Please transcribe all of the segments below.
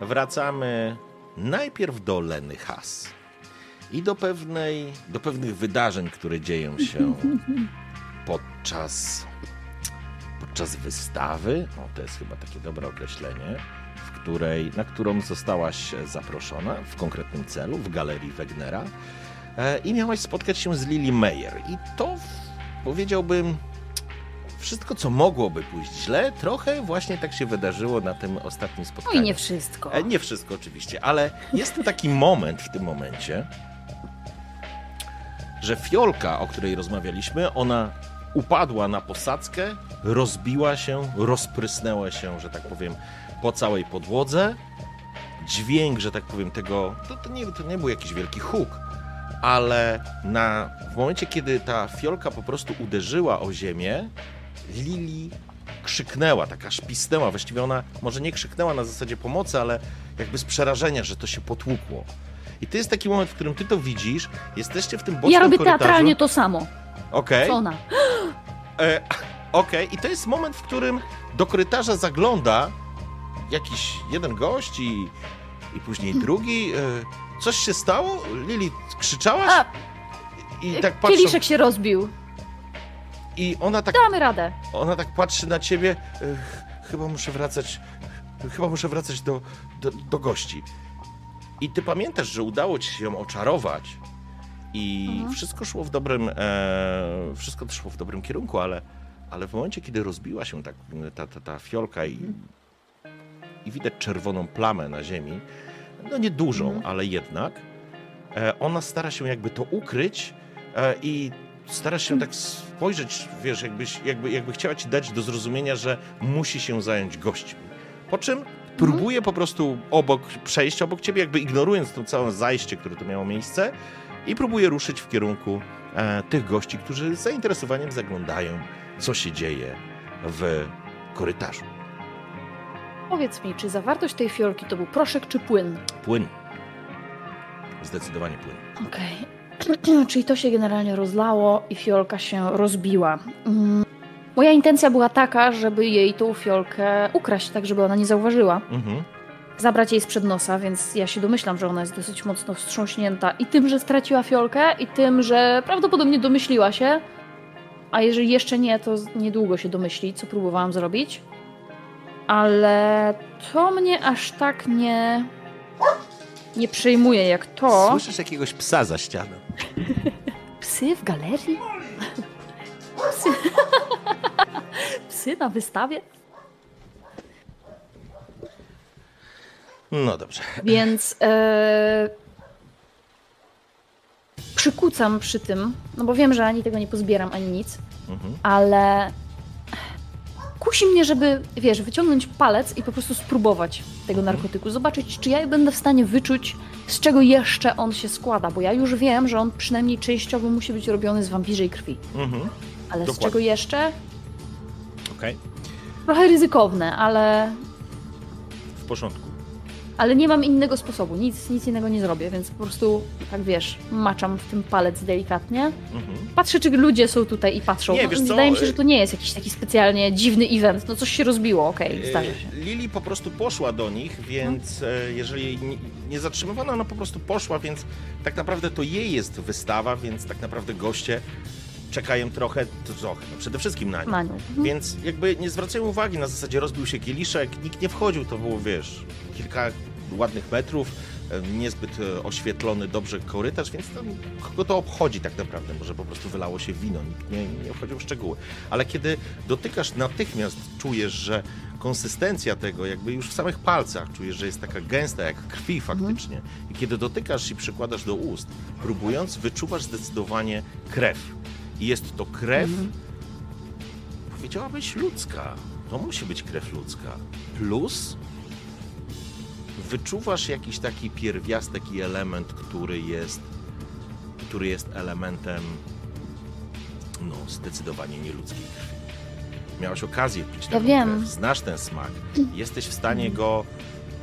Wracamy najpierw do Leny Has i do, pewnej, do pewnych wydarzeń, które dzieją się podczas, podczas wystawy. O, to jest chyba takie dobre określenie, w której, na którą zostałaś zaproszona w konkretnym celu, w galerii Wegnera e, i miałaś spotkać się z Lily Meyer. I to powiedziałbym wszystko, co mogłoby pójść źle, trochę właśnie tak się wydarzyło na tym ostatnim spotkaniu. No i nie wszystko. E, Nie wszystko oczywiście, ale jest taki moment w tym momencie, że fiolka, o której rozmawialiśmy, ona upadła na posadzkę, rozbiła się, rozprysnęła się, że tak powiem, po całej podłodze. Dźwięk, że tak powiem, tego, to, to, nie, to nie był jakiś wielki huk, ale na, w momencie, kiedy ta fiolka po prostu uderzyła o ziemię, Lili krzyknęła, taka szpisnęła. Właściwie ona może nie krzyknęła na zasadzie pomocy, ale jakby z przerażenia, że to się potłukło. I to jest taki moment, w którym ty to widzisz, jesteście w tym bocznym Ja robię korytarzu. teatralnie to samo. Okej, Co ona? e, okej. I to jest moment, w którym do korytarza zagląda jakiś jeden gość i, i później drugi. E, coś się stało? Lili, krzyczałaś? A, I tak patrzą, kieliszek się rozbił. I ona tak Damy radę. Ona tak patrzy na ciebie. e, ch- Chyba muszę wracać. Chyba muszę wracać do, do, do gości. I ty pamiętasz, że udało ci się ją oczarować. I Mhm. wszystko szło w dobrym. E, wszystko szło w dobrym kierunku, ale, ale w momencie, kiedy rozbiła się tak, ta, ta, ta fiolka i, i widać czerwoną plamę na ziemi, no niedużą, Mhm. ale jednak, e, ona stara się jakby to ukryć e, i stara się tak spojrzeć, wiesz, jakbyś, jakby, jakby chciała ci dać do zrozumienia, że musi się zająć gośćmi. Po czym próbuje po prostu obok, przejść obok ciebie, jakby ignorując to całe zajście, które tu miało miejsce i próbuje ruszyć w kierunku e, tych gości, którzy z zainteresowaniem zaglądają, co się dzieje w korytarzu. Powiedz mi, czy zawartość tej fiolki to był proszek czy płyn? Płyn. Zdecydowanie płyn. Okej. Czyli to się generalnie rozlało i fiolka się rozbiła. Mm. Moja intencja była taka, żeby jej tą fiolkę ukraść, tak żeby ona nie zauważyła. Mhm. Zabrać jej sprzed nosa, więc ja się domyślam, że ona jest dosyć mocno wstrząśnięta i tym, że straciła fiolkę, i tym, że prawdopodobnie domyśliła się. A jeżeli jeszcze nie, to niedługo się domyśli, co próbowałam zrobić. Ale to mnie aż tak nie. nie przejmuje jak to. Słyszysz jakiegoś psa za ścianą. Psy w galerii? Psy, Psy na wystawie? No dobrze. Więc e, przykucam przy tym, no bo wiem, że ani tego nie pozbieram, ani nic, Mhm. ale kusi mnie, żeby, wiesz, wyciągnąć palec i po prostu spróbować tego narkotyku, zobaczyć, czy ja będę w stanie wyczuć, z czego jeszcze on się składa, bo ja już wiem, że on przynajmniej częściowo musi być robiony z wampirzej krwi. Mhm. Ale z Dokładnie. czego jeszcze? Okej. Trochę ryzykowne, ale, W porządku. Ale nie mam innego sposobu. Nic, nic innego nie zrobię, więc po prostu, tak wiesz, maczam w tym palec delikatnie. Mhm. Patrzę, czy ludzie są tutaj i patrzą. Nie, No, wiesz co, Wydaje mi się, y- że to nie jest jakiś taki specjalnie dziwny event. No coś się rozbiło, okej, się. E, Lili po prostu poszła do nich, więc e, jeżeli nie zatrzymywano, ona po prostu poszła, więc tak naprawdę to jej jest wystawa, więc tak naprawdę goście czekają trochę, to trochę, no przede wszystkim na nią. Maniu. Mhm. Więc jakby nie zwracają uwagi, na zasadzie rozbił się kieliszek, nikt nie wchodził, to było, wiesz, kilka ładnych metrów, niezbyt e, oświetlony dobrze korytarz, więc tam kogo to obchodzi tak naprawdę, może po prostu wylało się wino, nikt nie, nie wchodził w szczegóły. Ale kiedy dotykasz, natychmiast czujesz, że konsystencja tego, jakby już w samych palcach czujesz, że jest taka gęsta jak krwi faktycznie. I kiedy dotykasz i przykładasz do ust, próbując, wyczuwasz zdecydowanie krew. I jest to krew, powiedziałabyś ludzka. To musi być krew ludzka. Plus wyczuwasz jakiś taki pierwiastek i element, który jest, który jest elementem no, zdecydowanie nieludzkiej krwi. Miałaś okazję pić taką wiem. krew, znasz ten smak, jesteś w stanie go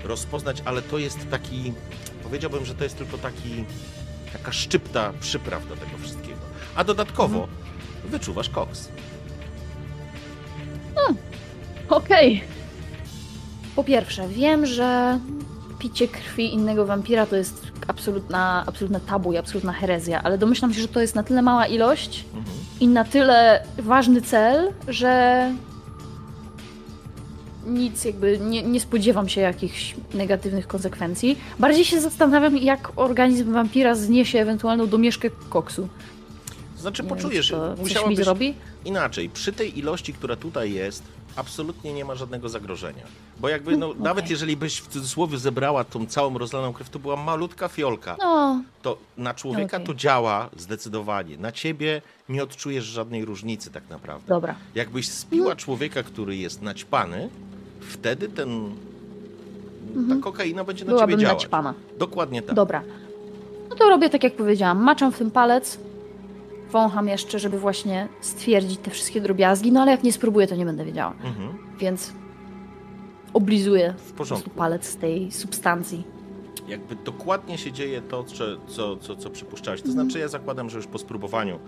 rozpoznać, ale to jest taki, powiedziałbym, że to jest tylko taki, taka szczypta przypraw do tego wszystkiego. A dodatkowo wyczuwasz koks. Okej. Po pierwsze, wiem, że picie krwi innego wampira to jest absolutna, absolutne tabu i absolutna herezja, ale domyślam się, że to jest na tyle mała ilość Mhm. i na tyle ważny cel, że nic jakby nie, nie spodziewam się jakichś negatywnych konsekwencji. Bardziej się zastanawiam, jak organizm wampira zniesie ewentualną domieszkę koksu. Znaczy poczujesz, to coś mi musiałabyś zrobi? inaczej. Przy tej ilości, która tutaj jest, absolutnie nie ma żadnego zagrożenia. Bo jakby, no, okej. nawet jeżeli byś w cudzysłowie zebrała tą całą rozlaną krew, to była malutka fiolka. No, To na człowieka Okej. to działa zdecydowanie. Na ciebie nie odczujesz żadnej różnicy tak naprawdę. dobra. Jakbyś spiła człowieka, który jest naćpany, wtedy ten, ta kokaina będzie na Mhm. Byłabym ciebie działać. naćpana. Dokładnie tak. Dobra. No to robię tak, jak powiedziałam. Maczam w tym palec, wącham jeszcze, żeby właśnie stwierdzić te wszystkie drobiazgi, no ale jak nie spróbuję, to nie będę wiedziała. Mhm. Więc oblizuję W po prostu porządku. palec z tej substancji. jakby dokładnie się dzieje to, co, co, co, przypuszczałeś. To Mhm. znaczy, ja zakładam, że już po spróbowaniu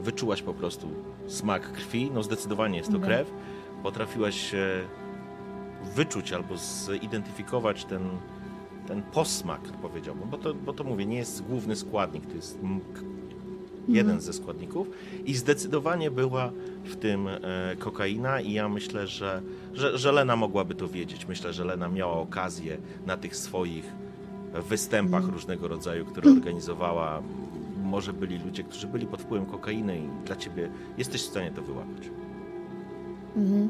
wyczułaś po prostu smak krwi. No zdecydowanie jest to Mhm. krew. Potrafiłaś e, wyczuć albo zidentyfikować ten, ten posmak, powiedziałbym, bo to, bo to mówię, nie jest główny składnik, to jest jeden ze składników i zdecydowanie była w tym e, kokaina i ja myślę, że, że, że Lena mogłaby to wiedzieć. Myślę, że Lena miała okazję na tych swoich występach różnego rodzaju, które organizowała. M- Może byli ludzie, którzy byli pod wpływem kokainy i dla ciebie jesteś w stanie to wyłapać. Mhm.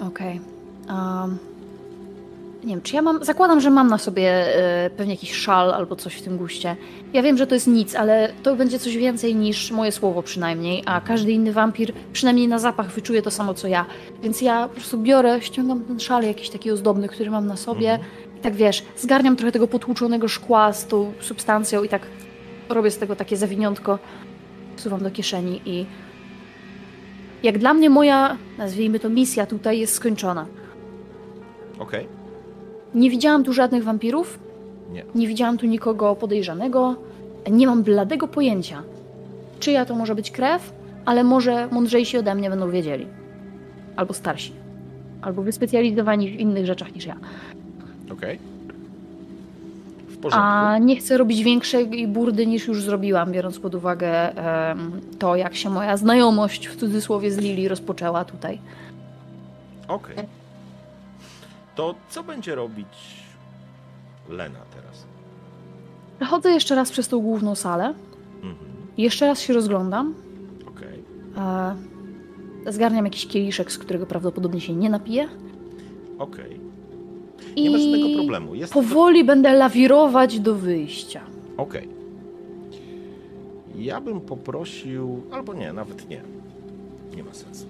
Okej. Um, nie wiem, czy ja mam. Zakładam, że mam na sobie e, pewnie jakiś szal albo coś w tym guście. Ja wiem, że to jest nic, ale to będzie coś więcej niż moje słowo przynajmniej, a każdy inny wampir przynajmniej na zapach wyczuje to samo co ja. Więc ja po prostu biorę, ściągam ten szal jakiś taki ozdobny, który mam na sobie i tak wiesz, zgarniam trochę tego potłuczonego szkła z tą substancją i tak robię z tego takie zawiniątko, wsuwam do kieszeni i jak dla mnie moja, nazwijmy to misja tutaj jest skończona. Okej? Nie widziałam tu żadnych wampirów, Nie. nie widziałam tu nikogo podejrzanego, nie mam bladego pojęcia, czyja to może być krew, ale może mądrzejsi ode mnie będą wiedzieli. Albo starsi. Albo wyspecjalizowani w innych rzeczach niż ja. Okej. W porządku. A nie chcę robić większej burdy niż już zrobiłam, biorąc pod uwagę em, to, jak się moja znajomość w cudzysłowie z Lili rozpoczęła tutaj. Okej. To co będzie robić Lena teraz? Przechodzę jeszcze raz przez tą główną salę. Mhm. Jeszcze raz się rozglądam. Okej. E, zgarniam jakiś kieliszek, z którego prawdopodobnie się nie napiję. Okej. I Nie ma żadnego problemu. Jest powoli będę lawirować do wyjścia. Okej. Ja bym poprosił, albo nie, nawet nie. Nie ma sensu.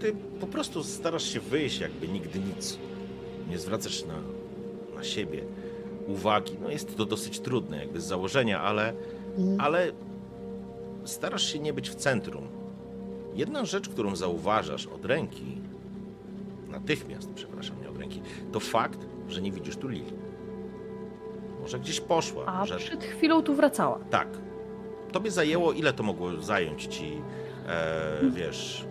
Kiedy po prostu starasz się wyjść, jakby nigdy nic, nie zwracasz na, na siebie uwagi, no jest to dosyć trudne, jakby z założenia, ale, Mhm. ale starasz się nie być w centrum. Jedna rzecz, którą zauważasz od ręki, natychmiast, przepraszam, nie od ręki, to fakt, że nie widzisz tu Lili. Może gdzieś poszła, A że przed chwilą tu wracała. tak. Tobie zajęło, ile to mogło zająć ci, e, wiesz,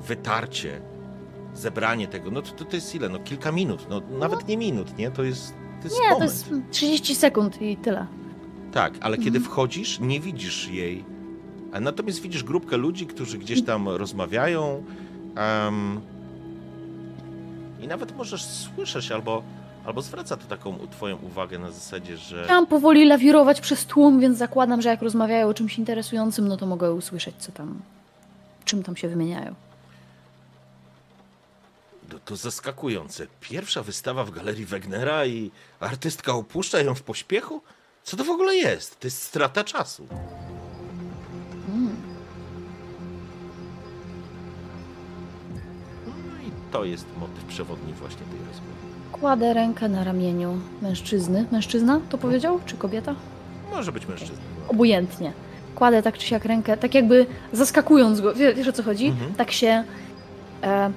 wytarcie, zebranie tego? No to, to, to jest ile? No kilka minut, no nawet nie minut, nie? To jest, to jest Nie, to moment. jest 30 sekund i tyle. Tak, ale kiedy wchodzisz, nie widzisz jej. A natomiast widzisz grupkę ludzi, którzy gdzieś tam rozmawiają. em, I nawet możesz słyszeć, albo, albo zwraca to taką twoją uwagę na zasadzie, że. Chciałam powoli lawirować przez tłum, więc zakładam, że jak rozmawiają o czymś interesującym, no to mogę usłyszeć, co tam, czym tam się wymieniają. To, to zaskakujące. Pierwsza wystawa w galerii Wegnera i artystka opuszcza ją w pośpiechu? Co to w ogóle jest? To jest strata czasu. No i to jest motyw przewodni właśnie tej rozmowy. Kładę rękę na ramieniu mężczyzny. Mężczyzna to powiedział? Czy kobieta? Może być mężczyzna. Obojętnie. Kładę tak czy siak rękę, tak jakby zaskakując go. Wie, wiesz o co chodzi? Mhm. Tak się e,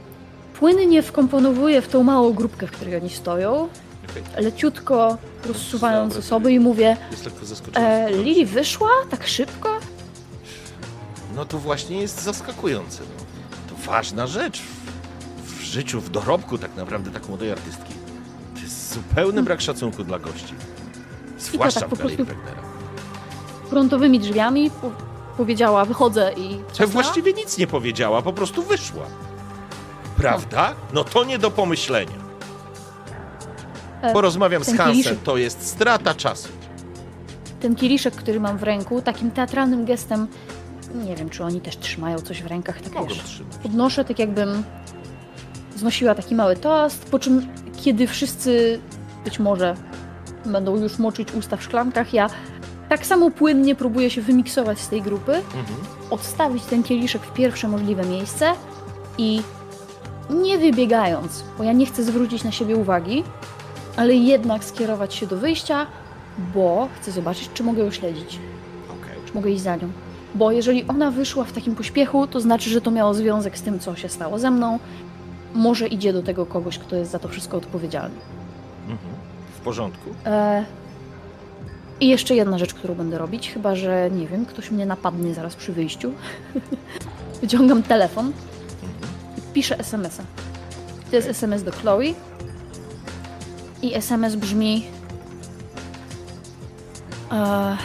płynnie wkomponowuję w tą małą grupkę, w której oni stoją. Okej. Leciutko rozsuwając Dobra, osoby i mówię Jest lekko zaskoczony. e, Lili wyszła tak szybko? No to właśnie jest zaskakujące. No. To ważna rzecz w, w życiu, w dorobku tak naprawdę tak młodej artystki. To jest zupełny brak szacunku dla gości. Zwłaszcza tak w galerii. Frontowymi drzwiami po, powiedziała wychodzę i... Trzasnęła. właściwie nic nie powiedziała, po prostu wyszła. Prawda? No to nie do pomyślenia. E, Porozmawiam z ten Hansem, kieliszek- to jest strata czasu. ten kieliszek, który mam w ręku, takim teatralnym gestem, nie wiem, czy oni też trzymają coś w rękach, tak Mogą wiesz, trzymać. podnoszę tak jakbym znosiła taki mały toast, po czym kiedy wszyscy być może będą już moczyć usta w szklankach, ja tak samo płynnie próbuję się wymiksować z tej grupy, Mhm. odstawić ten kieliszek w pierwsze możliwe miejsce i nie wybiegając, bo ja nie chcę zwrócić na siebie uwagi, ale jednak skierować się do wyjścia, bo chcę zobaczyć, czy mogę ją śledzić, Okej. czy mogę iść za nią. Bo jeżeli ona wyszła w takim pośpiechu, to znaczy, że to miało związek z tym, co się stało ze mną. Może idzie do tego kogoś, kto jest za to wszystko odpowiedzialny. Mhm. W porządku. E... I jeszcze jedna rzecz, którą będę robić, chyba że nie wiem, ktoś mnie napadnie zaraz przy wyjściu. Wyciągam telefon piszę SMS-a. To jest SMS do Chloe. I SMS brzmi. E...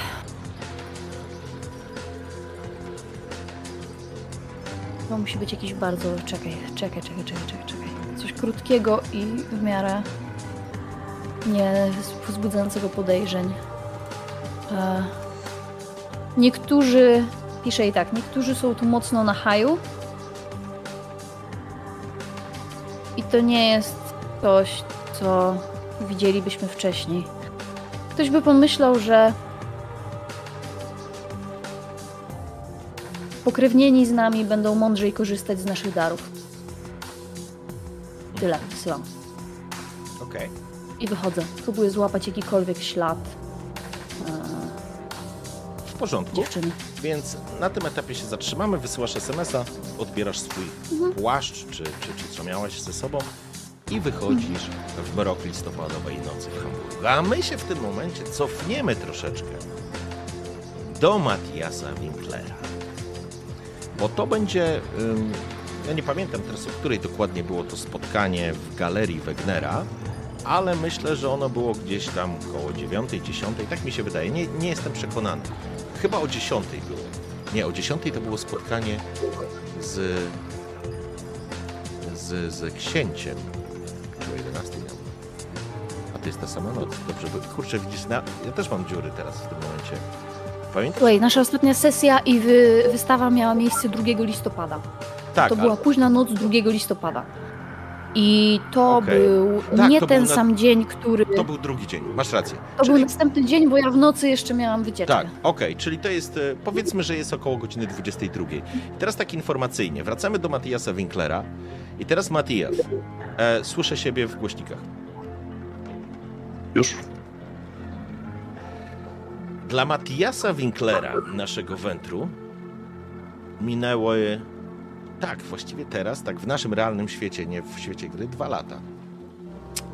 To musi być jakiś bardzo. Czekaj, czekaj, czekaj, czekaj, czekaj, czekaj. Coś krótkiego i w miarę nie wzbudzającego podejrzeń. E, niektórzy, piszę i tak, niektórzy są tu mocno na haju. I to nie jest coś, co widzielibyśmy wcześniej. Ktoś by pomyślał, że pokrewnieni z nami będą mądrzej korzystać z naszych darów. Tyle, wysyłam. Okej. I wychodzę. Próbuję złapać jakikolwiek ślad e, W porządku. dziewczyny. Więc na tym etapie się zatrzymamy, wysyłasz SMS-a, odbierasz swój płaszcz, czy, czy, czy co miałaś ze sobą i wychodzisz w mrok listopadowej nocy w Hamburgu. A my się w tym momencie cofniemy troszeczkę do Matiasa Winklera. Bo to będzie, ja nie pamiętam teraz, o której dokładnie było to spotkanie w galerii Wegnera, ale myślę, że ono było gdzieś tam koło 9, 10, tak mi się wydaje, nie, nie jestem przekonany. Chyba o 10 było. Nie, o 10 to było spotkanie z, z, z księciem. Czy o 11 miał? A to jest ta sama noc. Dobrze, bo kurczę, widzisz, na, ja też mam dziury teraz w tym momencie. Pamiętasz? Słuchaj, nasza ostatnia sesja i wy, wystawa miała miejsce 2 listopada. Tak, to ale- była późna noc 2 listopada. I to Okej. był Tak, nie to ten był na- sam dzień, który. to był drugi dzień, masz rację. To Czyli- był następny dzień, bo ja w nocy jeszcze miałam wycieczkę. Tak, okej, czyli to jest, e, powiedzmy, że jest około godziny 22. I teraz tak informacyjnie, wracamy do Matiasa Winklera i teraz Matias, e, słyszę siebie w głośnikach. Już? Dla Matiasa Winklera, naszego wętru, minęły, tak, właściwie teraz, tak w naszym realnym świecie, nie w świecie gry, dwa lata.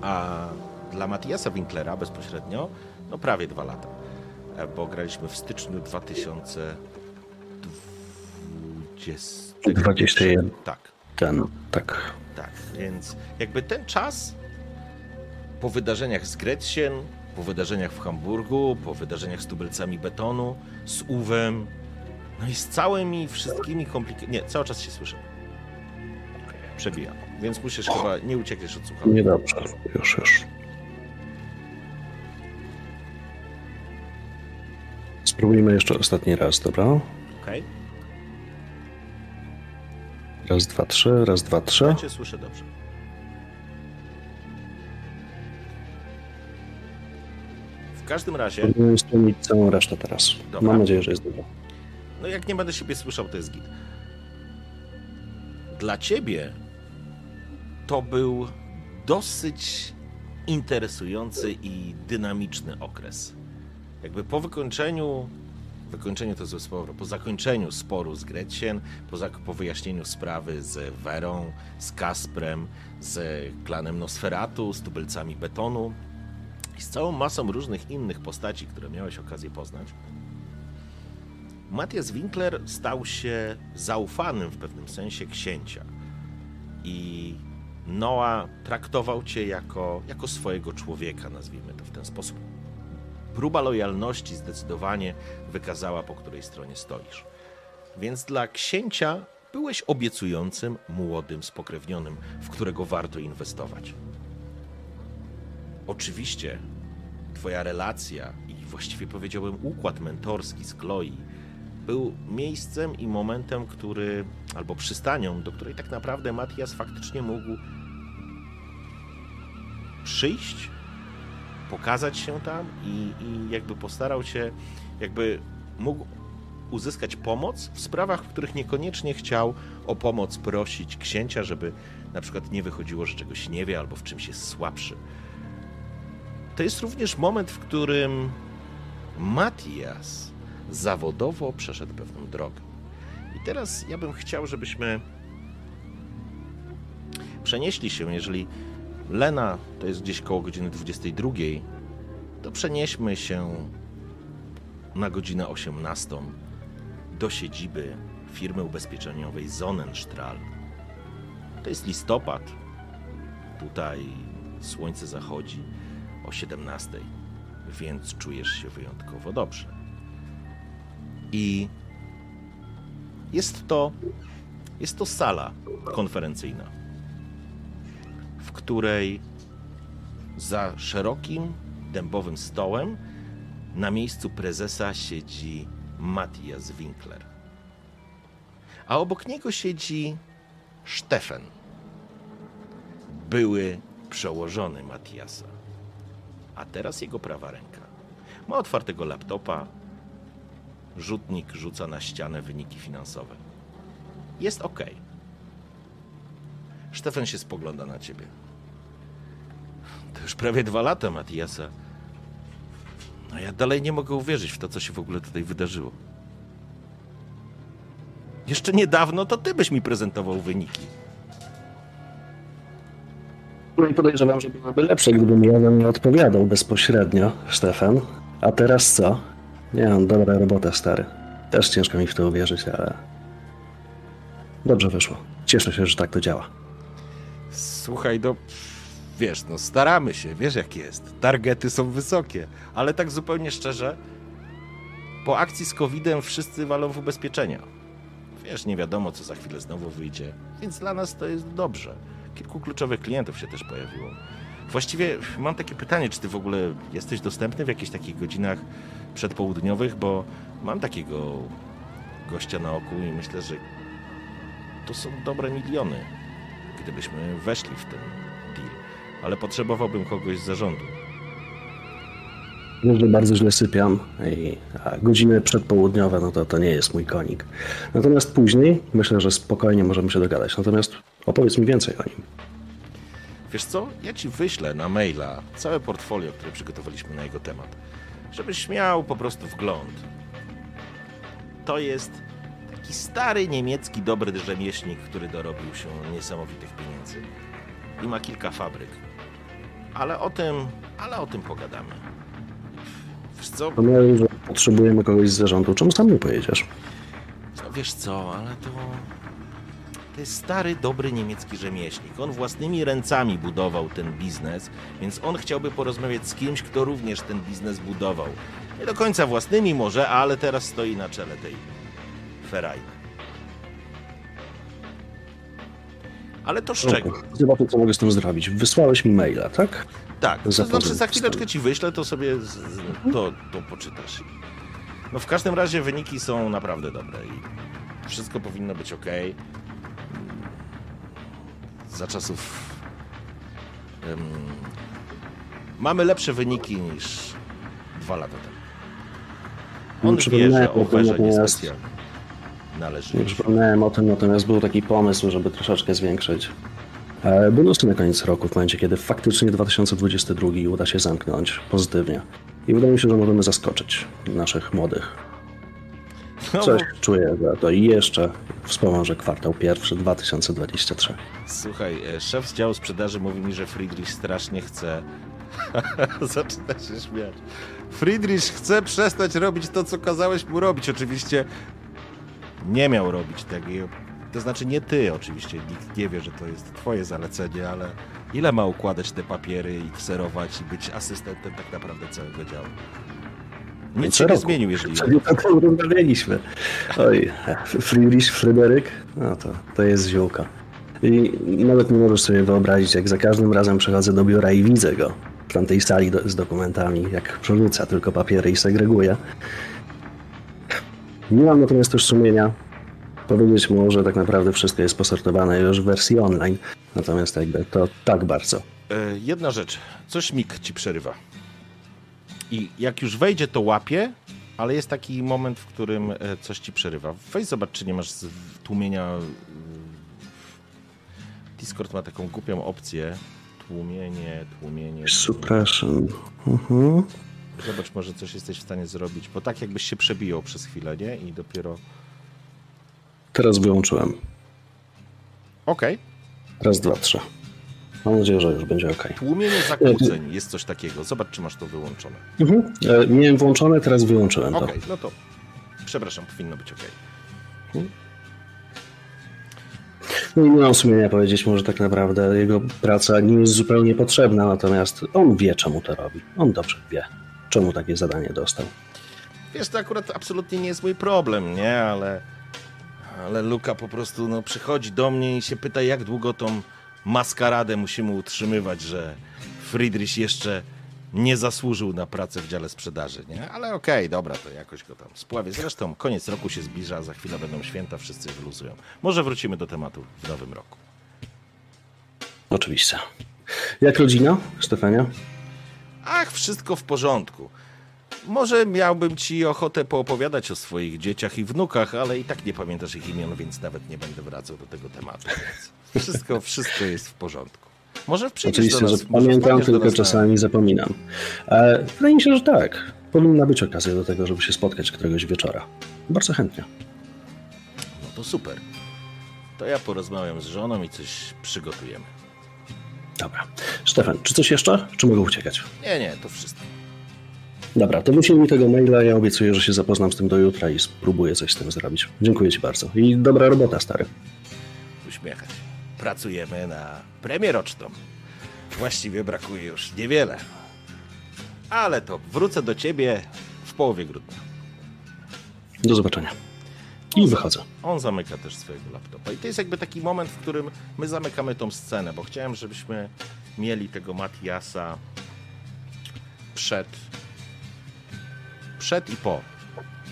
A dla Matiasa Winklera bezpośrednio, no prawie dwa lata, E, bo graliśmy w styczniu 2020. 21. Tak, Ten, tak. tak, więc jakby ten czas po wydarzeniach z Gretchen, po wydarzeniach w Hamburgu, po wydarzeniach z tubelcami betonu, z Uwem, no i z całymi wszystkimi komplikacjami. Nie, cały czas się słyszę. Przebija. Więc musisz chyba, nie uciekniesz od słuchawki. Niedobrze. Już, już. Spróbujmy jeszcze ostatni raz, dobra? Okej? Raz, dwa, trzy, raz, dwa, trzy. Ja cię słyszę dobrze. W każdym razie, Spróbujmy spełnić całą resztę teraz. Dobra. Mam nadzieję, że jest dobra. No jak nie będę siebie słyszał, to jest git. Dla ciebie to był dosyć interesujący i dynamiczny okres. Jakby po wykończeniu, wykończeniu to złe słowo, po zakończeniu sporu z Gretchen, po, po wyjaśnieniu sprawy z Werą, z Kasprem, z klanem Nosferatu, z tubylcami betonu i z całą masą różnych innych postaci, które miałeś okazję poznać, Matthias Winkler stał się zaufanym w pewnym sensie księcia. I Noah traktował cię jako, jako swojego człowieka, nazwijmy to w ten sposób. Próba lojalności zdecydowanie wykazała, po której stronie stoisz. Więc dla księcia byłeś obiecującym, młodym, spokrewnionym, w którego warto inwestować. Oczywiście Twoja relacja i właściwie powiedziałbym układ mentorski z Chloe był miejscem i momentem, który, albo przystanią, do której tak naprawdę Matias faktycznie mógł przyjść, pokazać się tam i, i jakby postarał się, jakby mógł uzyskać pomoc w sprawach, w których niekoniecznie chciał o pomoc prosić księcia, żeby na przykład nie wychodziło, że czegoś nie wie albo w czymś jest słabszy. To jest również moment, w którym Matias zawodowo przeszedł pewną drogę. I teraz ja bym chciał, żebyśmy przenieśli się, jeżeli Lena to jest gdzieś koło godziny 22, to przenieśmy się na godzinę 18 do siedziby firmy ubezpieczeniowej Sonnenstrahl. To jest listopad. Tutaj słońce zachodzi o 17, więc czujesz się wyjątkowo dobrze. I jest to, jest to sala konferencyjna, w której za szerokim dębowym stołem na miejscu prezesa siedzi Matthias Winkler. A obok niego siedzi Stefan, były przełożony Matthiasa, a teraz jego prawa ręka. Ma otwartego laptopa, rzutnik rzuca na ścianę wyniki finansowe. Jest ok. Stefan się spogląda na ciebie. To już prawie dwa lata, Matiasa. A ja dalej nie mogę uwierzyć w to, co się w ogóle tutaj wydarzyło. Jeszcze niedawno to ty byś mi prezentował wyniki. No i podejrzewam, że byłoby lepsze, gdybym ja nie odpowiadał bezpośrednio, Stefan. A teraz co? Nie mam dobra robota, stary. Też ciężko mi w to uwierzyć, ale... Dobrze wyszło. Cieszę się, że tak to działa. Słuchaj, no wiesz, no staramy się, wiesz jak jest. Targety są wysokie, ale tak zupełnie szczerze, po akcji z COVID-em wszyscy walą w ubezpieczenia. Wiesz, nie wiadomo, co za chwilę znowu wyjdzie, więc dla nas to jest dobrze. Kilku kluczowych klientów się też pojawiło. Właściwie mam takie pytanie, czy ty w ogóle jesteś dostępny w jakichś takich godzinach przedpołudniowych, bo mam takiego gościa na oku i myślę, że to są dobre miliony, gdybyśmy weszli w ten deal. Ale potrzebowałbym kogoś z zarządu. Że bardzo źle sypiam i godziny przedpołudniowe, no to to nie jest mój konik. Natomiast później myślę, że spokojnie możemy się dogadać. Natomiast opowiedz mi więcej o nim. Wiesz co? Ja ci wyślę na maila całe portfolio, które przygotowaliśmy na jego temat, żebyś miał po prostu wgląd. To jest taki stary niemiecki dobry rzemieślnik, który dorobił się niesamowitych pieniędzy i ma kilka fabryk. Ale o tym, ale o tym pogadamy. Wiesz co? Pomyślałem, że potrzebujemy kogoś z zarządu. Czemu sam nie pojedziesz? No wiesz co, ale to. To stary, dobry niemiecki rzemieślnik. On własnymi ręcami budował ten biznes, więc on chciałby porozmawiać z kimś, kto również ten biznes budował. Nie do końca własnymi może, ale teraz stoi na czele tej ferajny. Ale to z czego? Zobaczę, co mogę z tym zrobić. Wysłałeś mi maila, tak? Tak, to znaczy za chwileczkę ci wyślę, to sobie z, z, to, to poczytasz. No w każdym razie wyniki są naprawdę dobre i wszystko powinno być ok. Za czasów em, mamy lepsze wyniki niż dwa lata temu. On wie, Przypominałem że o nie należy. Nie przypomniałem o tym, natomiast był taki pomysł, żeby troszeczkę zwiększyć e, bonusy na koniec roku, w momencie kiedy faktycznie 2022 uda się zamknąć pozytywnie. I wydaje mi się, że możemy zaskoczyć naszych młodych. No, Coś bo- czuję za to i jeszcze wspomoże kwartał pierwszy 2023. Słuchaj, e, szef z działu sprzedaży mówi mi, że Friedrich strasznie chce. Zaczyna się śmiać. Friedrich chce przestać robić to, co kazałeś mu robić. Oczywiście nie miał robić tego. To znaczy nie ty, oczywiście. Nikt nie wie, że to jest twoje zalecenie, ale ile ma układać te papiery i kserować i być asystentem tak naprawdę całego działu? Nic się nie roku. zmienił, jeżeli... Czyli tak rozmawialiśmy. Oj, Friedrich, Fryderyk, no to, to jest ziółka. I nawet nie możesz sobie wyobrazić, jak za każdym razem przychodzę do biura i widzę go w tamtej sali do, z dokumentami, jak przerzuca tylko papiery i segreguje. Nie mam natomiast też sumienia powiedzieć mu, że tak naprawdę wszystko jest posortowane już w wersji online. Natomiast jakby to tak bardzo. E, jedna rzecz. Coś mig ci przerywa. I jak już wejdzie, to łapie, ale jest taki moment, w którym e, coś ci przerywa. Weź zobacz, czy nie masz tłumienia. e, Discord ma taką głupią opcję. Tłumienie, tłumienie. Suppression. Mhm. Zobacz, może coś jesteś w stanie zrobić, bo tak jakbyś się przebijał przez chwilę, nie? I dopiero. Teraz wyłączyłem. Okej. Raz, dwa, trzy. Mam nadzieję, że już będzie ok. Tłumienie zakłóceń jest coś takiego. Zobacz, czy masz to wyłączone. Mhm. E, Miałem włączone, teraz wyłączyłem to. Okej, no to. Przepraszam, powinno być okej. No i nie mam sumienia powiedzieć mu, że tak naprawdę jego praca nie jest zupełnie potrzebna, natomiast on wie, czemu to robi. On dobrze wie, czemu takie zadanie dostał. Wiesz, to akurat absolutnie nie jest mój problem, nie? Ale, ale Luka po prostu no, przychodzi do mnie i się pyta, jak długo tą maskaradę musimy utrzymywać, że Friedrich jeszcze nie zasłużył na pracę w dziale sprzedaży, nie? Ale okej, dobra, to jakoś go tam spławię. Zresztą koniec roku się zbliża, za chwilę będą święta, wszyscy wyluzują. Może wrócimy do tematu w nowym roku. Oczywiście. Jak rodzina, Stefania? Ach, wszystko w porządku. Może miałbym ci ochotę poopowiadać o swoich dzieciach i wnukach, ale i tak nie pamiętasz ich imion, więc nawet nie będę wracał do tego tematu. Więc wszystko, wszystko jest w porządku. Może przyjdziesz Oczywiście, do nas, że pamiętam, tylko nas na- czasami zapominam. E, wydaje mi się, że tak. Powinna być okazja do tego, żeby się spotkać któregoś wieczora. Bardzo chętnie. No to super. To ja porozmawiam z żoną i coś przygotujemy. Dobra. Stefan, czy coś jeszcze? Czy mogę uciekać? Nie, nie, to wszystko. Dobra, to wyślij mi tego maila, ja obiecuję, że się zapoznam z tym do jutra i spróbuję coś z tym zrobić. Dziękuję Ci bardzo. I dobra robota, stary. Uśmiechać. Pracujemy na premię roczną. Właściwie brakuje już niewiele. Ale to wrócę do ciebie w połowie grudnia. Do zobaczenia. I wychodzę. On zamyka też swojego laptopa. I to jest jakby taki moment, w którym my zamykamy tą scenę, bo chciałem, żebyśmy mieli tego Matiasa przed. Przed i po.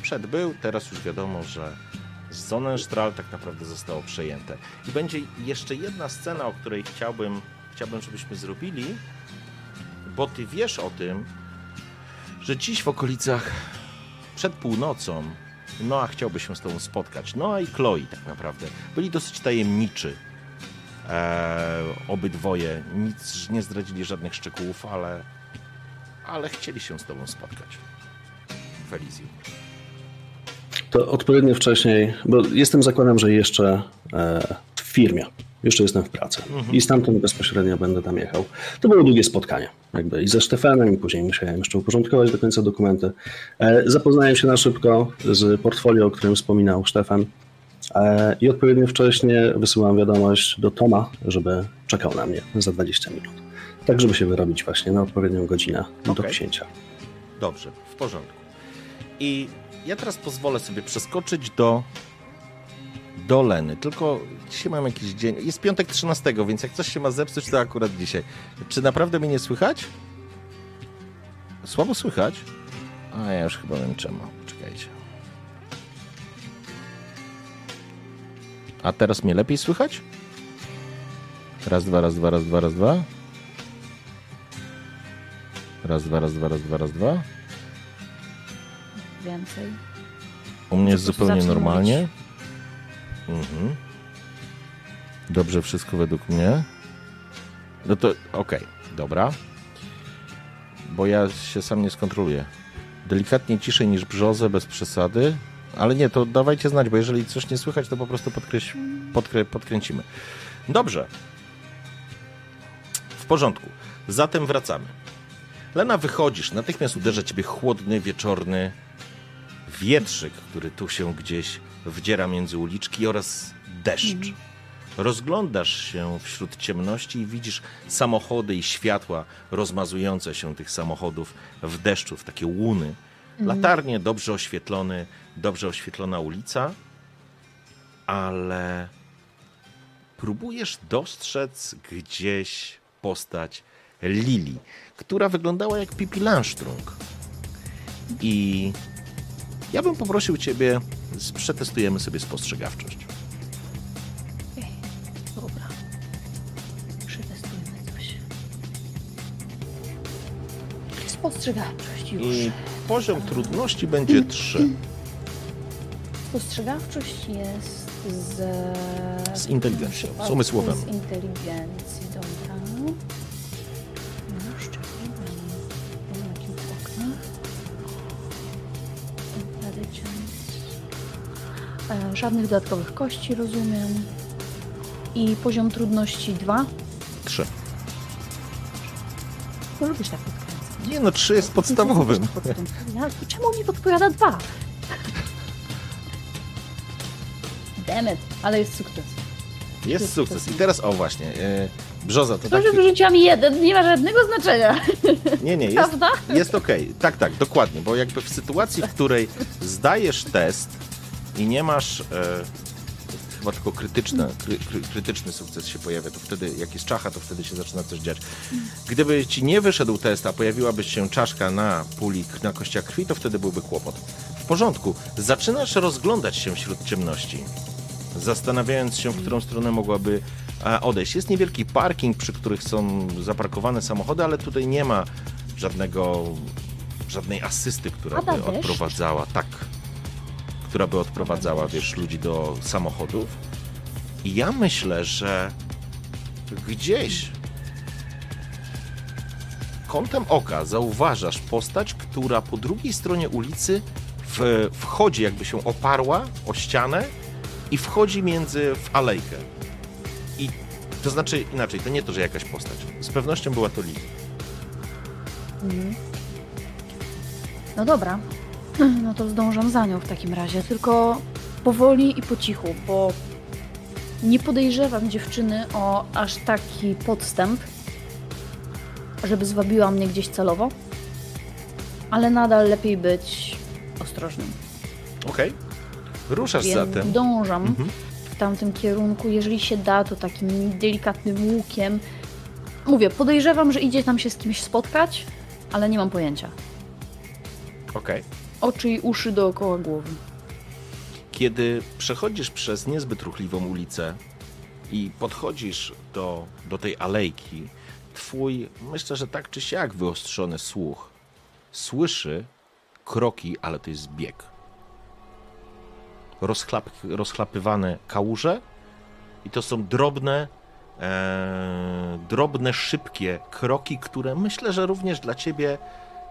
Przed był, teraz już wiadomo, że Sonnenstrahl tak naprawdę zostało przejęte. I będzie jeszcze jedna scena, o której chciałbym, chciałbym żebyśmy zrobili, bo ty wiesz o tym, że dziś w okolicach przed północą Noa chciałby się z tobą spotkać. Noa i Chloe tak naprawdę. Byli dosyć tajemniczy. Eee, obydwoje. Nic nie zdradzili żadnych szczegółów, ale, ale chcieli się z tobą spotkać. W Elysium. To odpowiednio wcześniej, bo jestem zakładam, że jeszcze e, w firmie. Jeszcze jestem w pracy. I stamtąd bezpośrednio będę tam jechał. To było długie spotkanie. Jakby i ze Stefanem, i później musiałem jeszcze uporządkować do końca dokumenty. E, zapoznałem się na szybko z portfolio, o którym wspominał Stefan. E, I odpowiednio wcześnie wysyłam wiadomość do Toma, żeby czekał na mnie za 20 minut. Tak, żeby się wyrobić właśnie na odpowiednią godzinę do Okej. księcia. Dobrze, w porządku. I ja teraz pozwolę sobie przeskoczyć do do Leny. Tylko dzisiaj mam jakiś dzień. Jest piątek 13, więc jak coś się ma zepsuć, to akurat dzisiaj. Czy naprawdę mnie nie słychać? Słabo słychać? A ja już chyba wiem czemu. Czekajcie. A teraz mnie lepiej słychać? Raz, dwa, raz, dwa, raz, dwa, raz, dwa. Raz, dwa, raz, dwa, raz, dwa, raz, dwa. Więcej. U mnie jest zupełnie normalnie. Mhm. Dobrze wszystko według mnie. No to okej, dobra. Bo ja się sam nie skontroluję. Delikatnie ciszej niż brzozę, bez przesady. Ale nie, to dawajcie znać, bo jeżeli coś nie słychać, to po prostu podkreś, podkrę, podkręcimy. Dobrze. W porządku. Zatem wracamy. Lena, wychodzisz. Natychmiast uderza ciebie chłodny, wieczorny wietrzyk, który tu się gdzieś wdziera między uliczki oraz deszcz. Rozglądasz się wśród ciemności i widzisz samochody i światła rozmazujące się tych samochodów w deszczu, w takie łuny. Latarnie, dobrze oświetlony, dobrze oświetlona ulica, ale próbujesz dostrzec gdzieś postać Lili, która wyglądała jak Pipi Langstrunk. I ja bym poprosił ciebie, przetestujemy sobie spostrzegawczość. Okej, dobra. Przetestujmy coś. Spostrzegawczość już. I poziom trudności będzie 3 Spostrzegawczość jest z... z inteligencją, z umysłowym. Z inteligencji, dobra. Żadnych dodatkowych kości, rozumiem. I poziom trudności 2. 3. To lubisz tak podkręcać. Nie no, 3 jest podstawowym. Ja, czemu mi podpowiada 2? Demet, ale jest sukces. Jest sukces. I teraz, o właśnie, e, Brzoza, to To, tak... wyrzuciłam jeden, nie ma żadnego znaczenia, Nie, nie, jest, prawda? jest okej. Tak, tak, dokładnie, bo jakby w sytuacji, w której zdajesz test i nie masz... E, chyba tylko krytyczne, kry, kry, krytyczny sukces się pojawia, to wtedy, jak jest czacha, to wtedy się zaczyna coś dziać. Gdyby ci nie wyszedł test, a pojawiłaby się czaszka na puli, na kościach krwi, to wtedy byłby kłopot. W porządku, zaczynasz rozglądać się wśród ciemności, zastanawiając się, w którą stronę mogłaby e, odejść. Jest niewielki parking, przy których są zaparkowane samochody, ale tutaj nie ma żadnego, żadnej asysty, która by odprowadzała, tak, która by odprowadzała, wiesz, ludzi do samochodów. I ja myślę, że gdzieś kątem oka zauważasz postać, która po drugiej stronie ulicy w, wchodzi, jakby się oparła o ścianę i wchodzi między w alejkę. I to znaczy inaczej, to nie to, że jakaś postać. Z pewnością była to Lili. Mhm. No dobra. No to zdążam za nią w takim razie, tylko powoli i po cichu, bo nie podejrzewam dziewczyny o aż taki podstęp, żeby zwabiła mnie gdzieś celowo, ale nadal lepiej być ostrożnym. Okej. Ruszasz Więc zatem. dążam Mhm. w tamtym kierunku. Jeżeli się da, to takim delikatnym łukiem. Mówię, podejrzewam, że idzie tam się z kimś spotkać, ale nie mam pojęcia. Okej. Oczy i uszy dookoła głowy. Kiedy przechodzisz przez niezbyt ruchliwą ulicę i podchodzisz do, do tej alejki, twój, myślę, że tak czy siak wyostrzony słuch słyszy kroki, ale to jest bieg. Rozchlap, rozchlapywane kałuże i to są drobne, e, drobne, szybkie kroki, które myślę, że również dla ciebie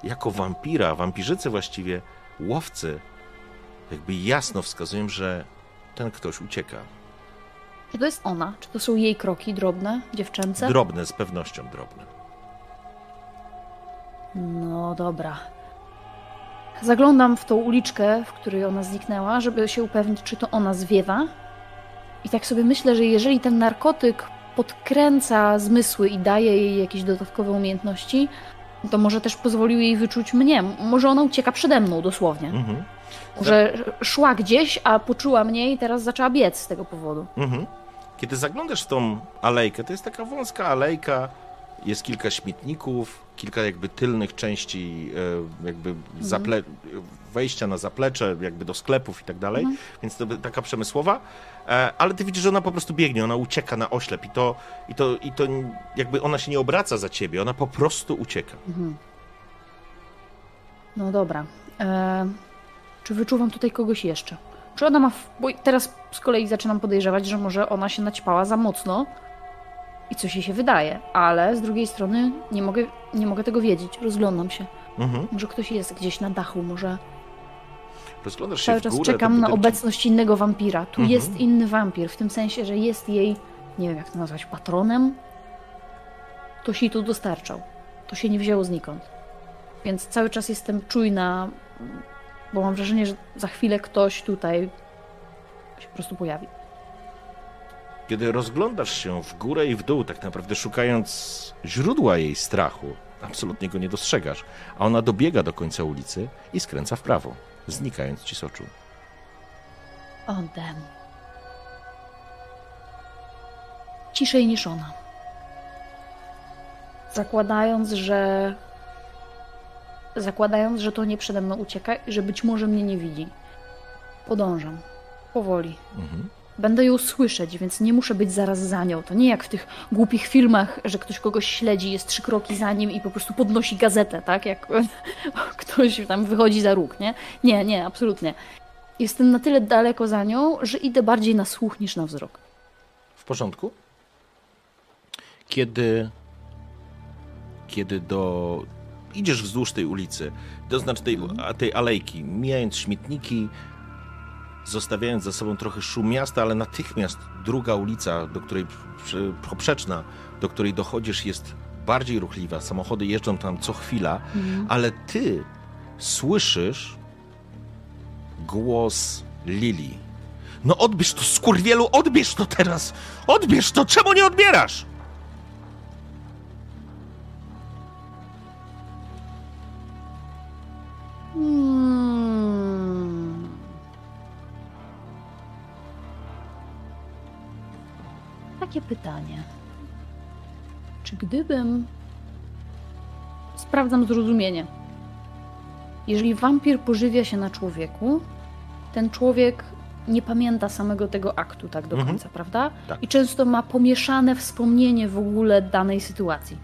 jako wampira, wampirzycy właściwie, łowcy, jakby jasno wskazują, że ten ktoś ucieka. Czy to jest ona? Czy to są jej kroki drobne, dziewczęce? Drobne, z pewnością drobne. No dobra. Zaglądam w tą uliczkę, w której ona zniknęła, żeby się upewnić, czy to ona zwiewa. I tak sobie myślę, że jeżeli ten narkotyk podkręca zmysły i daje jej jakieś dodatkowe umiejętności, to może też pozwolił jej wyczuć mnie. Może ona ucieka przede mną dosłownie. Mhm. Że szła gdzieś, a poczuła mnie i teraz zaczęła biec z tego powodu. Mhm. Kiedy zaglądasz w tą alejkę, to jest taka wąska alejka, jest kilka śmietników, kilka jakby tylnych części, e, jakby zaple- wejścia na zaplecze, jakby do sklepów i tak dalej, więc to taka przemysłowa, e, ale ty widzisz, że ona po prostu biegnie, ona ucieka na oślep i to, i to, i to jakby ona się nie obraca za ciebie, ona po prostu ucieka. No dobra. E, czy wyczuwam tutaj kogoś jeszcze? Czy ona ma. W... Bo teraz z kolei zaczynam podejrzewać, że może ona się naćpała za mocno i coś jej się wydaje, ale z drugiej strony nie mogę, nie mogę tego wiedzieć. Rozglądam się. Mhm. Może ktoś jest gdzieś na dachu, może Rozglądasz się cały czas górę, czekam na obecność innego wampira. Tu Mhm. jest inny wampir, w tym sensie, że jest jej, nie wiem jak to nazwać, patronem. Ktoś jej tu dostarczał. To się nie wzięło znikąd. Więc cały czas jestem czujna, bo mam wrażenie, że za chwilę ktoś tutaj się po prostu pojawi. Kiedy rozglądasz się w górę i w dół, tak naprawdę szukając źródła jej strachu, absolutnie go nie dostrzegasz, a ona dobiega do końca ulicy i skręca w prawo, znikając ci z oczu. O, dem. Ciszej niż ona. Zakładając, że. Zakładając, że to nie przede mną ucieka i że być może mnie nie widzi. Podążam. Powoli. Mhm. Będę ją słyszeć, więc nie muszę być zaraz za nią. To nie jak w tych głupich filmach, że ktoś kogoś śledzi, jest trzy kroki za nim i po prostu podnosi gazetę, tak? Jak ktoś tam wychodzi za róg, nie? Nie, nie, absolutnie. Jestem na tyle daleko za nią, że idę bardziej na słuch niż na wzrok. W porządku? Kiedy. Kiedy do. Idziesz wzdłuż tej ulicy, to znaczy tej, a tej alejki, mijając śmietniki, zostawiając za sobą trochę szum miasta, ale natychmiast druga ulica, do której poprzeczna, do której dochodzisz, jest bardziej ruchliwa. Samochody jeżdżą tam co chwila, ale ty słyszysz głos Lili. No odbierz to, skurwielu, odbierz to teraz! Odbierz to, czemu nie odbierasz? Hmm. Takie pytanie. Czy gdybym. Sprawdzam zrozumienie. Jeżeli wampir pożywia się na człowieku, ten człowiek nie pamięta samego tego aktu tak do Mhm. końca, prawda? Tak. I często ma pomieszane wspomnienie w ogóle danej sytuacji.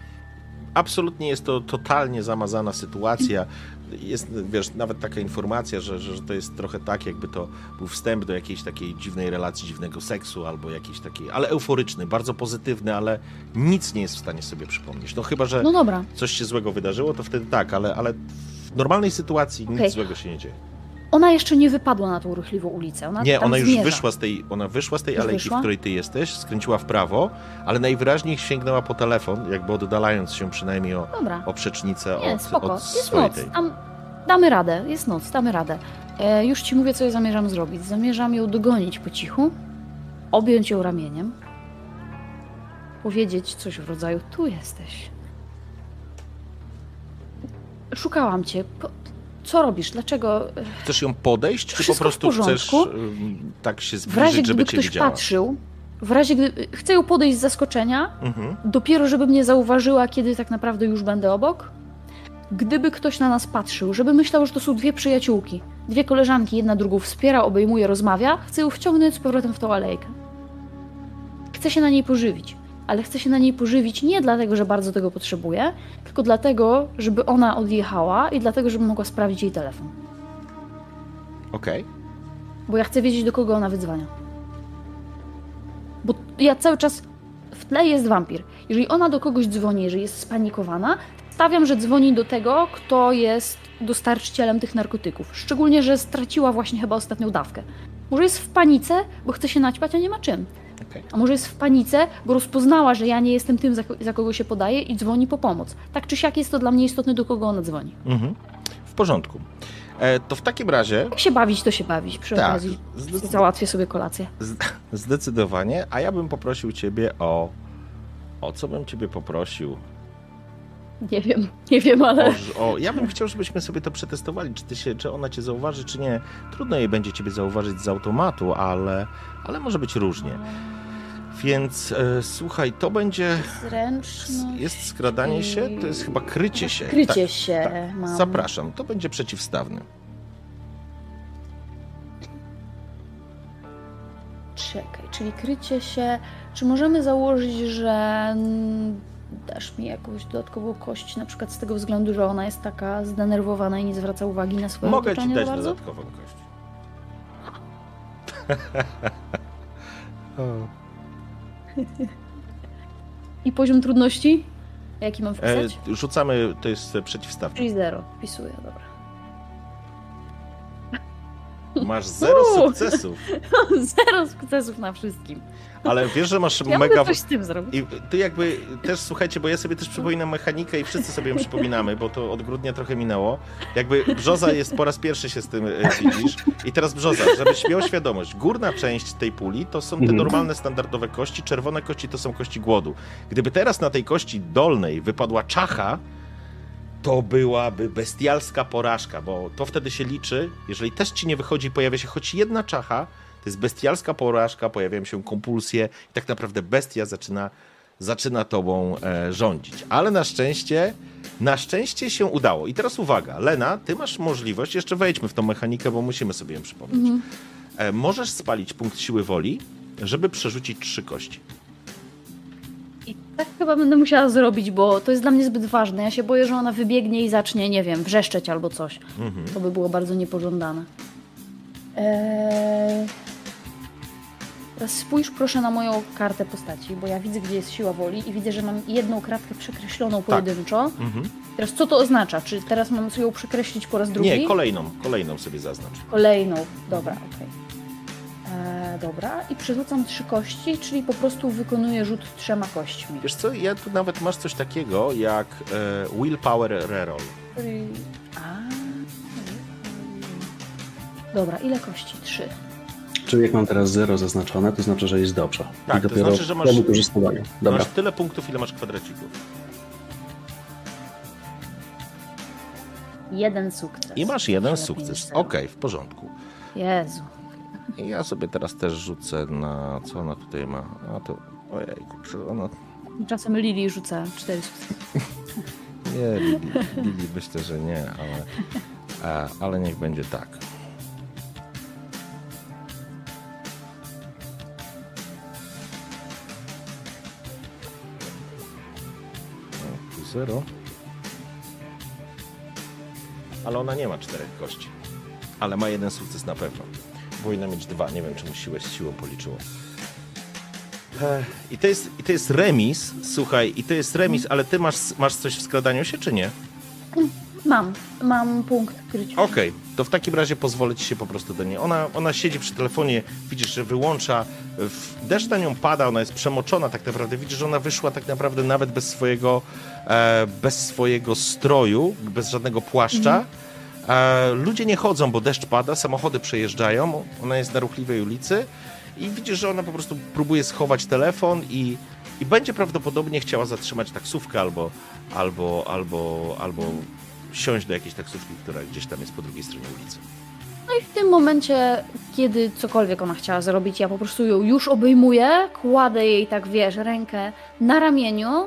Absolutnie jest to totalnie zamazana sytuacja. Jest, wiesz, nawet taka informacja, że, że to jest trochę tak, jakby to był wstęp do jakiejś takiej dziwnej relacji, dziwnego seksu, albo jakiejś takiej, ale euforyczny, bardzo pozytywny, ale nic nie jest w stanie sobie przypomnieć. No chyba, że No dobra, coś się złego wydarzyło, to wtedy tak, ale, ale w normalnej sytuacji nic Okej. złego się nie dzieje. Ona jeszcze nie wypadła na tą ruchliwą ulicę. Ona Nie, ona już zmierza. wyszła z tej, ona wyszła z tej Już alejki, wyszła? w której ty jesteś, skręciła w prawo, ale najwyraźniej sięgnęła po telefon, jakby oddalając się przynajmniej o, Dobra. o przecznicę Nie, od, spoko. od Jest swojej noc. tej. Damy radę. Jest noc, damy radę. E, już ci mówię, co ja zamierzam zrobić. Zamierzam ją dogonić po cichu, objąć ją ramieniem, powiedzieć coś w rodzaju: Tu jesteś. Szukałam cię. Po... Co robisz? Dlaczego? Chcesz ją podejść, czy po Wszystko prostu chcesz ym, tak się W razie, zbliżyć, żeby gdyby cię ktoś widziała? patrzył, w razie, gdy chcę ją podejść z zaskoczenia, Mhm. dopiero żeby mnie zauważyła, kiedy tak naprawdę już będę obok. Gdyby ktoś na nas patrzył, żeby myślał, że to są dwie przyjaciółki, dwie koleżanki, jedna drugą wspiera, obejmuje, rozmawia, chcę ją wciągnąć z powrotem w tą alejkę. Chcę się na niej pożywić, ale chcę się na niej pożywić nie dlatego, że bardzo tego potrzebuję, tylko dlatego, żeby ona odjechała i dlatego, żeby mogła sprawdzić jej telefon. Okej. Bo ja chcę wiedzieć, do kogo ona wydzwania. Bo ja cały czas. W tle jest wampir. Jeżeli ona do kogoś dzwoni, jeżeli jest spanikowana, stawiam, że dzwoni do tego, kto jest dostarczycielem tych narkotyków. Szczególnie, że straciła właśnie chyba ostatnią dawkę. Może jest w panice, bo chce się naćpać, a nie ma czym. Okej. A może jest w panice, bo rozpoznała, że ja nie jestem tym, za, za kogo się podaje i dzwoni po pomoc. Tak czy siak jest to dla mnie istotne, do kogo ona dzwoni. Mhm. W porządku. E, to w takim razie Jak się bawić, to się bawić. Przy Tak, okazji zdecydowanie. załatwię sobie kolację. zdecydowanie, a ja bym poprosił ciebie o... O co bym ciebie poprosił? Nie wiem, nie wiem, ale... O, o, ja bym chciał, żebyśmy sobie to przetestowali, czy, ty się, czy ona cię zauważy, czy nie. Trudno jej będzie ciebie zauważyć z automatu, ale, ale może być różnie. Więc e, słuchaj, to będzie. Zręczność. Jest skradanie się, to jest chyba krycie się. Krycie Tak, się tak. mam. Zapraszam, to będzie przeciwstawny. Czekaj, czyli krycie się. Czy możemy założyć, że dasz mi jakąś dodatkową kość, na przykład z tego względu, że ona jest taka zdenerwowana i nie zwraca uwagi na swoje Mogę ci dać dodatkową kość. I poziom trudności? Jaki mam E, wpisać? rzucamy, to jest e, przeciwstawka. Czyli zero. Wpisuję, dobra. Masz zero Uuu. sukcesów, Zero sukcesów na wszystkim. Ale wiesz, że masz Ja mega... coś z tym zrobić. I ty jakby też, słuchajcie, bo ja sobie też przypominam mechanikę i wszyscy sobie ją przypominamy, bo to od grudnia trochę minęło. Jakby Brzoza jest po raz pierwszy się z tym e, widzisz. I teraz Brzoza, żebyś miał świadomość, górna część tej puli to są te Mhm. normalne, standardowe kości, czerwone kości to są kości głodu. Gdyby teraz na tej kości dolnej wypadła czacha, to byłaby bestialska porażka, bo to wtedy się liczy, jeżeli też ci nie wychodzi, pojawia się choć jedna czacha, to jest bestialska porażka, pojawiają się kompulsje i tak naprawdę bestia zaczyna, zaczyna tobą e, rządzić. Ale na szczęście, na szczęście się udało. I teraz uwaga, Lena, ty masz możliwość, jeszcze wejdźmy w tą mechanikę, bo musimy sobie ją przypomnieć. E, możesz spalić punkt siły woli, żeby przerzucić trzy kości. I tak chyba będę musiała zrobić, bo to jest dla mnie zbyt ważne. Ja się boję, że ona wybiegnie i zacznie, nie wiem, wrzeszczeć albo coś. Mhm. To by było bardzo niepożądane. Eee... Teraz spójrz proszę na moją kartę postaci, bo ja widzę, gdzie jest siła woli i widzę, że mam jedną kratkę przekreśloną pojedynczo. Mhm. Teraz co to oznacza? Czy teraz mam ją przekreślić po raz drugi? Nie, kolejną, kolejną sobie zaznacz. Kolejną. Dobra, okej. Eee, dobra, i przerzucam trzy kości, czyli po prostu wykonuję rzut trzema kośćmi. Wiesz co, ja tu nawet masz coś takiego jak e, willpower reroll. A. Dobra, ile kości? Trzy. Czyli jak mam teraz 0 zaznaczone, to znaczy, że jest dobrze. Tak, I to dopiero znaczy, że masz- po wykorzystywaniu. Dobra. Masz tyle punktów, ile masz kwadracików. Jeden sukces. I masz jeden sukces. Okej, w porządku. Jezu. I ja sobie teraz też rzucę na... Co ona tutaj ma? A to... Ojej, czy ona... Czasem Lili rzuca cztery sukcesy. Nie, Lili, Lili myślę, że nie, ale... A, ale niech będzie tak. O, tu Zero. Ale ona nie ma czterech kości. Ale ma jeden sukces na pewno. Powinna mieć dwa. Nie wiem, czy mu siłę z siłą policzyło. I to, jest, I to jest remis, słuchaj, i to jest remis, ale ty masz, masz coś w skradaniu się, czy nie? Mam. Mam punkt kryciu. Okej, to w takim razie pozwolę ci się po prostu do niej. Ona, ona siedzi przy telefonie, widzisz, że wyłącza, w- deszcz na nią pada, ona jest przemoczona tak naprawdę. Widzisz, że ona wyszła tak naprawdę nawet bez swojego, e, bez swojego stroju, bez żadnego płaszcza. E, ludzie nie chodzą, bo deszcz pada, samochody przejeżdżają, ona jest na ruchliwej ulicy i widzisz, że ona po prostu próbuje schować telefon i, i będzie prawdopodobnie chciała zatrzymać taksówkę albo, albo, albo, albo siąść do jakiejś taksówki, która gdzieś tam jest po drugiej stronie ulicy. No i w tym momencie, kiedy cokolwiek ona chciała zrobić, ja po prostu ją już obejmuję, kładę jej tak, wiesz, rękę na ramieniu,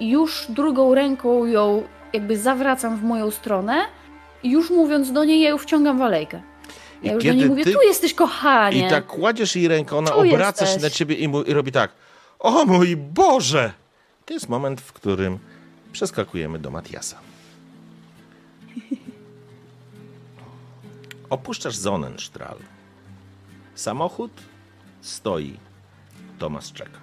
już drugą ręką ją jakby zawracam w moją stronę i już mówiąc do niej, ja ją wciągam w alejkę. Ja I już do niej kiedy mówię, ty- tu jesteś kochanie. I tak kładziesz jej rękę, ona Tu obraca się jesteś. na ciebie i, mu, i robi tak. O mój Boże! To jest moment, w którym przeskakujemy do Matiasa. Opuszczasz Sonnenstrahl. Samochód stoi. Tomas czeka.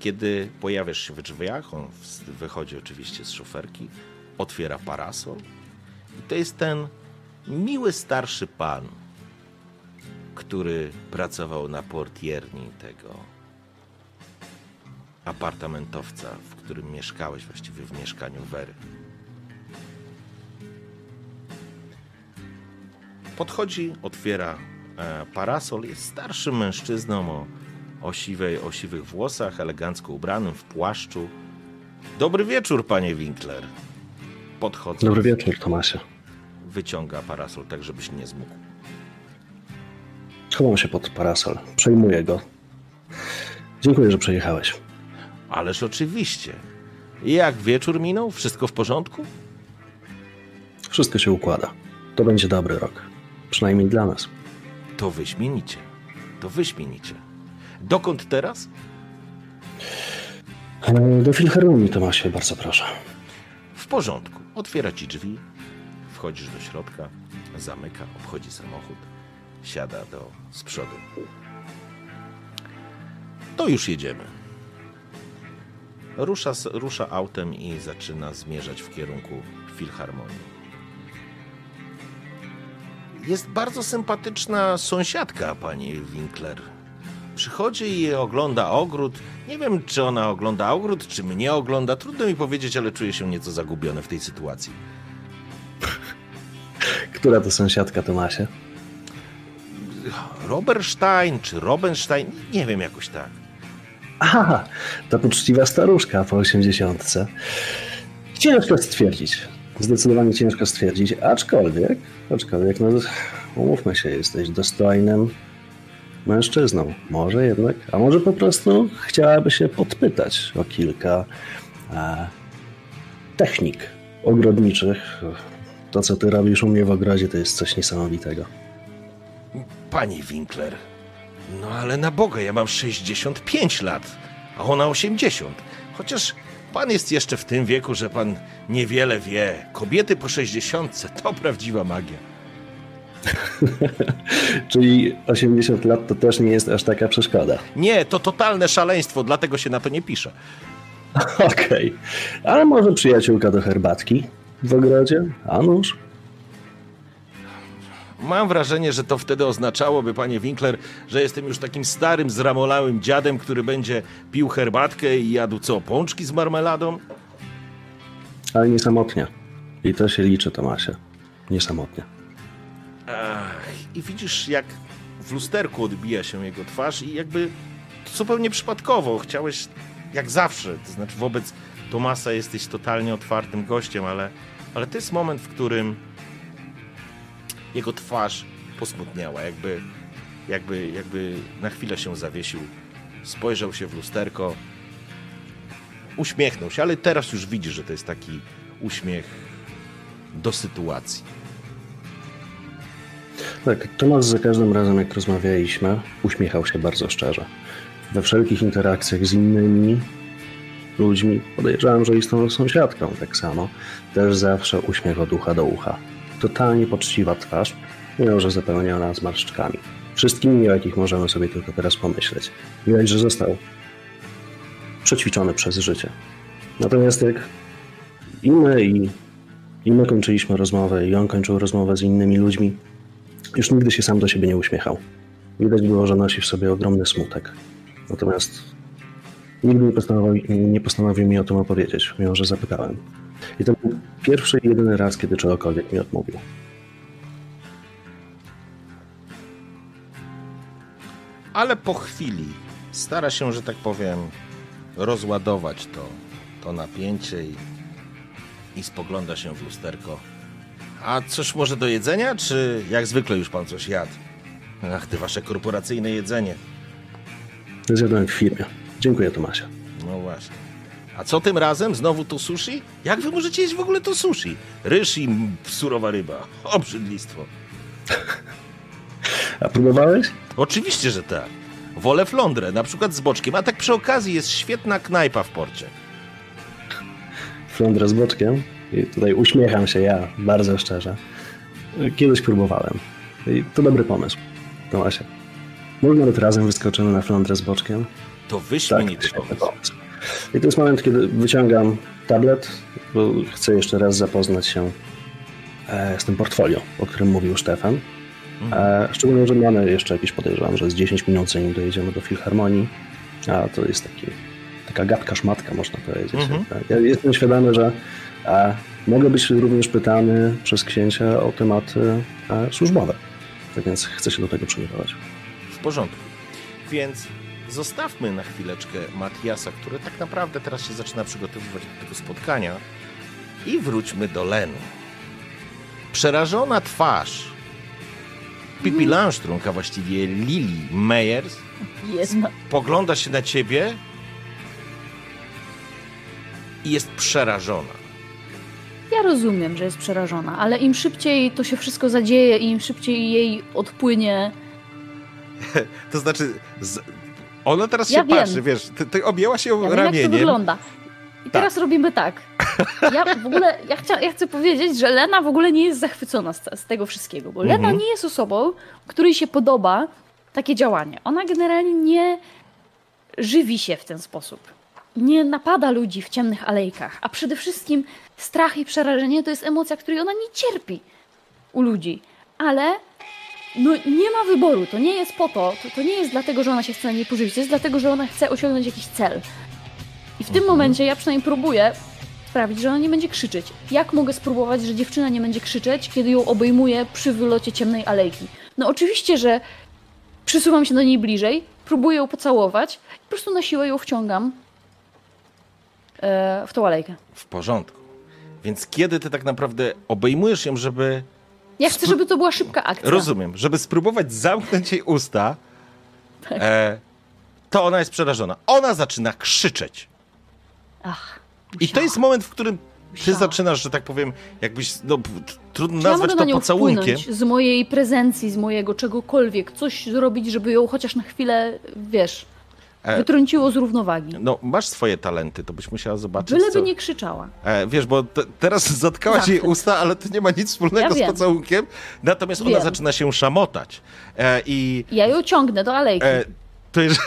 Kiedy pojawiasz się w drzwiach, on wychodzi oczywiście z szoferki, otwiera parasol i to jest ten miły starszy pan, który pracował na portierni tego apartamentowca, w którym mieszkałeś, właściwie w mieszkaniu Wery. Podchodzi, otwiera e, parasol, jest starszym mężczyzną o, o, siwej, o siwych włosach, elegancko ubranym w płaszczu. Dobry wieczór, panie Winkler. Podchodząc, Dobry wieczór, Tomasie. wyciąga parasol tak, żebyś nie zmógł. Chowam się pod parasol. Przejmuję go. Dziękuję, że przyjechałeś. Ależ oczywiście. Jak wieczór minął? Wszystko w porządku? Wszystko się układa. To będzie dobry rok. Przynajmniej dla nas. To wyśmienicie. To wyśmienicie. Dokąd teraz? E, Do Filharmonii, Tomasie, bardzo proszę. W porządku. Otwiera ci drzwi, wchodzisz do środka, zamyka, obchodzi samochód, siada do z przodu. To już jedziemy. rusza, rusza autem i zaczyna zmierzać w kierunku filharmonii. Jest bardzo sympatyczna sąsiadka, pani Winkler. Przychodzi i ogląda ogród. Nie wiem, czy ona ogląda ogród, czy mnie ogląda. Trudno mi powiedzieć, ale czuję się nieco zagubiony w tej sytuacji. Która to sąsiadka Tomasie? Roberstein czy Robenstein? Nie wiem, jakoś tak. Aha, ta poczciwa staruszka po osiemdziesiątce. Ciężko stwierdzić. Zdecydowanie ciężko stwierdzić, aczkolwiek, aczkolwiek, no umówmy się, jesteś dostojnym mężczyzną. Może jednak, a może po prostu chciałaby się podpytać o kilka e, technik ogrodniczych. To, co ty robisz u mnie w ogrodzie, to jest coś niesamowitego. Pani Winkler, no ale na Boga, ja mam 65 lat, a ona 80. Chociaż pan jest jeszcze w tym wieku, że pan niewiele wie. Kobiety po 60 to prawdziwa magia. Czyli 80 lat to też nie jest aż taka przeszkoda. Nie, to totalne szaleństwo, dlatego się na to nie pisze. Okej, ale może przyjaciółka do herbatki w ogrodzie? A nuż? Mam wrażenie, że to wtedy oznaczałoby, panie Winkler, że jestem już takim starym, zramolałym dziadem, który będzie pił herbatkę i jadł co, pączki z marmeladą? Ale nie samotnie. I to się liczy, Tomasie. Nie samotnie. Ach, I widzisz, jak w lusterku odbija się jego twarz i jakby zupełnie przypadkowo chciałeś, jak zawsze, to znaczy wobec Tomasa jesteś totalnie otwartym gościem, ale, ale to jest moment, w którym jego twarz posmutniała, jakby, jakby, jakby na chwilę się zawiesił, spojrzał się w lusterko, uśmiechnął się, ale teraz już widzi, że to jest taki uśmiech do sytuacji. Tak, Tomasz za każdym razem, jak rozmawialiśmy, uśmiechał się bardzo szczerze. We wszelkich interakcjach z innymi ludźmi, podejrzewam, że i z tą sąsiadką tak samo, też zawsze uśmiech od ucha do ucha. Totalnie poczciwa twarz, mimo że zapełniona zmarszczkami. Wszystkimi, o jakich możemy sobie tylko teraz pomyśleć. Widać, że został przećwiczony przez życie. Natomiast jak i my, i, i my kończyliśmy rozmowę, i on kończył rozmowę z innymi ludźmi, już nigdy się sam do siebie nie uśmiechał. Widać było, że nosi w sobie ogromny smutek. Natomiast nigdy nie postanowił, nie postanowił mi o tym opowiedzieć, mimo że zapytałem. I to był pierwszy i jedyny raz, kiedy czegokolwiek mi odmówił. ale po chwili stara się, że tak powiem, rozładować to, to napięcie i, i spogląda się w lusterko. A coś może do jedzenia, czy jak zwykle już pan coś jadł? Ach, ty wasze korporacyjne jedzenie. Zjadłem w firmie. Dziękuję, Tomasie. No właśnie. A co tym razem? Znowu to sushi? Jak wy możecie jeść w ogóle to sushi? Ryż i surowa ryba. Obrzydlistwo. A próbowałeś? Oczywiście, że tak. Wolę flądrę, na przykład z boczkiem, a tak przy okazji jest świetna knajpa w porcie. Flądrę z boczkiem. I tutaj uśmiecham się ja, bardzo szczerze. Kiedyś próbowałem. I to dobry pomysł, Tomasie. Może nawet razem wyskoczymy na flądrę z boczkiem? To Tak, wyśmienity świetny pomysł. pomysł. I to jest moment, kiedy wyciągam tablet, bo chcę jeszcze raz zapoznać się e, z tym portfolio, o którym mówił Stefan. E, szczególnie, że mamy jeszcze jakieś, podejrzewam, że z 10 minut, zanim dojedziemy do Filharmonii, a to jest taki, taka gadka szmatka, można powiedzieć. Mhm. Ja jestem świadomy, że e, mogę być również pytany przez księcia o tematy służbowe, tak więc chcę się do tego przygotować. W porządku. Więc zostawmy na chwileczkę Matiasa, który tak naprawdę teraz się zaczyna przygotowywać do tego spotkania i wróćmy do Lenu. Przerażona twarz Pippi Langström, a właściwie Lily Meyers, Jedna. pogląda się na ciebie i jest przerażona. Ja rozumiem, że jest przerażona, ale im szybciej to się wszystko zadzieje i im szybciej jej odpłynie. To znaczy, z... ona teraz Ja się wiem. patrzy, wiesz, ty, ty objęła się Ja wiem, jak to ramieniem. wygląda. I teraz robimy tak. Ja w ogóle, ja, chcia, ja chcę powiedzieć, że Lena w ogóle nie jest zachwycona z, z tego wszystkiego, bo Lena Mhm. nie jest osobą, której się podoba takie działanie. Ona generalnie nie żywi się w ten sposób. nie napada ludzi w ciemnych alejkach, a przede wszystkim strach i przerażenie to jest emocja, której ona nie cierpi u ludzi. Ale no, nie ma wyboru, to nie jest po to, to, to nie jest dlatego, że ona się chce na niej pożywić, to jest dlatego, że ona chce osiągnąć jakiś cel. I w tym momencie ja przynajmniej próbuję sprawić, że ona nie będzie krzyczeć. Jak mogę spróbować, że dziewczyna nie będzie krzyczeć, kiedy ją obejmuję przy wylocie ciemnej alejki? No oczywiście, że przysuwam się do niej bliżej, próbuję ją pocałować i po prostu na siłę ją wciągam e, w tą alejkę. W porządku. Więc kiedy ty tak naprawdę obejmujesz ją, żeby. Ja chcę, żeby to była szybka akcja. Rozumiem, żeby spróbować zamknąć jej usta, Tak. e, to ona jest przerażona. Ona zaczyna krzyczeć. Ach, I to jest moment, w którym ty zaczynasz, że tak powiem, jakbyś. No, trudno Czy ja nazwać na to nią pocałunkiem. z mojej prezencji, z mojego czegokolwiek, coś zrobić, żeby ją chociaż na chwilę, wiesz, wytrąciło z równowagi. No, masz swoje talenty, to byś musiała zobaczyć. Byleby co... nie krzyczała. E, wiesz, bo te, teraz zatkałaś jej Zachwyt. usta, ale to nie ma nic wspólnego Ja z wiem. pocałunkiem. Natomiast ona Wiem. zaczyna się szamotać. E, I Ja ją ciągnę do alejki. e, to jest.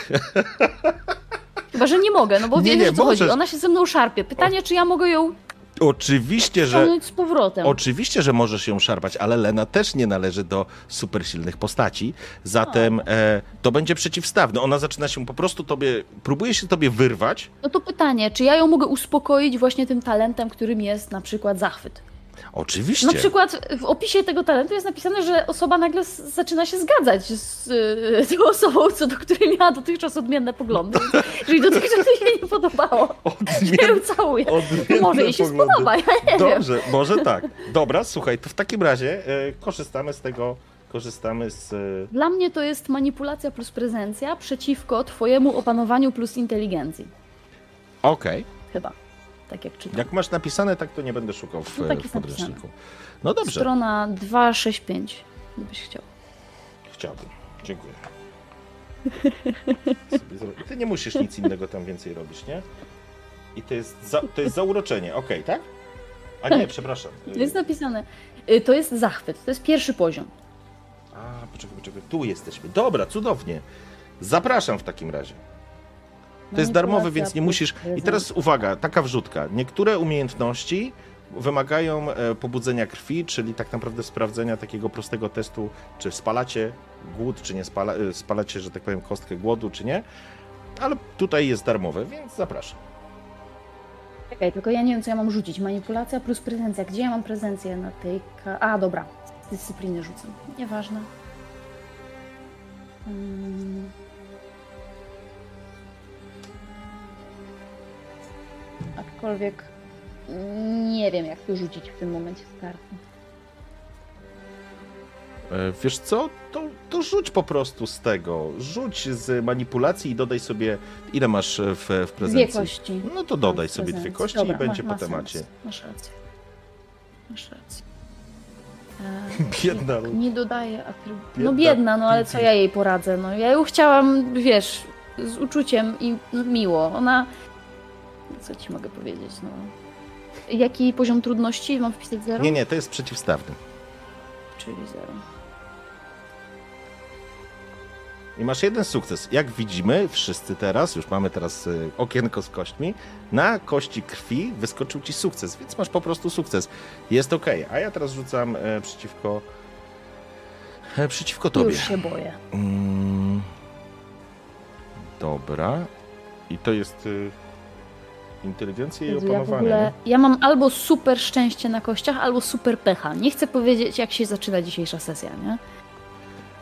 Chyba, że nie mogę, no bo Nie, o co chodzi. możesz. Ona się ze mną szarpie. Pytanie, czy ja mogę ją Oczywiście, że. z powrotem. Oczywiście, że możesz ją szarpać, ale Lena też nie należy do supersilnych postaci, zatem e, to będzie przeciwstawne. Ona zaczyna się po prostu tobie, próbuje się tobie wyrwać. No to pytanie, czy ja ją mogę uspokoić właśnie tym talentem, którym jest na przykład zachwyt? Oczywiście. Na przykład w opisie tego talentu jest napisane, że osoba nagle zaczyna się zgadzać z y, tą osobą, co do której miała dotychczas odmienne poglądy. Jeżeli dotychczas jej się nie podobało, ja ją całuję. To może jej się poglądy. spodoba, ja nie wiem. Dobrze, może tak. Dobra, słuchaj, to w takim razie e, korzystamy z tego, korzystamy z... E, Dla mnie to jest manipulacja plus prezencja przeciwko twojemu opanowaniu plus inteligencji. Okej. Chyba. Tak jak czytam. Jak masz napisane, tak to nie będę szukał w, No tak w podręczniku. No dobrze, Strona 265, gdybyś chciał. chciałbym. Dziękuję. Ty nie musisz nic innego tam więcej robić, nie? I to jest, za, to jest zauroczenie, okej, tak? A nie, przepraszam. Jest napisane. y, To jest zachwyt, to jest pierwszy poziom. A, poczekaj, poczekaj, tu jesteśmy. Dobra, cudownie. Zapraszam w takim razie. To jest Manipulacja więc nie musisz. I teraz uwaga, taka wrzutka. Niektóre umiejętności wymagają e, pobudzenia krwi, czyli tak naprawdę sprawdzenia takiego prostego testu, czy spalacie głód, czy nie spala, e, spalacie, że tak powiem, kostkę głodu, czy nie. Ale tutaj jest darmowe, więc zapraszam. Czekaj, tylko ja nie wiem, co ja mam rzucić. Manipulacja plus prezencja. Gdzie ja mam prezencję na tej... Ka- A, dobra. Z dyscypliny rzucam. Nieważne. Mm. Aczkolwiek nie wiem, jak to rzucić w tym momencie z karty. E, Wiesz co? To, to rzuć po prostu z tego. Rzuć z manipulacji i dodaj sobie, ile masz e, w, w Dwie prezencji. kości. No to dodaj sobie dwie kości Dobra, i będzie ma, po ma temacie. Sens. Masz rację. Masz rację. E, Biedna Ru- Nie dodaję atrybutu. No biedna, no ale co ja jej poradzę? No ja ją chciałam, wiesz, z uczuciem i no, miło. Ona... Co ci mogę powiedzieć, no... Jaki poziom trudności? Mam wpisać zero? Nie, nie, to jest przeciwstawny. Czyli zero. I masz jeden sukces. Jak widzimy, wszyscy teraz, już mamy teraz y, okienko z kośćmi, na kości krwi wyskoczył ci sukces, więc masz po prostu sukces. Jest ok. A ja teraz rzucam e, przeciwko. E, przeciwko tobie. Już się boję. Mm, dobra. I to jest y, inteligencja i Jezu, ja w opanowanie. ogóle... Ja mam albo super szczęście na kościach, albo super pecha. Nie chcę powiedzieć, jak się zaczyna dzisiejsza sesja, nie?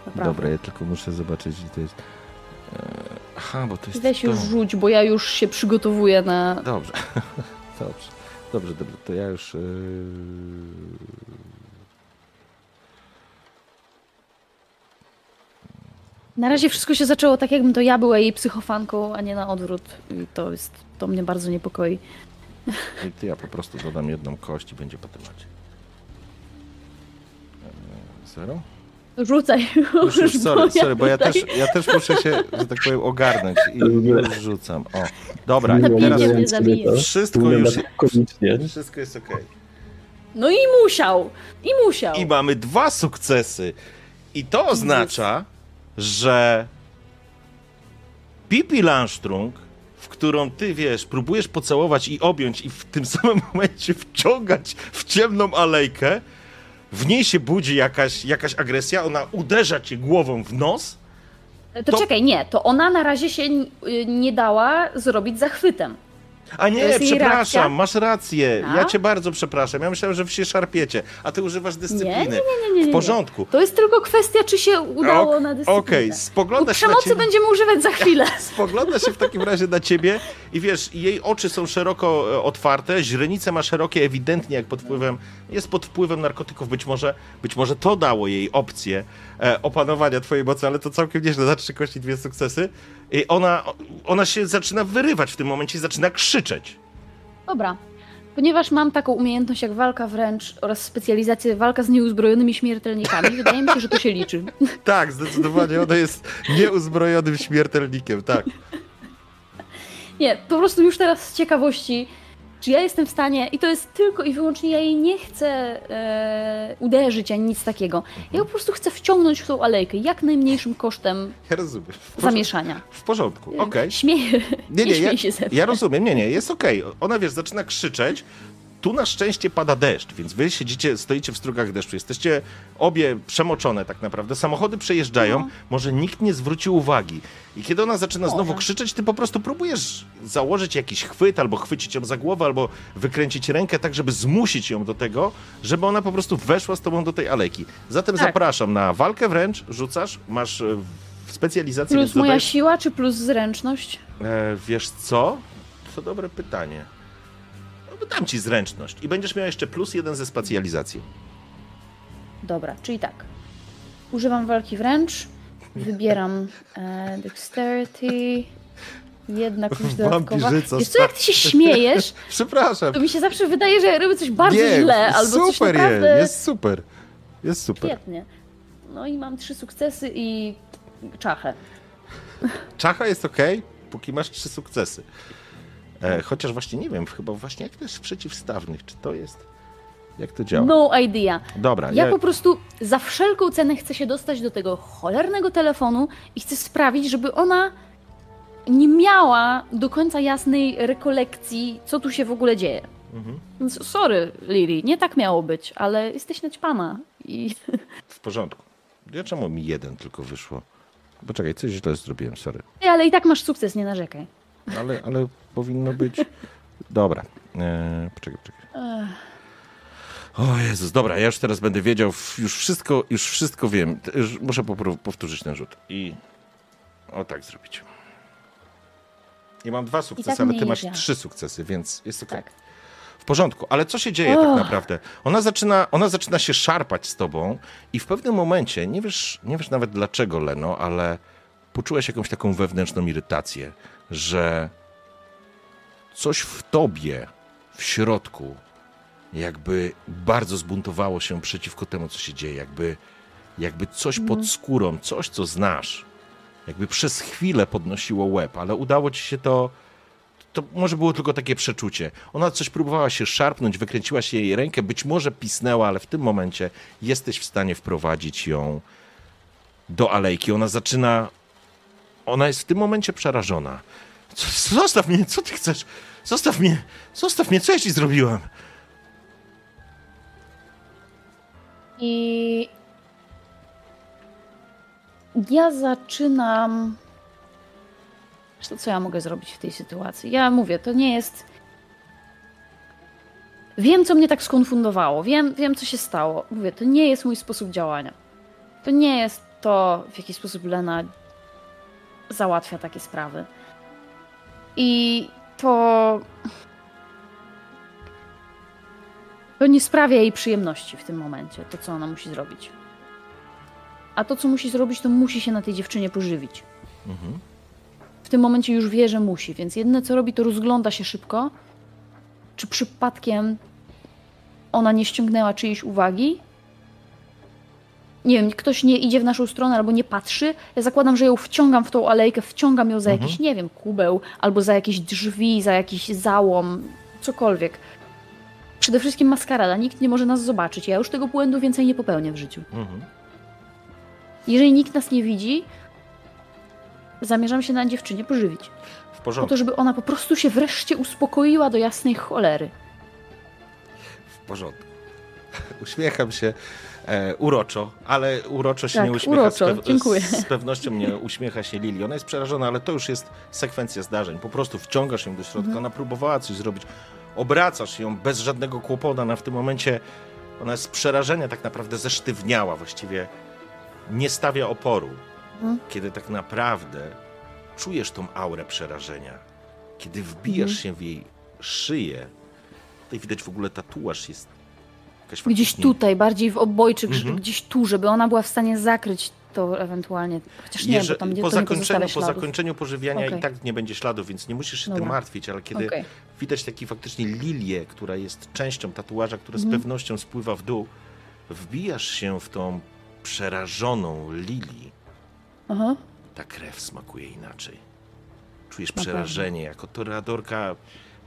Naprawdę. Dobra, ja tylko muszę zobaczyć, gdzie to jest. E, aha, bo to jest. Weź to. już rzuć, bo ja już się przygotowuję na... Dobrze. dobrze. Dobrze, dobrze. To ja już. Yy... Na razie wszystko się zaczęło tak, jakbym to ja była jej psychofanką, a nie na odwrót. I to jest, to mnie bardzo niepokoi. I ty ja po prostu dodam jedną kość i będzie po temacie. E, Zero? Rzucaj Już, już, bo sorry, sorry, bo ja też, ja też muszę się, że tak powiem, ogarnąć i już rzucam. O, dobra, i Zabijcie teraz mnie, zabiję. wszystko już, komicznie. wszystko jest okej. No i musiał! I musiał! I mamy dwa sukcesy. I to oznacza, że Pipi Landstrung którą ty wiesz, próbujesz pocałować i objąć, i w tym samym momencie wciągać w ciemną alejkę, w niej się budzi jakaś, jakaś agresja, ona uderza cię głową w nos. To, To- czekaj, nie, to ona na razie się y, nie dała zrobić zachwytem. A nie, przepraszam, masz rację. A? Ja cię bardzo przepraszam. Ja myślałem, że wy się szarpiecie, a ty używasz dyscypliny. Nie, nie, nie, nie, nie, W porządku. To jest tylko kwestia, czy się udało Ok- na dyscyplinę. Okej, U spogląda się na przemocy ciebie. będziemy używać za chwilę. Spogląda się w takim razie na ciebie i wiesz, jej oczy są szeroko e, otwarte, źrenice ma szerokie, ewidentnie jak pod wpływem, jest pod wpływem narkotyków, być może, być może to dało jej opcję e, opanowania twojej mocy, ale to całkiem nieźle, za trzy kości, dwie sukcesy. I ona, ona się zaczyna wyrywać w tym momencie i zaczyna krzyczeć. Dobra. Ponieważ mam taką umiejętność jak walka wręcz oraz specjalizację walka z nieuzbrojonymi śmiertelnikami, wydaje mi się, że to się liczy. Tak, zdecydowanie, ona jest nieuzbrojonym śmiertelnikiem, tak. Nie, po prostu już teraz z ciekawości, czy ja jestem w stanie, i to jest tylko i wyłącznie, ja jej nie chcę e, uderzyć ani nic takiego. Ja po prostu chcę wciągnąć w tą alejkę jak najmniejszym kosztem Ja rozumiem. W zamieszania. W porządku, okej. Śmieję. Nie, nie, ja, śmiej się ze mnie. ja rozumiem, nie, nie, jest okej. Ona, wiesz, zaczyna krzyczeć, tu na szczęście pada deszcz, więc wy siedzicie, stoicie w strugach deszczu, jesteście obie przemoczone tak naprawdę, samochody przejeżdżają, No. może nikt nie zwrócił uwagi. I kiedy ona zaczyna znowu Może. krzyczeć, ty po prostu próbujesz założyć jakiś chwyt, albo chwycić ją za głowę, albo wykręcić rękę tak, żeby zmusić ją do tego, żeby ona po prostu weszła z tobą do tej alejki. Zatem Tak. zapraszam na walkę wręcz, rzucasz, masz e, specjalizację, Plus moja dodajesz siła, czy plus zręczność? E, wiesz co? To dobre pytanie. No, dam ci zręczność i będziesz miał jeszcze plus jeden ze specjalizacji. Dobra, czyli tak. Używam walki wręcz, wybieram e, dexterity, jedna klucz dodatkowa. Wiesz co, jak ty się śmiejesz, Przepraszam. to mi się zawsze wydaje, że ja robię coś bardzo nie, źle, albo coś super naprawdę jest, jest super. Jest super. świetnie. No i mam trzy sukcesy i czachę. Czacha jest ok, póki masz trzy sukcesy. E, chociaż właśnie nie wiem, chyba właśnie jak to jest w przeciwstawnych, czy to jest... Jak to działa? No idea. Dobra, Ja ja, po prostu za wszelką cenę chcę się dostać do tego cholernego telefonu i chcę sprawić, żeby ona nie miała do końca jasnej rekolekcji, co tu się w ogóle dzieje. Mhm. Więc sorry, Lili, nie tak miało być, ale jesteś naćpana. I w porządku. Ja czemu mi jeden tylko wyszło? Poczekaj, coś źle zrobiłem, sorry. ale i tak masz sukces, nie narzekaj. Ale, ale powinno być. Dobra. Eee, poczekaj, poczekaj. O Jezus, dobra, ja już teraz będę wiedział, już wszystko, już wszystko wiem. Już Muszę powtórzyć ten rzut. I o tak zrobić. I mam dwa sukcesy, tak ale ty masz trzy sukcesy, więc jest okej. Tak. W porządku, ale co się dzieje tak Och. naprawdę? Ona zaczyna, ona zaczyna się szarpać z tobą i w pewnym momencie, nie wiesz, nie wiesz nawet dlaczego, Leno, ale poczułeś jakąś taką wewnętrzną irytację, że coś w tobie, w środku, jakby bardzo zbuntowało się przeciwko temu, co się dzieje, jakby, jakby coś pod skórą, coś, co znasz, jakby przez chwilę podnosiło łeb, ale udało ci się to to może było tylko takie przeczucie. Ona coś próbowała się szarpnąć, wykręciła się jej rękę, być może pisnęła, ale w tym momencie jesteś w stanie wprowadzić ją do alejki. Ona zaczyna. Ona jest w tym momencie przerażona. Co, zostaw mnie, co ty chcesz? Zostaw mnie, zostaw mnie, co ja ci zrobiłam? I ja zaczynam. Co, co ja mogę zrobić w tej sytuacji? Ja mówię, to nie jest. Wiem, co mnie tak skonfundowało, wiem, wiem, co się stało. Mówię, to nie jest mój sposób działania. To nie jest to, w jaki sposób Lena załatwia takie sprawy. I to. To nie sprawia jej przyjemności w tym momencie, to co ona musi zrobić. A to, co musi zrobić, to musi się na tej dziewczynie pożywić. W tym momencie już wie, że musi, więc jedyne co robi, to rozgląda się szybko, czy przypadkiem ona nie ściągnęła czyjejś uwagi. Nie wiem, ktoś nie idzie w naszą stronę albo nie patrzy. Ja zakładam, że ją wciągam w tą alejkę, wciągam ją za jakiś, nie wiem, kubeł, albo za jakieś drzwi, za jakiś załom, cokolwiek. Przede wszystkim maskarada. Nikt nie może nas zobaczyć. Ja już tego błędu więcej nie popełnię w życiu. Mhm. Jeżeli nikt nas nie widzi, zamierzam się na dziewczynie pożywić. W Po porządku. to, żeby ona po prostu się wreszcie uspokoiła do jasnej cholery. W porządku. Uśmiecham się e, uroczo, ale uroczo się Tak, nie uśmiecha. uroczo, z, dziękuję. z pewnością nie uśmiecha się Lili. Ona jest przerażona, ale to już jest sekwencja zdarzeń. Po prostu wciągasz ją do środka, Mhm. ona próbowała coś zrobić, obracasz ją bez żadnego kłopotu. Ona w tym momencie, ona z przerażenia tak naprawdę zesztywniała, właściwie nie stawia oporu. Mhm. Kiedy tak naprawdę czujesz tą aurę przerażenia, kiedy wbijasz Mhm. się w jej szyję, tutaj widać w ogóle tatuaż jest jakaś Gdzieś faktycznie- tutaj, bardziej w obojczyk, żeby Mhm. gdzieś tu, żeby ona była w stanie zakryć to ewentualnie. Chociaż nie, Jeże- bo tam nie, po, to nie zakończeniu, pozostawia po śladów. zakończeniu pożywiania Okej. i tak nie będzie śladów, więc nie musisz się tym Dobra. martwić, ale kiedy Okej. widać taki faktycznie lilię, która jest częścią tatuaża, która z Mhm. pewnością spływa w dół, wbijasz się w tą przerażoną lili, Aha. ta krew smakuje inaczej. Czujesz przerażenie. Jako toreadorka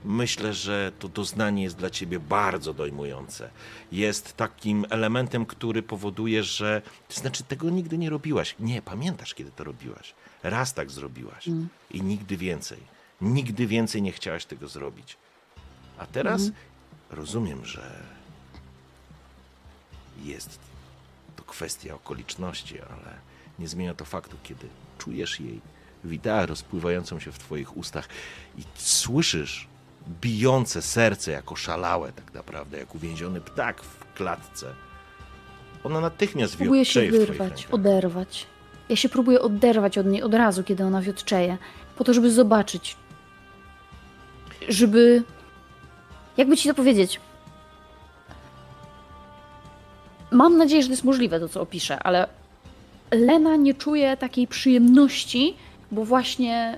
myślę, że to doznanie jest dla ciebie bardzo dojmujące. Jest takim elementem, który powoduje, że... To znaczy, tego nigdy nie robiłaś. Nie, pamiętasz, kiedy to robiłaś. Raz tak zrobiłaś Mm. i nigdy więcej. Nigdy więcej nie chciałaś tego zrobić. A teraz Mhm. rozumiem, że jest to kwestia okoliczności, ale nie zmienia to faktu, kiedy czujesz jej wideę rozpływającą się w twoich ustach i słyszysz bijące serce jako szalałe tak naprawdę, jak uwięziony ptak w klatce. Ona natychmiast Próbuję się wyrwać, oderwać. Ja się próbuję oderwać od niej od razu, kiedy ona wiotczeje, po to, żeby zobaczyć. Żeby. Jakby ci to powiedzieć? Mam nadzieję, że to jest możliwe, to co opiszę, ale Lena nie czuje takiej przyjemności, bo właśnie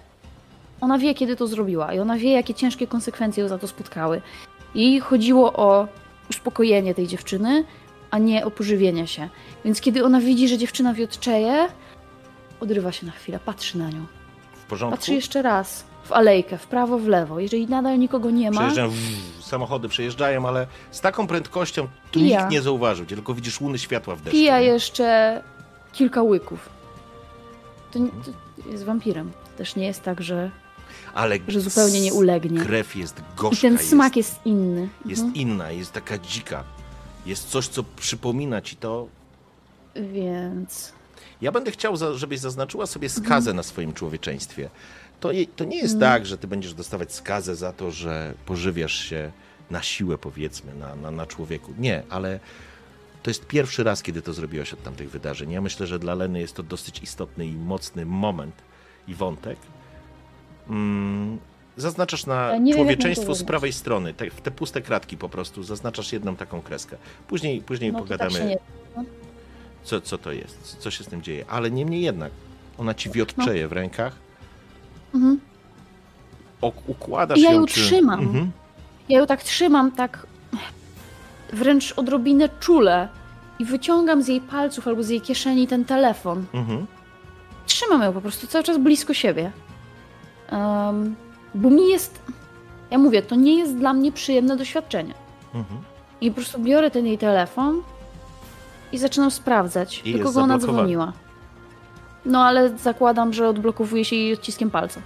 ona wie, kiedy to zrobiła i ona wie, jakie ciężkie konsekwencje ją za to spotkały. Jej chodziło o uspokojenie tej dziewczyny, a nie o pożywienie się. Więc kiedy ona widzi, że dziewczyna wiotczeje, odrywa się na chwilę, patrzy na nią. W porządku? Patrzy jeszcze raz w alejkę, w prawo, w lewo. Jeżeli nadal nikogo nie ma, Przejeżdżają, samochody przejeżdżają, ale z taką prędkością tu Pija. nikt nie zauważył, tylko widzisz łuny światła w deszczu. pija nie? jeszcze kilka łyków. To, to jest wampirem. To też nie jest tak, że, ale że zupełnie nie ulegnie. Krew jest I gorzka, ten jest, smak jest inny. jest Mhm. inna, jest taka dzika. Jest coś, co przypomina ci to. Więc. Ja będę chciał, żebyś zaznaczyła sobie skazę Mhm. na swoim człowieczeństwie. To, to nie jest tak, że ty będziesz dostawać skazę za to, że pożywiasz się na siłę, powiedzmy, na, na, na człowieku. Nie, ale to jest pierwszy raz, kiedy to zrobiłaś od tamtych wydarzeń. Ja myślę, że dla Leny jest to dosyć istotny i mocny moment i wątek. Mm, zaznaczasz na Ja nie wiem, człowieczeństwo to z prawej strony, te, w te puste kratki po prostu, zaznaczasz jedną taką kreskę. Później, później No tak pogadamy, nie. co, co to jest, co się z tym dzieje. Ale niemniej jednak, ona ci wiotczeje w rękach, Mhm. ok- układasz I ja ją ją przy- trzymam. Mhm. Ja ją tak trzymam, tak wręcz odrobinę czule i wyciągam z jej palców albo z jej kieszeni ten telefon. Mhm. Trzymam ją po prostu cały czas blisko siebie. Em, bo mi jest. Ja mówię, to nie jest dla mnie przyjemne doświadczenie. Mhm. I po prostu biorę ten jej telefon i zaczynam sprawdzać, I do kogo ona dzwoniła. No ale zakładam, że odblokowuje się jej odciskiem palca.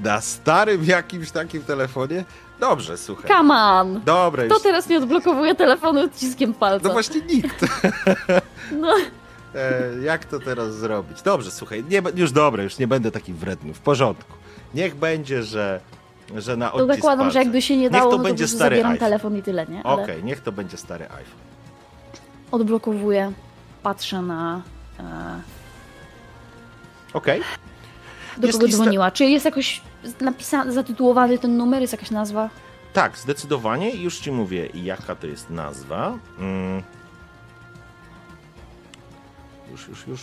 Na starym jakimś takim telefonie? Dobrze, słuchaj. Come on! Dobra, już. Kto teraz nie odblokowuje telefonu odciskiem palca? No właśnie nikt. No, E, jak to teraz zrobić? Dobrze, słuchaj, nie, już dobre, już nie będę taki wredny, w porządku. Niech będzie, że, że na to zakładam, palca. że jakby się nie Niech dało, to no to będzie prostu stary zabieram iPhone. telefon i tyle, nie? Ale Okej, niech to będzie stary iPhone. odblokowuję, patrzę na... E, Okej. do Jest kogo lista- dzwoniła. Czy jest jakoś napisany, zatytułowany ten numer, jest jakaś nazwa? Tak, zdecydowanie. Już ci mówię, jaka to jest nazwa. Mm. Już, już, już.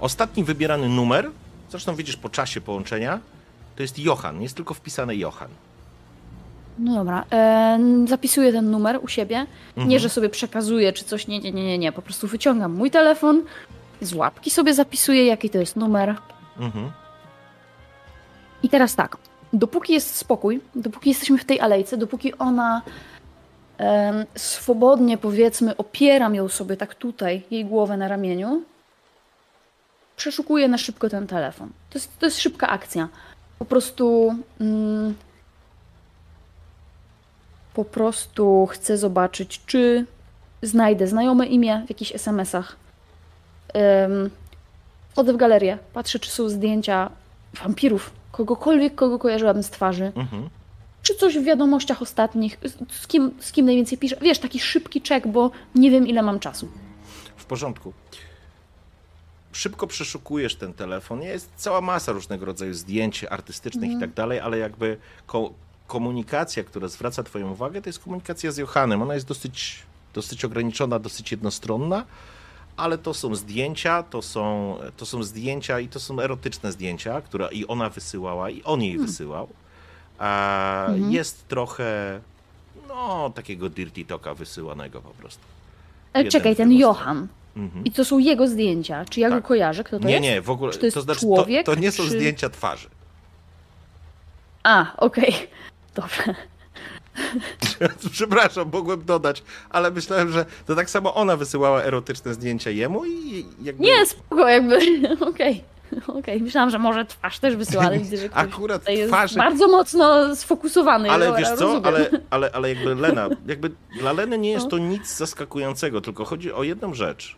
Ostatni wybierany numer, zresztą widzisz po czasie połączenia, to jest Johan. Jest tylko wpisane Johan. No dobra, e, zapisuję ten numer u siebie. Mhm. Nie, że sobie przekazuję czy coś, nie, nie, nie, nie, nie. Po prostu wyciągam mój telefon, z łapki sobie zapisuję, jaki to jest numer. Mhm. I teraz tak, dopóki jest spokój, dopóki jesteśmy w tej alejce, dopóki ona swobodnie, powiedzmy, opieram ją sobie tak tutaj, jej głowę na ramieniu, przeszukuję na szybko ten telefon. To jest, to jest szybka akcja. Po prostu. Mm, po prostu chcę zobaczyć, czy znajdę znajome imię w jakichś SMS-ach. Ym, wchodzę w galerię, patrzę, czy są zdjęcia wampirów, kogokolwiek, kogo kojarzyłam z twarzy. Mhm. Czy coś w wiadomościach ostatnich, z- kim, z kim najwięcej piszę. Wiesz, taki szybki czek, bo nie wiem, ile mam czasu. W porządku. Szybko przeszukujesz ten telefon. Jest cała masa różnego rodzaju zdjęć artystycznych i tak dalej, ale jakby ko- komunikacja, która zwraca Twoją uwagę, to jest komunikacja z Johannem. Ona jest dosyć, dosyć ograniczona, dosyć jednostronna, ale to są zdjęcia, to są, to są zdjęcia i to są erotyczne zdjęcia, które i ona wysyłała, i on jej wysyłał. A Jest trochę, no, takiego dirty talka wysyłanego po prostu. Ale Jeden czekaj, ten Johan. Mhm. I to są jego zdjęcia. Czy ja Tak. go kojarzę? Kto to nie, jest? nie, w ogóle. Czy to jest znaczy, człowiek, To, to nie są czy- zdjęcia twarzy. A, okej. Dobrze. Przepraszam, mogłem dodać, ale myślałem, że to tak samo ona wysyłała erotyczne zdjęcia jemu i jakby. Nie, spoko, jakby. Okej. Okej, myślałam, że może twarz też wysyła, ale widzę, że Akurat tutaj jest twarzy- bardzo mocno sfokusowany. Ale wiesz co, ale, ale, ale jakby Lena, jakby dla Leny nie jest No. to nic zaskakującego, tylko chodzi o jedną rzecz.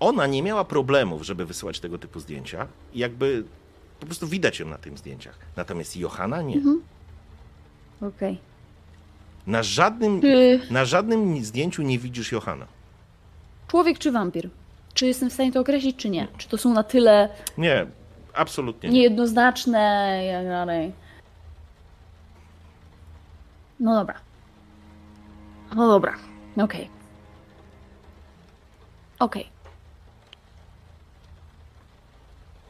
Ona nie miała problemów, żeby wysyłać tego typu zdjęcia i jakby po prostu widać ją na tych zdjęciach. Natomiast Johanna nie. Mhm. Okej. Na żadnym, Czy na żadnym zdjęciu nie widzisz Johanna. człowiek czy wampir? Czy jestem w stanie to określić, czy nie? Czy to są na tyle Nie, absolutnie nie. niejednoznaczne i tak dalej? No dobra. No dobra. Okej. Okej.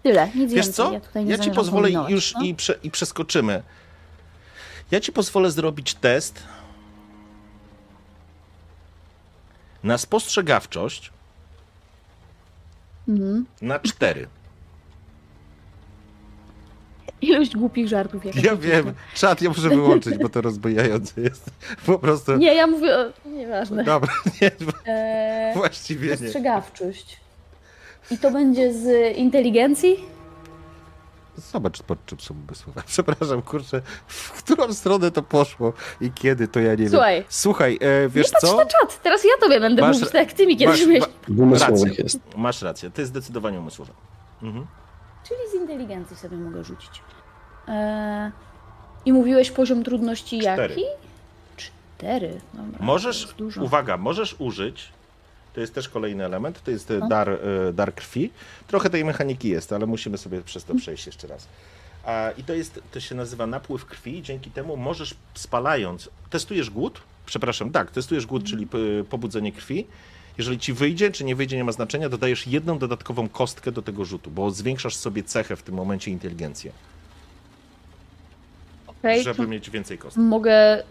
Tyle, nic Wiesz więcej. co? Ja, tutaj nie Ja ci pozwolę już no. i, prze, i przeskoczymy. Ja ci pozwolę zrobić test na spostrzegawczość Mhm. na cztery. Ilość głupich żartów. jaka Ja wiem, jest. czat ja muszę wyłączyć, bo to rozbijające jest. Po prostu. Nie, ja mówię o... Nieważne. Dobra, nie, Eee, właściwie nie. Spostrzegawczość. I to będzie z inteligencji? Zobacz, pod czym są umysłowe. Przepraszam, kurczę, w którą stronę to poszło i kiedy, to ja nie wiem. Słuchaj. Słuchaj, e, wiesz nie co? na czat, teraz ja tobie będę Masz- mówić, tak jak ty mi kiedyś masz- mówiłeś. ma- W umysłowych jest. Masz rację, to jest zdecydowanie umysłowe. Mhm. Czyli z inteligencji sobie mogę rzucić. Eee, I mówiłeś poziom trudności Cztery. jaki? Cztery. Dobra, Możesz, uwaga, możesz użyć, to jest też kolejny element, to jest e, No. dar, e, dar krwi. Trochę tej mechaniki jest, ale musimy sobie przez to przejść jeszcze raz. A, I to jest, to się nazywa napływ krwi, dzięki temu możesz spalając, testujesz głód, przepraszam, tak, testujesz głód, czyli pobudzenie krwi. Jeżeli ci wyjdzie, czy nie wyjdzie, nie ma znaczenia, dodajesz jedną dodatkową kostkę do tego rzutu, bo zwiększasz sobie cechę w tym momencie inteligencję, Okej, żeby mieć więcej kostek. Mogę.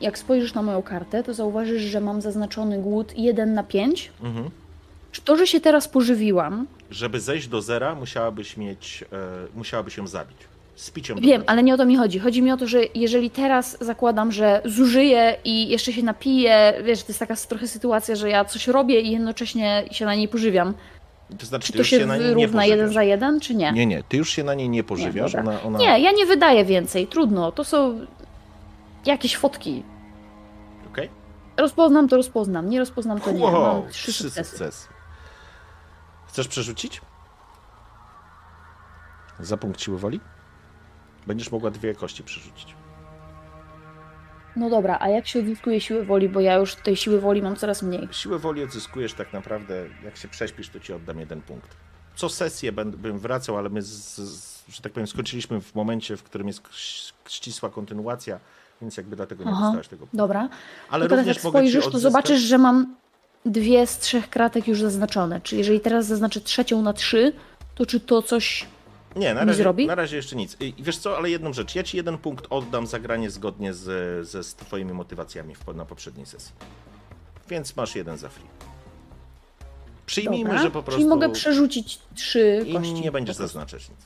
Jak spojrzysz na moją kartę, to zauważysz, że mam zaznaczony głód 1 na 5. Mhm. Czy to, że się teraz pożywiłam, Żeby zejść do zera, musiałabyś mieć, e, musiałabyś ją zabić. Z piciem Wiem, ale nie o to mi chodzi. Chodzi mi o to, że jeżeli teraz zakładam, że zużyję i jeszcze się napiję, wiesz, to jest taka trochę sytuacja, że ja coś robię i jednocześnie się na niej pożywiam. To znaczy, Czy to już się na nie wyrówna jeden za jeden, czy nie? Nie, nie, ty już się na niej nie pożywiasz. dobra. ona, ona... Nie, ja nie wydaję więcej, trudno. To są jakieś fotki. Okej? Rozpoznam to, rozpoznam. Nie rozpoznam to nie. Wow, Mam trzy trzy sukcesy. sukcesy. Chcesz przerzucić? Za punkt siły woli? Będziesz mogła dwie kości przerzucić. No dobra, a jak się odzyskuje siłę woli, bo ja już tej siły woli mam coraz mniej. Siłę woli odzyskujesz tak naprawdę, jak się prześpisz, to ci oddam jeden punkt. Co sesję bym wracał, ale my, z, z, że tak powiem, skończyliśmy w momencie, w którym jest ścisła kontynuacja, więc jakby dlatego nie Aha, dostałeś tego punktu. Dobra. Ale to teraz jak spojrzysz, to odzyskać... zobaczysz, że mam dwie z trzech kratek już zaznaczone. Czy jeżeli teraz zaznaczę trzecią na trzy, to czy to coś... Nie, na razie, zrobi? na razie jeszcze nic. I wiesz co, ale jedną rzecz. Ja ci jeden punkt oddam za granie zgodnie z, ze z twoimi motywacjami w, na poprzedniej sesji. Więc masz jeden za free. Przyjmijmy, Dobra. że po prostu Czyli mogę przerzucić trzy i kości. nie będziesz zaznaczać nic.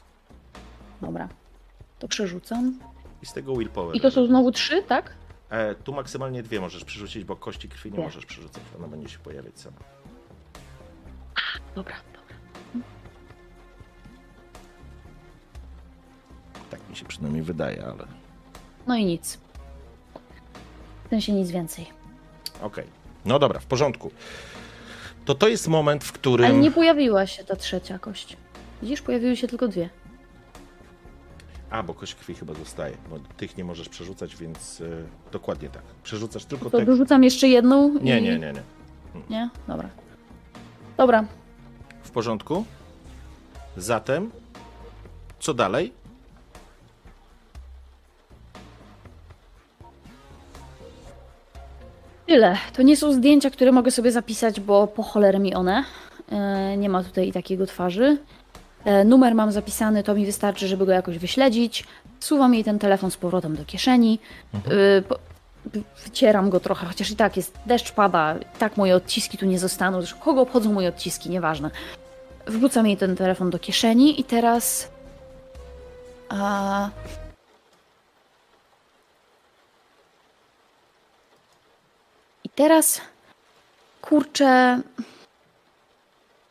Dobra. To przerzucam i z tego willpower. I to są znowu trzy, tak? E, tu maksymalnie dwie możesz przerzucić, bo kości krwi nie tak. możesz przerzucać. Ona będzie się pojawiać sama. A, dobra, dobra. Tak mi się przynajmniej wydaje, ale. No i nic. W sensie nic więcej. Okej. Okay. No dobra, w porządku. To to jest moment, w którym. Ale nie pojawiła się ta trzecia kość. Widzisz, pojawiły się tylko dwie. A, bo kość krwi chyba zostaje, bo tych nie możesz przerzucać, więc y, dokładnie tak. Przerzucasz tylko To te... dorzucam jeszcze jedną Nie, i... nie, nie, nie. Nie? Dobra. Dobra. W porządku? Zatem, co dalej? Tyle. To nie są zdjęcia, które mogę sobie zapisać, bo po cholerę mi one. E, nie ma tutaj takiego twarzy. E, numer mam zapisany, to mi wystarczy, żeby go jakoś wyśledzić. Wsuwam jej ten telefon z powrotem do kieszeni. E, po, wycieram go trochę, chociaż i tak jest, deszcz pada, tak moje odciski tu nie zostaną. Zresztą kogo obchodzą moje odciski, nieważne. Wrzucam jej ten telefon do kieszeni i teraz... A, I teraz, kurczę,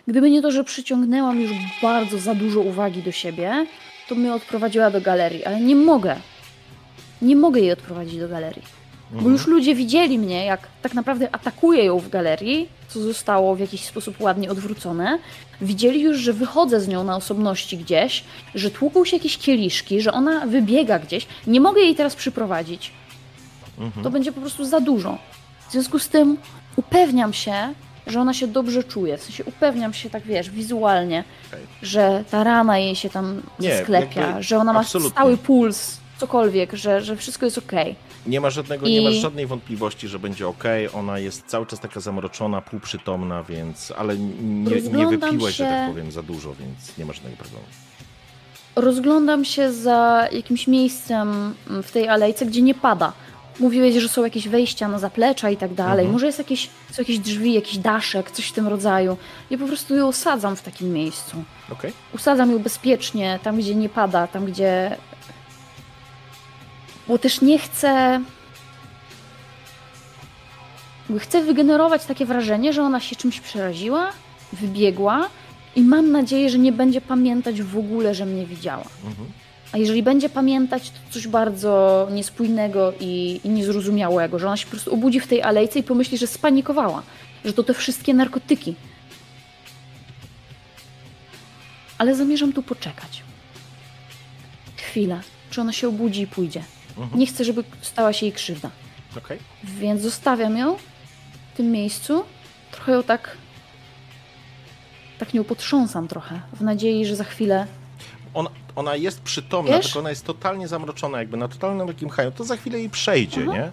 gdyby nie to, że przyciągnęłam już bardzo za dużo uwagi do siebie, to mnie odprowadziła do galerii, ale nie mogę. Nie mogę jej odprowadzić do galerii. Bo już ludzie widzieli mnie, jak tak naprawdę atakuję ją w galerii, co zostało w jakiś sposób ładnie odwrócone. Widzieli już, że wychodzę z nią na osobności gdzieś, że tłuką się jakieś kieliszki, że ona wybiega gdzieś. Nie mogę jej teraz przyprowadzić. To będzie po prostu za dużo. W związku z tym upewniam się, że ona się dobrze czuje. W sensie upewniam się, tak wiesz, wizualnie, Okej. że ta rana jej się tam Nie, sklepia, jakby że ona ma absolutnie. stały puls, cokolwiek, że, że wszystko jest okej. Nie ma żadnego, I- nie masz żadnej wątpliwości, że będzie ok. Ona jest cały czas taka zamroczona, półprzytomna, więc. Ale nie, nie wypiłeś, że się- tak powiem, za dużo, więc nie ma żadnego problemu. Rozglądam się za jakimś miejscem w tej alejce, gdzie nie pada. Mówiłeś, że są jakieś wejścia na zaplecza i tak dalej. Mhm. Może jest jakieś, są jakieś drzwi, jakiś daszek, coś w tym rodzaju. Ja po prostu ją osadzam w takim miejscu. Okej? Usadzam ją bezpiecznie, tam gdzie nie pada, tam gdzie. Bo też nie chcę. Chcę wygenerować takie wrażenie, że ona się czymś przeraziła, wybiegła i mam nadzieję, że nie będzie pamiętać w ogóle, że mnie widziała. Mhm. A jeżeli będzie pamiętać, to coś bardzo niespójnego i, i niezrozumiałego, że ona się po prostu obudzi w tej alejce i pomyśli, że spanikowała, że to te wszystkie narkotyki. Ale zamierzam tu poczekać. Chwilę. Czy ona się obudzi i pójdzie. Mhm. Nie chcę, żeby stała się jej krzywda. Okej? Więc zostawiam ją w tym miejscu. Trochę ją tak. Tak nią potrząsam trochę, w nadziei, że za chwilę. Ona, ona jest przytomna, Wiesz? tylko ona jest totalnie zamroczona, jakby na totalnym takim haju. To za chwilę jej przejdzie, Aha. nie?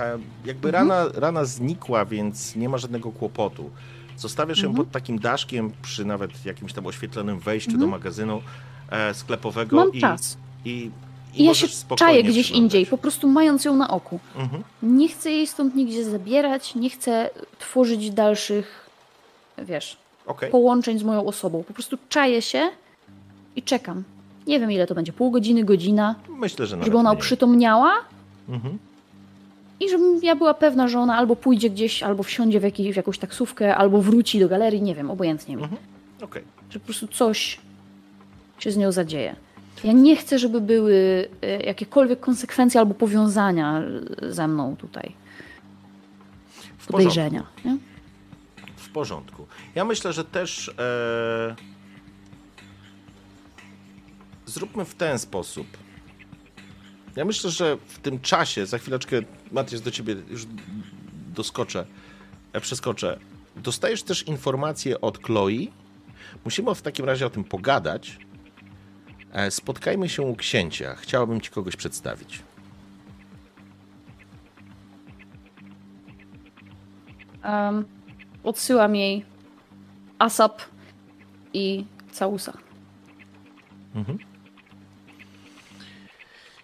E, jakby Mhm. rana, rana znikła, więc nie ma żadnego kłopotu. Zostawiasz ją Mhm. pod takim daszkiem przy nawet jakimś tam oświetlonym wejściu Mhm. do magazynu e, sklepowego Mam i, czas. i, I ja możesz się czaję gdzieś indziej, po prostu mając ją na oku. Mhm. Nie chcę jej stąd nigdzie zabierać, nie chcę tworzyć dalszych, wiesz, Okej. połączeń z moją osobą. Po prostu czaję się i czekam. Nie wiem ile to będzie, pół godziny, godzina, Myślę, że nawet żeby ona mniej. oprzytomniała Mhm. i żebym ja była pewna, że ona albo pójdzie gdzieś, albo wsiądzie w, jakiej, w jakąś taksówkę, albo wróci do galerii, nie wiem, obojętnie mi. Mhm. Okej. Że po prostu coś się z nią zadzieje. Ja nie chcę, żeby były e, jakiekolwiek konsekwencje albo powiązania e, ze mną tutaj. W Podejrzenia. Nie? W porządku. Ja myślę, że też e... zróbmy w ten sposób. Ja myślę, że w tym czasie, za chwileczkę, Matias, do ciebie już doskoczę, e, przeskoczę. Dostajesz też informację od Chloe. Musimy w takim razie o tym pogadać. E, Spotkajmy się u księcia. Chciałabym ci kogoś przedstawić. Um, odsyłam jej ASAP i całusa.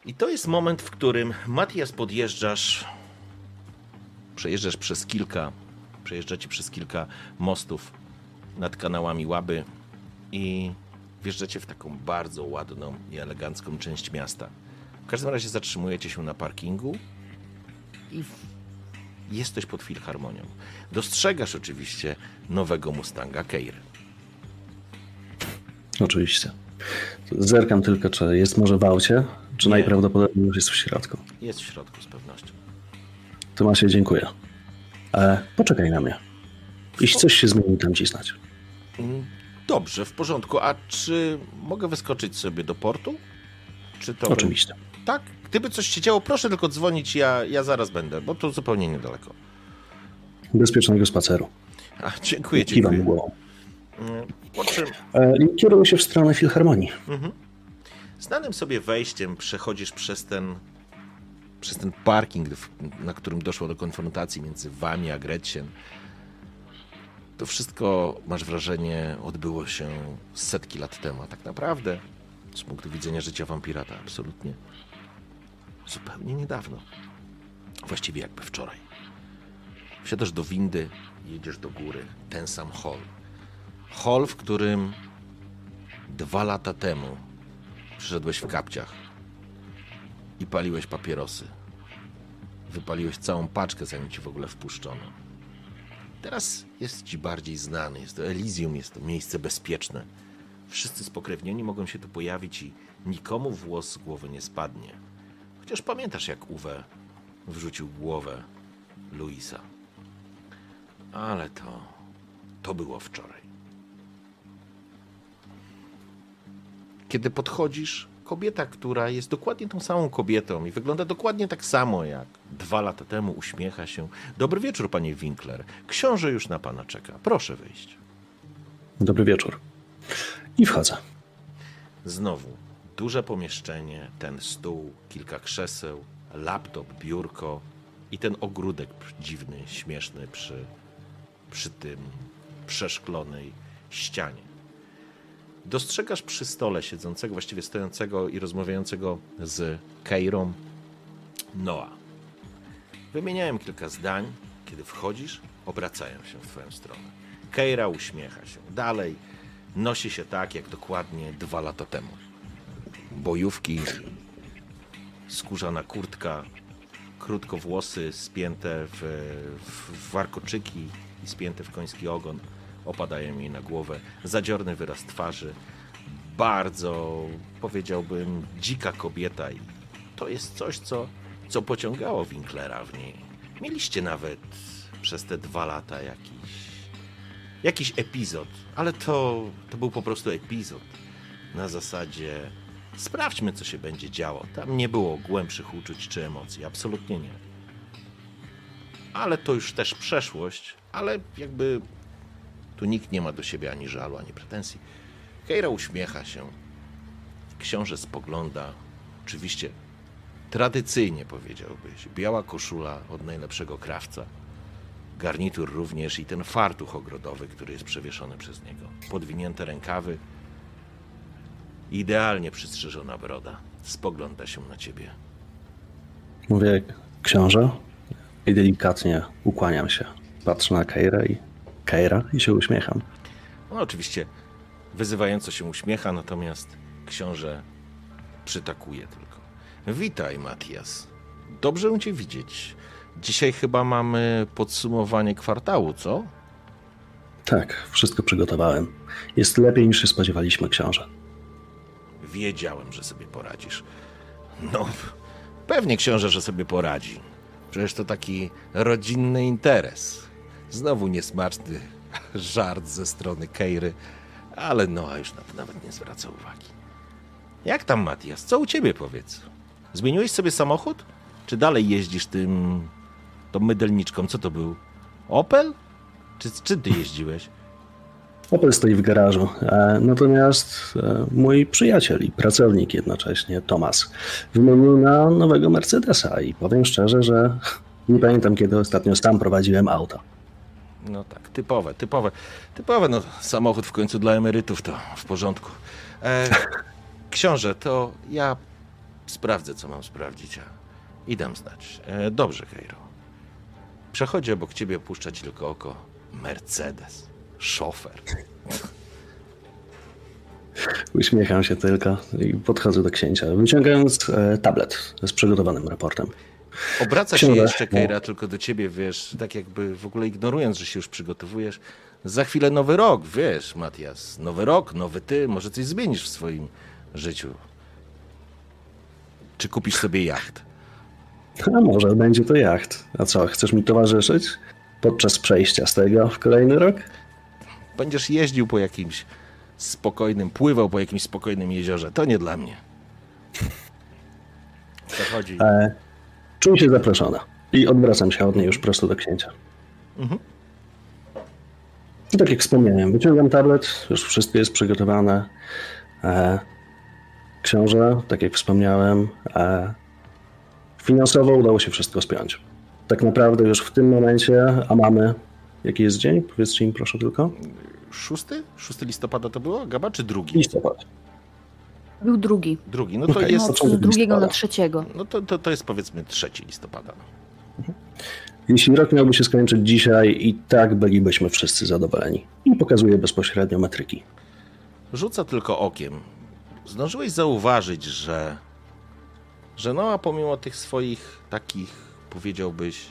I to jest moment, w którym Matias podjeżdżasz, przejeżdżasz przez kilka, przejeżdżacie przez kilka mostów nad kanałami Łaby i wjeżdżacie w taką bardzo ładną i elegancką część miasta. W każdym razie zatrzymujecie się na parkingu i jesteś pod filharmonią. Dostrzegasz oczywiście nowego Mustanga Keir. Oczywiście. Zerkam tylko, czy jest może w aucie, czy Nie. najprawdopodobniej już jest w środku. Jest w środku z pewnością. Tomasie, dziękuję. E, poczekaj na mnie. Jeśli coś się zmieni, dam ci znać. Mm, Dobrze, w porządku. A czy mogę wyskoczyć sobie do portu? Czy to Oczywiście. Tak? Gdyby coś się działo, proszę tylko dzwonić, ja, ja zaraz będę, bo to zupełnie niedaleko. Bezpiecznego spaceru. A, dziękuję, Kiwam dziękuję. głową. Mm, Po czym E, kieruję się w stronę Filharmonii. Znanym sobie wejściem przechodzisz przez ten przez ten parking, na którym doszło do konfrontacji między wami a Gretchen. To wszystko, masz wrażenie, odbyło się setki lat temu, a tak naprawdę z punktu widzenia życia wampira to absolutnie zupełnie niedawno. Właściwie jakby wczoraj. Wsiadasz do windy, jedziesz do góry, ten sam hall. Hall, w którym dwa lata temu przyszedłeś w kapciach i paliłeś papierosy. Wypaliłeś całą paczkę, zanim ci w ogóle wpuszczono. Teraz jest ci bardziej znany. Jest to Elysium, jest to miejsce bezpieczne. Wszyscy spokrewnieni mogą się tu pojawić i nikomu włos z głowy nie spadnie. Chociaż pamiętasz, jak Uwe wrzucił głowę Luisa. Ale to. to było wczoraj. Kiedy podchodzisz, kobieta, która jest dokładnie tą samą kobietą i wygląda dokładnie tak samo jak dwa lata temu, uśmiecha się. Dobry wieczór, panie Winkler. Książę już na pana czeka. Proszę wyjść. Dobry wieczór. I wchodzę. Znowu duże pomieszczenie, ten stół, kilka krzeseł, laptop, biurko i ten ogródek dziwny, śmieszny przy, przy tym przeszklonej ścianie. Dostrzegasz przy stole siedzącego, właściwie stojącego i rozmawiającego z Keirą Noa. Wymieniałem kilka zdań. Kiedy wchodzisz, obracają się w twoją stronę. Keira uśmiecha się. Dalej nosi się tak, jak dokładnie dwa lata temu. Bojówki, skórzana kurtka, krótkowłosy spięte w, w, w warkoczyki i spięte w koński ogon opadają jej na głowę. Zadziorny wyraz twarzy. Bardzo, powiedziałbym, dzika kobieta i to jest coś, co, co pociągało Winklera w niej. Mieliście nawet przez te dwa lata jakiś jakiś epizod, ale to, to był po prostu epizod. Na zasadzie sprawdźmy, co się będzie działo. Tam nie było głębszych uczuć czy emocji, absolutnie nie. Ale to już też przeszłość, ale jakby tu nikt nie ma do siebie ani żalu, ani pretensji. Keira uśmiecha się. Książę spogląda. Oczywiście tradycyjnie powiedziałbyś. Biała koszula od najlepszego krawca garnitur również i ten fartuch ogrodowy, który jest przewieszony przez niego. Podwinięte rękawy, idealnie przystrzyżona broda. Spogląda się na ciebie. Mówię, książę, i delikatnie ukłaniam się. Patrzę na Keirę i Keira i się uśmiecham. On oczywiście wyzywająco się uśmiecha, natomiast książę przytakuje tylko. Witaj, Matias. Dobrze cię widzieć. Dzisiaj chyba mamy podsumowanie kwartału, co? Tak, wszystko przygotowałem. Jest lepiej niż się spodziewaliśmy, książę. Wiedziałem, że sobie poradzisz. No, pewnie książę, że sobie poradzi. Przecież to taki rodzinny interes. Znowu niesmaczny żart ze strony Keiry, ale Noa już na to nawet nie zwraca uwagi. Jak tam, Matias? Co u ciebie powiedz? Zmieniłeś sobie samochód? Czy dalej jeździsz tym... tą mydelniczką? Co to był? Opel? Czy, czy ty jeździłeś? Opel stoi w garażu, e, natomiast e, mój przyjaciel i pracownik jednocześnie, Tomas, wymienił na nowego Mercedesa i powiem szczerze, że nie pamiętam, kiedy ostatnio sam prowadziłem auto. No tak, typowe, typowe. Typowe, no samochód w końcu dla emerytów to w porządku. E, książę, to ja sprawdzę, co mam sprawdzić, a i dam znać. E, dobrze, Hejro. Przechodzi obok ciebie, opuszcza ci tylko oko. Mercedes. Szofer. Uśmiecham się tylko i podchodzę do księcia, wyciągając e, tablet z przygotowanym raportem. Obraca się Książę. jeszcze Keira tylko do ciebie, wiesz, tak jakby w ogóle ignorując, że się już przygotowujesz. za chwilę nowy rok, wiesz, Matias. Nowy rok, nowy ty, może coś zmienisz w swoim życiu. Czy kupisz sobie jacht? A może będzie to jacht. A co, chcesz mi towarzyszyć? Podczas przejścia z tego w kolejny rok? Będziesz jeździł po jakimś spokojnym, pływał po jakimś spokojnym jeziorze. To nie dla mnie. Zachodzi. E, czuję się zaproszona. I odwracam się od niej już prosto do księcia. Mhm. I tak jak wspomniałem, wyciągam tablet, już wszystko jest przygotowane. E, książę, tak jak wspomniałem, e, finansowo udało się wszystko spiąć. Tak naprawdę już w tym momencie, a mamy, jaki jest dzień? Powiedzcie im proszę tylko. Szósty? Szósty listopada to było? Gaba czy drugi? Listopad. Był drugi. Drugi. No to Okej, jest. No, z drugiego na trzeciego. No to, to, to jest powiedzmy trzeci listopada. Jeśli rok miałby się skończyć dzisiaj, i tak bylibyśmy wszyscy zadowoleni. I pokazuję bezpośrednio metryki. Rzuca tylko okiem. Zdążyłeś zauważyć, że. że Noa pomimo tych swoich takich, powiedziałbyś,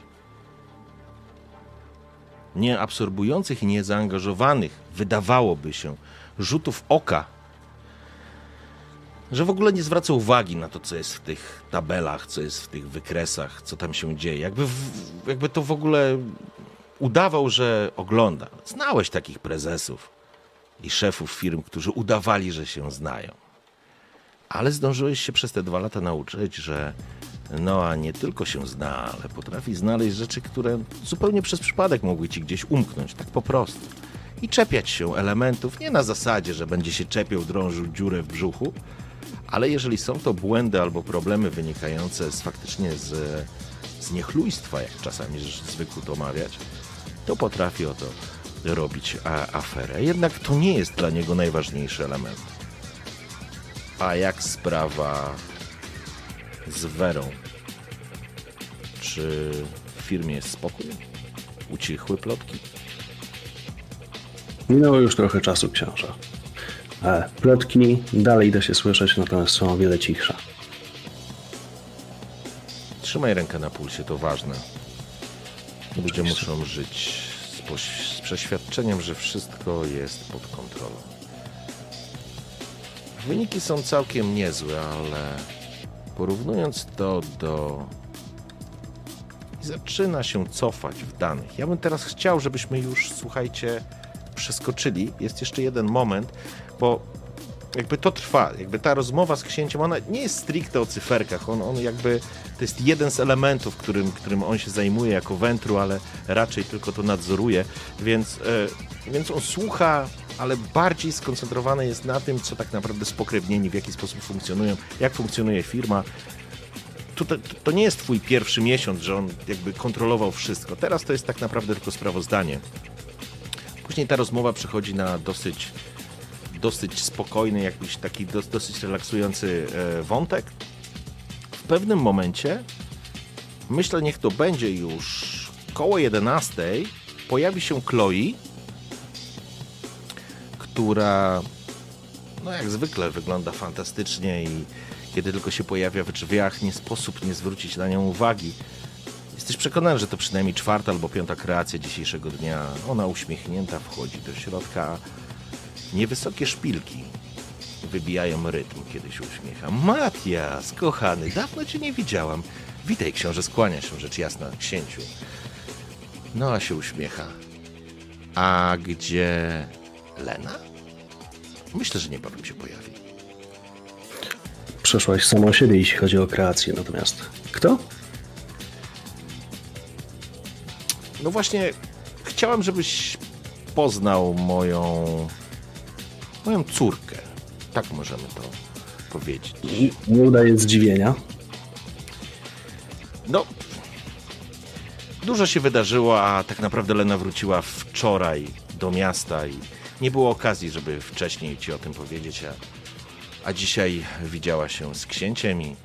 nieabsorbujących i niezaangażowanych, wydawałoby się, rzutów oka, że w ogóle nie zwraca uwagi na to, co jest w tych tabelach, co jest w tych wykresach, co tam się dzieje. Jakby, w, jakby to w ogóle udawał, że ogląda. Znałeś takich prezesów i szefów firm, którzy udawali, że się znają. Ale zdążyłeś się przez te dwa lata nauczyć, że Noa nie tylko się zna, ale potrafi znaleźć rzeczy, które zupełnie przez przypadek mogły ci gdzieś umknąć, tak po prostu. I czepiać się elementów nie na zasadzie, że będzie się czepiał, drążył dziurę w brzuchu, ale jeżeli są to błędy albo problemy wynikające z faktycznie z, z niechlujstwa, jak czasami zwykł to mawiać, to potrafi o to robić a, aferę. Jednak to nie jest dla niego najważniejszy element. A jak sprawa z Werą? Czy w firmie jest spokój? Ucichły plotki? Minęło już trochę czasu, książę. E, plotki dalej da się słyszeć, natomiast są o wiele cichsze. Trzymaj rękę na pulsie, to ważne. Ludzie muszą żyć z, z przeświadczeniem, że wszystko jest pod kontrolą. Wyniki są całkiem niezłe, ale porównując to do. Zaczyna się cofać w danych. Ja bym teraz chciał, żebyśmy już, słuchajcie, przeskoczyli. Jest jeszcze jeden moment, bo jakby to trwa, jakby ta rozmowa z księciem, ona nie jest stricte o cyferkach, on, on jakby, to jest jeden z elementów, którym, którym on się zajmuje jako wentru, ale raczej tylko to nadzoruje, więc, e, więc on słucha, ale bardziej skoncentrowany jest na tym, co tak naprawdę spokrewnieni, w jaki sposób funkcjonują, jak funkcjonuje firma. Tutaj, to- to nie jest twój pierwszy miesiąc, że on jakby kontrolował wszystko. Teraz to jest tak naprawdę tylko sprawozdanie. Później ta rozmowa przechodzi na dosyć dosyć spokojny, jakiś taki dos, dosyć relaksujący e, wątek. W pewnym momencie, myślę, niech to będzie już koło 11, pojawi się Chloe, która no jak zwykle wygląda fantastycznie i kiedy tylko się pojawia w drzwiach, nie sposób nie zwrócić na nią uwagi. Jesteś przekonany, że to przynajmniej czwarta albo piąta kreacja dzisiejszego dnia. Ona uśmiechnięta wchodzi do środka, Niewysokie szpilki wybijają rytm, kiedy się uśmiecha. Matias, kochany, dawno cię nie widziałam. Witaj, książę, skłania się, rzecz jasna, księciu. No, a się uśmiecha. A gdzie Lena? Myślę, że niebawem się pojawi. Przeszłaś samą siebie, jeśli chodzi o kreację, natomiast kto? No właśnie, chciałem, żebyś poznał moją... moją córkę. Tak możemy to powiedzieć. Nie udaje zdziwienia. No, dużo się wydarzyło, a tak naprawdę Lena wróciła wczoraj do miasta i nie było okazji, żeby wcześniej ci o tym powiedzieć, a, a dzisiaj widziała się z księciem i,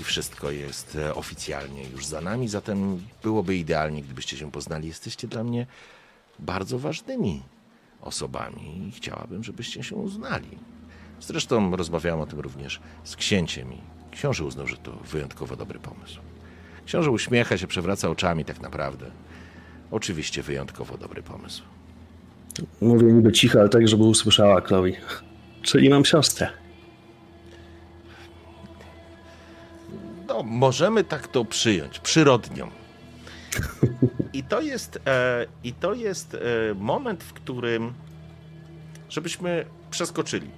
i wszystko jest oficjalnie już za nami, zatem byłoby idealnie, gdybyście się poznali. Jesteście dla mnie bardzo ważnymi osobami i chciałabym, żebyście się uznali. Zresztą rozmawiałem o tym również z księciem i książę uznał, że to wyjątkowo dobry pomysł. Książę uśmiecha się, przewraca oczami tak naprawdę. Oczywiście wyjątkowo dobry pomysł. Mówię niby cicho, ale tak, żeby usłyszała Chloe. Czyli mam siostrę. No, możemy tak to przyjąć, przyrodnią. I to jest, e, i to jest e, moment, w którym żebyśmy przeskoczyli.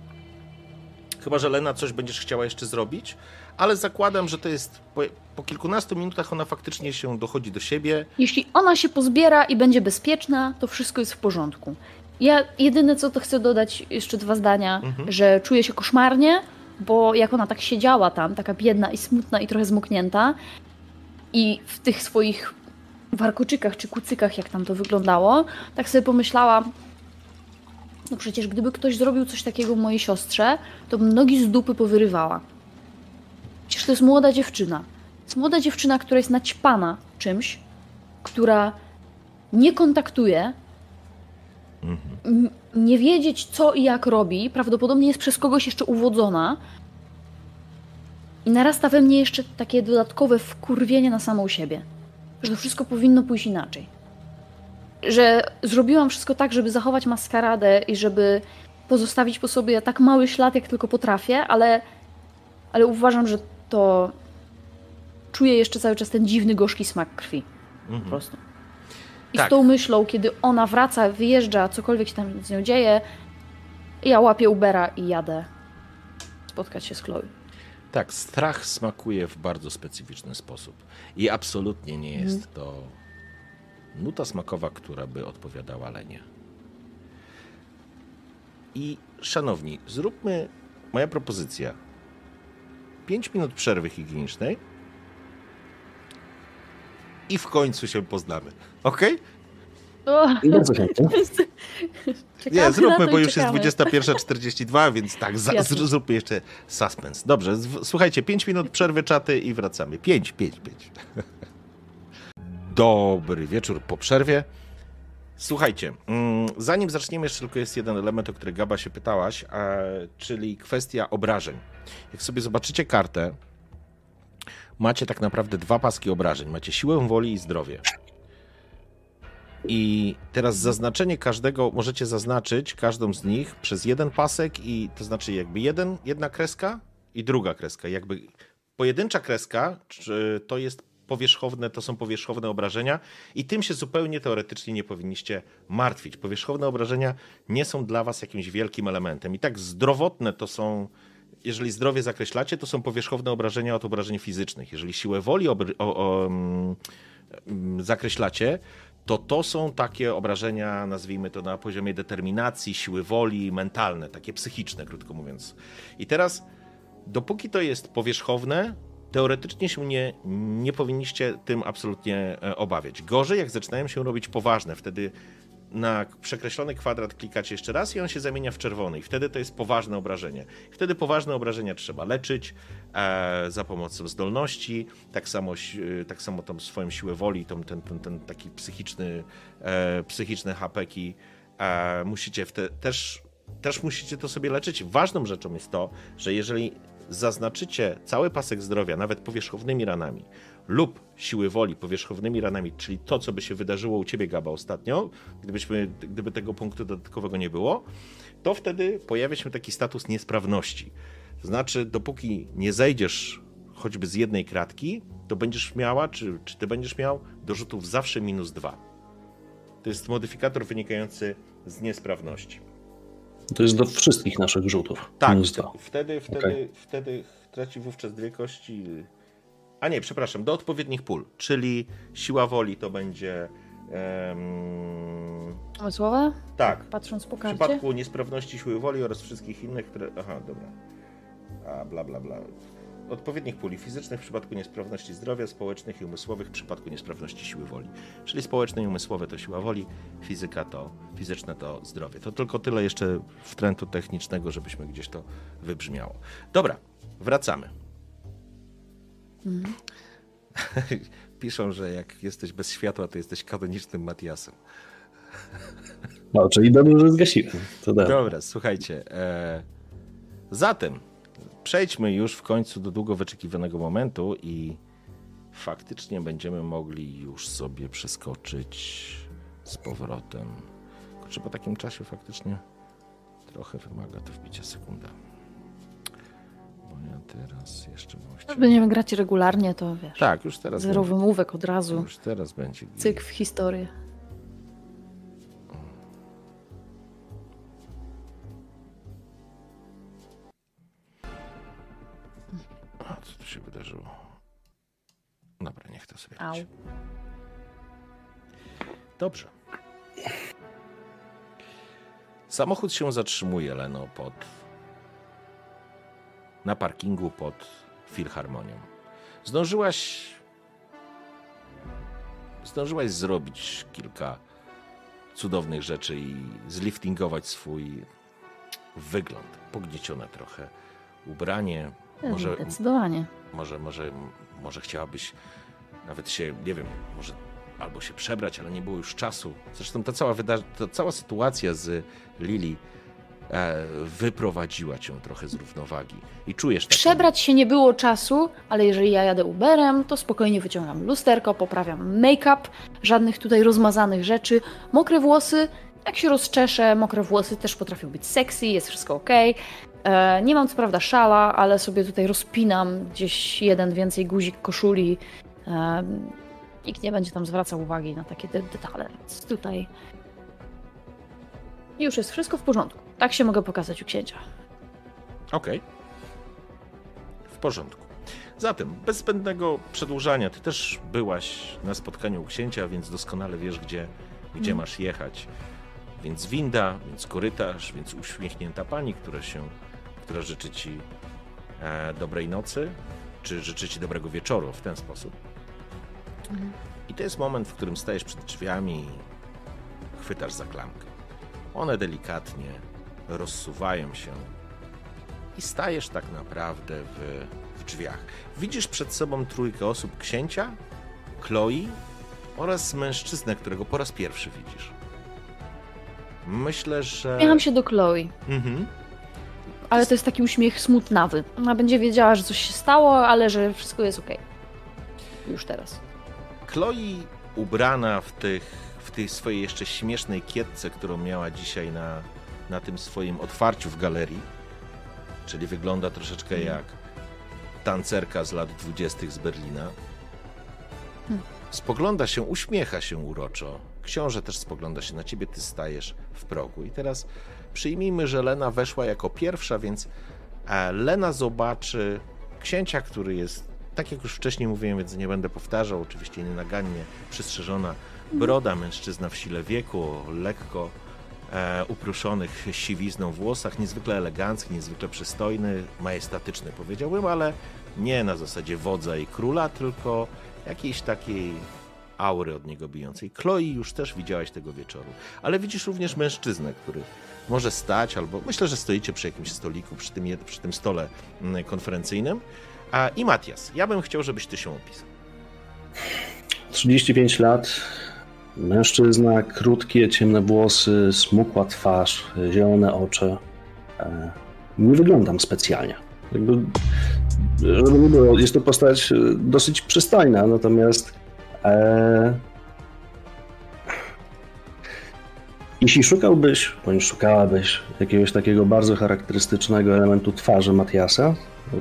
Chyba, że Lena coś będziesz chciała jeszcze zrobić, ale zakładam, że to jest po, po kilkunastu minutach ona faktycznie się dochodzi do siebie. Jeśli ona się pozbiera i będzie bezpieczna, to wszystko jest w porządku. Ja jedyne co to chcę dodać jeszcze dwa zdania, Mhm. że czuję się koszmarnie, bo jak ona tak siedziała tam, taka biedna i smutna i trochę zmoknięta i w tych swoich warkoczykach czy kucykach, jak tam to wyglądało, tak sobie pomyślałam, no przecież gdyby ktoś zrobił coś takiego mojej siostrze, to bym nogi z dupy powyrywała. Przecież to jest młoda dziewczyna. To jest młoda dziewczyna, która jest naćpana czymś, która nie kontaktuje, m- nie wiedzieć co i jak robi, prawdopodobnie jest przez kogoś jeszcze uwodzona i narasta we mnie jeszcze takie dodatkowe wkurwienie na samą siebie, że to wszystko powinno pójść inaczej. Że zrobiłam wszystko tak, żeby zachować maskaradę i żeby pozostawić po sobie tak mały ślad, jak tylko potrafię, ale, ale uważam, że to czuję jeszcze cały czas ten dziwny, gorzki smak krwi. Po prostu. I Tak. z tą myślą, kiedy ona wraca, wyjeżdża, cokolwiek się tam z nią dzieje, ja łapię Ubera i jadę spotkać się z Chloe. Tak, strach smakuje w bardzo specyficzny sposób. I absolutnie nie jest to nuta smakowa, która by odpowiadała Lenie. I szanowni, zróbmy moja propozycja. 5 minut przerwy higienicznej i w końcu się poznamy. Ok? O, Nie, zróbmy, bo już jest czekamy. 21.42, więc tak, za, zróbmy jeszcze suspens. Dobrze, z- słuchajcie, 5 minut przerwy czaty i wracamy. 5, 5, 5. Dobry wieczór po przerwie. Słuchajcie, mm, zanim zaczniemy, jeszcze tylko jest jeden element, o który Gaba się pytałaś, a, czyli kwestia obrażeń. Jak sobie zobaczycie kartę, macie tak naprawdę dwa paski obrażeń. Macie siłę woli i zdrowie. I teraz zaznaczenie każdego, możecie zaznaczyć każdą z nich przez jeden pasek i to znaczy jakby jeden, jedna kreska i druga kreska. Jakby pojedyncza kreska to jest powierzchowne, to są powierzchowne obrażenia i tym się zupełnie teoretycznie nie powinniście martwić. Powierzchowne obrażenia nie są dla was jakimś wielkim elementem. I tak zdrowotne to są jeżeli zdrowie zakreślacie, to są powierzchowne obrażenia od obrażeń fizycznych. Jeżeli siłę woli o, o, mm, zakreślacie, to to są takie obrażenia, nazwijmy to na poziomie determinacji, siły woli, mentalne, takie psychiczne, krótko mówiąc. I teraz, dopóki to jest powierzchowne, teoretycznie się nie, nie powinniście tym absolutnie e, obawiać. Gorzej, jak zaczynają się robić poważne, wtedy na przekreślony kwadrat klikacie jeszcze raz i on się zamienia w czerwony. I wtedy to jest poważne obrażenie. Wtedy poważne obrażenia trzeba leczyć e, za pomocą zdolności, tak samo, e, tak samo tą swoją siłę woli, tą, ten, ten, ten taki psychiczny, e, psychiczne hapeki. E, musicie wte, też, też musicie to sobie leczyć. Ważną rzeczą jest to, że jeżeli zaznaczycie cały pasek zdrowia, nawet powierzchownymi ranami, lub siły woli powierzchownymi ranami, czyli to, co by się wydarzyło u ciebie, Gaba, ostatnio, gdybyśmy, gdyby tego punktu dodatkowego nie było, to wtedy pojawia się taki status niesprawności. To znaczy, dopóki nie zejdziesz choćby z jednej kratki, to będziesz miała, czy, czy ty będziesz miał do rzutów zawsze minus dwa. To jest modyfikator wynikający z niesprawności. To jest do wszystkich naszych rzutów. Tak, Minus dwa. wtedy, wtedy, Okej. wtedy traci wówczas dwie kości. A nie, przepraszam, do odpowiednich pól, czyli siła woli to będzie. em, Słowa? tak, Patrząc po w karcie? przypadku niesprawności siły woli oraz wszystkich innych, które. Aha, dobra. A, bla, bla, bla. Odpowiednich puli fizycznych w przypadku niesprawności zdrowia, społecznych i umysłowych w przypadku niesprawności siły woli. Czyli społeczne i umysłowe to siła woli, fizyka to fizyczne to zdrowie. To tylko tyle jeszcze wtrętu technicznego, żebyśmy gdzieś to wybrzmiało. Dobra, wracamy. Piszą, że jak jesteś bez światła, to jesteś kanonicznym Matiasem. No, czyli dobrze, że zgasiłem. To da. Dobra, słuchajcie. E, zatem przejdźmy już w końcu do długo wyczekiwanego momentu i faktycznie będziemy mogli już sobie przeskoczyć z powrotem. Kurczę, po takim czasie faktycznie trochę wymaga to wbicia sekunda. Teraz jeszcze. Jak będziemy grać regularnie, to wiesz. Tak, już teraz Zero będzie, wymówek od razu. już teraz będzie. Cyk w historię. A co tu się wydarzyło? Dobra, niech to sobie Au. Dobrze. Samochód się zatrzymuje, Leno, pod... na parkingu pod Filharmonią. Zdążyłaś... Zdążyłaś zrobić kilka cudownych rzeczy i zliftingować swój wygląd. Pogniecione trochę ubranie. Może, Zdecydowanie. może, może, może chciałabyś nawet się, nie wiem, może albo się przebrać, ale nie było już czasu. Zresztą ta cała, wyda- ta cała sytuacja z Lili e, wyprowadziła cię trochę z równowagi. I czujesz taką... Przebrać się nie było czasu, ale jeżeli ja jadę Uberem, to spokojnie wyciągam lusterko, poprawiam make-up, żadnych tutaj rozmazanych rzeczy, mokre włosy. Jak się rozczeszę, mokre włosy też potrafią być sexy, jest wszystko ok. E, nie mam co prawda szala, ale sobie tutaj rozpinam gdzieś jeden więcej guzik koszuli. E, nikt nie będzie tam zwracał uwagi na takie de- detale, więc tutaj już jest wszystko w porządku. Tak się mogę pokazać u księcia. Okej. W porządku. Zatem, bez zbędnego przedłużania, ty też byłaś na spotkaniu u księcia, więc doskonale wiesz, gdzie, gdzie Mhm. masz jechać. Więc winda, więc korytarz, więc uśmiechnięta pani, która się, która życzy ci e, dobrej nocy, czy życzy ci dobrego wieczoru w ten sposób. I to jest moment, w którym stajesz przed drzwiami i chwytasz za klamkę. One delikatnie rozsuwają się i stajesz tak naprawdę w, w drzwiach. Widzisz przed sobą trójkę osób księcia, Chloe oraz mężczyznę, którego po raz pierwszy widzisz. Myślę, że. Uśmiecham się do Chloe. Mhm. Ale to jest taki uśmiech smutnawy. Ona będzie wiedziała, że coś się stało, ale że wszystko jest okej. Już teraz. Chloe ubrana w, tych, tej swojej jeszcze śmiesznej kietce, którą miała dzisiaj na, na tym swoim otwarciu w galerii, czyli wygląda troszeczkę jak tancerka z lat dwudziestych z Berlina. Spogląda się, uśmiecha się uroczo. Książę też spogląda się na ciebie, ty stajesz w progu. I teraz przyjmijmy, że Lena weszła jako pierwsza, więc e, Lena zobaczy księcia, który jest, tak jak już wcześniej mówiłem, więc nie będę powtarzał, oczywiście nienagannie przystrzeżona broda, mężczyzna w sile wieku, lekko e, upruszonych siwizną włosach, niezwykle elegancki, niezwykle przystojny, majestatyczny powiedziałbym, ale nie na zasadzie wodza i króla, tylko jakiejś takiej aury od niego bijącej. Chloe już też widziałaś tego wieczoru, ale widzisz również mężczyznę, który może stać, albo myślę, że stoicie przy jakimś stoliku, przy tym, przy tym stole mm, konferencyjnym. A, I Matias, ja bym chciał, żebyś ty się opisał. 35 lat, mężczyzna, krótkie, ciemne włosy, smukła twarz, zielone oczy. E, Nie wyglądam specjalnie. Jakby, żeby nie było, jest to postać e, dosyć przystojna, natomiast e, jeśli szukałbyś, bądź szukałabyś jakiegoś takiego bardzo charakterystycznego elementu twarzy Matiasa,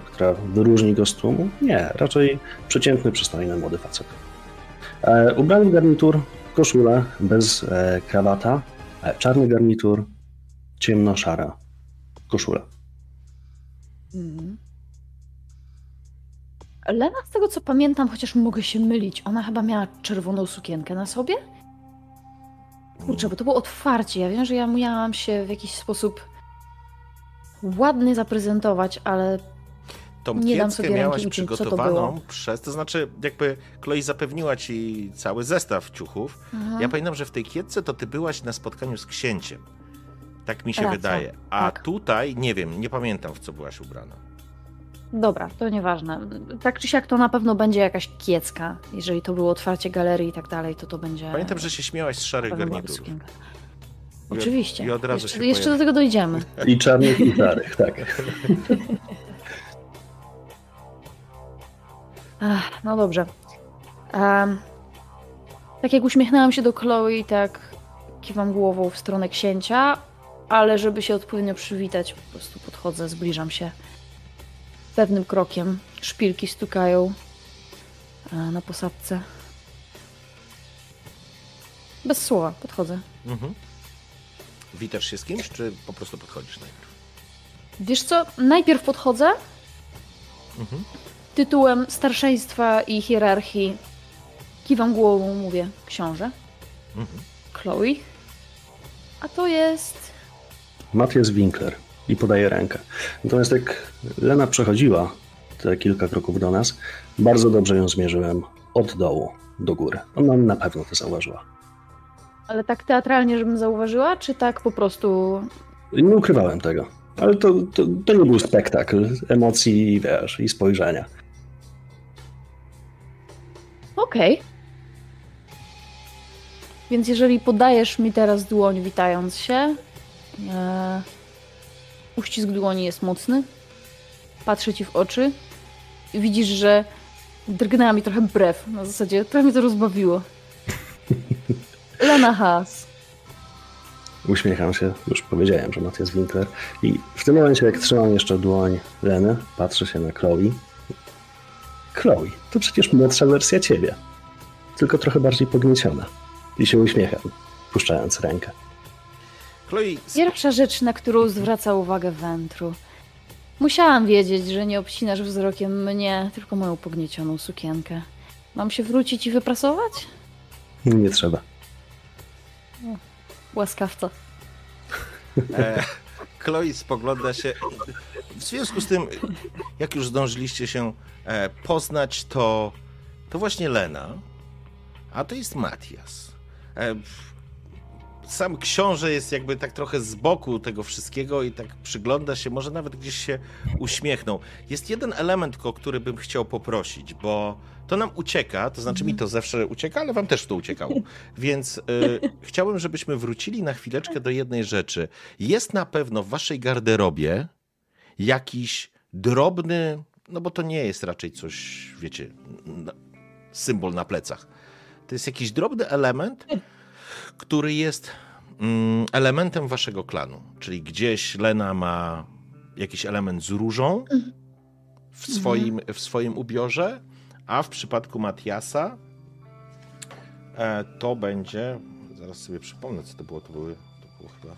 która wyróżni go z tłumu, nie, raczej przeciętny, przystojny młody facet. E, ubrany garnitur, koszulę bez e, krawata, e, czarny garnitur, ciemno-szara koszula. Mhm. Lena, z tego co pamiętam, chociaż mogę się mylić, ona chyba miała czerwoną sukienkę na sobie? Kurczę, bo to było otwarcie. Ja wiem, że ja miałam się w jakiś sposób ładnie zaprezentować, ale Tą Nie miałaś to przygotowaną przez, to znaczy jakby Chloe zapewniła ci cały zestaw ciuchów. Mhm. Ja pamiętam, że w tej kietce to ty byłaś na spotkaniu z księciem. Tak mi się Racja, wydaje. A tak. tutaj nie wiem, nie pamiętam w co byłaś ubrana. dobra, to nieważne. Tak czy siak to na pewno będzie jakaś kiecka. Jeżeli to było otwarcie galerii i tak dalej, to to będzie... Pamiętam, że się śmiałaś z szarych garniturów. sukienka. I od- Oczywiście. i od razu jeszcze się jeszcze do tego dojdziemy. I czarnych i szarych, tak. Ach, no dobrze. Em, tak jak uśmiechnęłam się do Chloe, tak kiwam głową w stronę księcia, ale żeby się odpowiednio przywitać, po prostu podchodzę, zbliżam się pewnym krokiem. Szpilki stukają e, na posadzce. Bez słowa podchodzę. Mhm. Witasz się z kimś, czy po prostu podchodzisz najpierw? Wiesz co, najpierw podchodzę Mhm. Tytułem starszeństwa i hierarchii. Kiwam głową, mówię, książę, Mhm. Chloe. A to jest Matthias Winkler i podaje rękę. Natomiast jak Lena przechodziła te kilka kroków do nas, bardzo dobrze ją zmierzyłem od dołu do góry. Ona na pewno to zauważyła. Ale tak teatralnie, żebym zauważyła, czy tak po prostu. Nie ukrywałem tego. Ale to, to, to nie był spektakl emocji, wiesz, i spojrzenia. Okej. Więc jeżeli podajesz mi teraz dłoń, witając się, e, uścisk dłoni jest mocny. Patrzę ci w oczy i widzisz, że drgnęła mi trochę brew. Na zasadzie trochę mnie to rozbawiło. Lena Haas. Uśmiecham się, już powiedziałem, że Matthias Winkler. I w tym momencie, jak trzymam jeszcze dłoń Leny, patrzę się na Chloe. Chloe, to przecież młodsza wersja ciebie. Tylko trochę bardziej pognieciona. I się uśmiecham, puszczając rękę. Chloe, Pierwsza rzecz, na którą zwraca uwagę Wętru. Musiałam wiedzieć, że nie obcinasz wzrokiem mnie, tylko moją pogniecioną sukienkę. Mam się wrócić i wyprasować? Nie trzeba. Łaskawca. E, Chloe spogląda się. W związku z tym, jak już zdążyliście się e, poznać, to, to właśnie Lena, a to jest Matias. Sam książę jest jakby tak trochę z boku tego wszystkiego i tak przygląda się, może nawet gdzieś się uśmiechnął. Jest jeden element, o który bym chciał poprosić, bo to nam ucieka, to znaczy mi to zawsze ucieka, ale wam też to uciekało. Więc y, chciałbym, żebyśmy wrócili na chwileczkę do jednej rzeczy. Jest na pewno w waszej garderobie jakiś drobny, no bo to nie jest raczej coś, wiecie, symbol na plecach. To jest jakiś drobny element, który jest mm, elementem waszego klanu. Czyli gdzieś Lena ma jakiś element z różą w swoim, w swoim ubiorze, a w przypadku Matiasa e, to będzie. Zaraz sobie przypomnę, co to było. To były. To było chyba.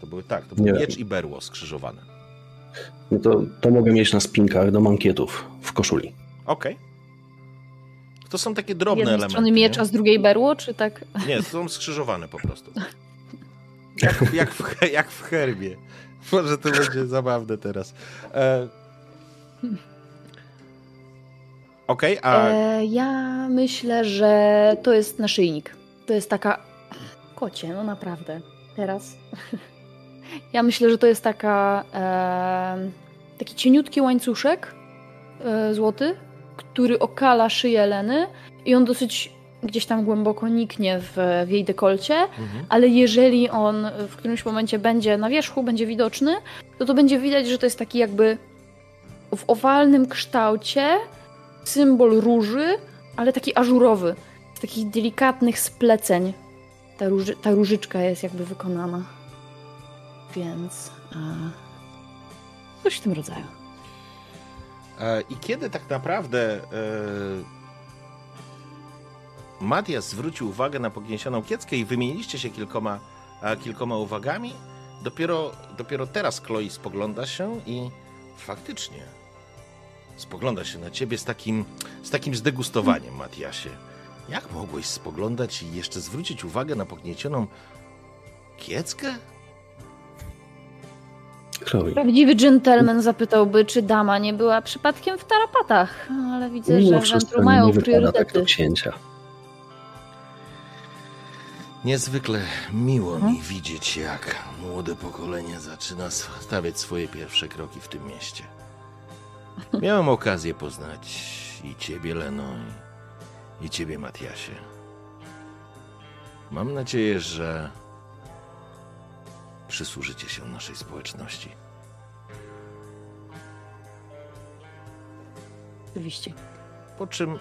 To były tak, to był Nie. miecz i berło skrzyżowane. No to, to mogę mieć na spinkach do mankietów w koszuli. Okej. To są takie Z drobne jednej elementy. strony miecz, a z drugiej berło, czy tak? Nie, są skrzyżowane po prostu. Jak, jak, w, jak w herbie. Może to będzie zabawne teraz. E... Okej, a E, ja myślę, że to jest naszyjnik. To jest taka. Kocie, no naprawdę. Teraz. ja myślę, że to jest taka. E, taki cieniutki łańcuszek e, złoty, który okala szyję Leny i on dosyć gdzieś tam głęboko niknie w, w jej dekolcie, mhm. ale jeżeli on w którymś momencie będzie na wierzchu, będzie widoczny, to to będzie widać, że to jest taki jakby w owalnym kształcie symbol róży, ale taki ażurowy, z takich delikatnych spleceń. Ta, róży, ta różyczka jest jakby wykonana. Więc e, coś w tym rodzaju. E, I kiedy tak naprawdę e, Matias zwrócił uwagę na pogniesioną kieckę i wymieniliście się kilkoma, e, kilkoma uwagami, dopiero, dopiero teraz Chloe spogląda się i faktycznie spogląda się na ciebie z takim, z takim zdegustowaniem, Matiasie. Jak mogłeś spoglądać i jeszcze zwrócić uwagę na pogniecioną kieckę? Chloe. Prawdziwy dżentelmen zapytałby, czy dama nie była przypadkiem w tarapatach, ale widzę, Mimo że wętru mają nie wypada tak do priorytety. księcia. Niezwykle miło mi widzieć, jak młode pokolenie zaczyna stawiać swoje pierwsze kroki w tym mieście. Miałem okazję poznać i ciebie, Leno, i, i ciebie, Matiasie. Mam nadzieję, że przysłużycie się naszej społeczności. Oczywiście. po czym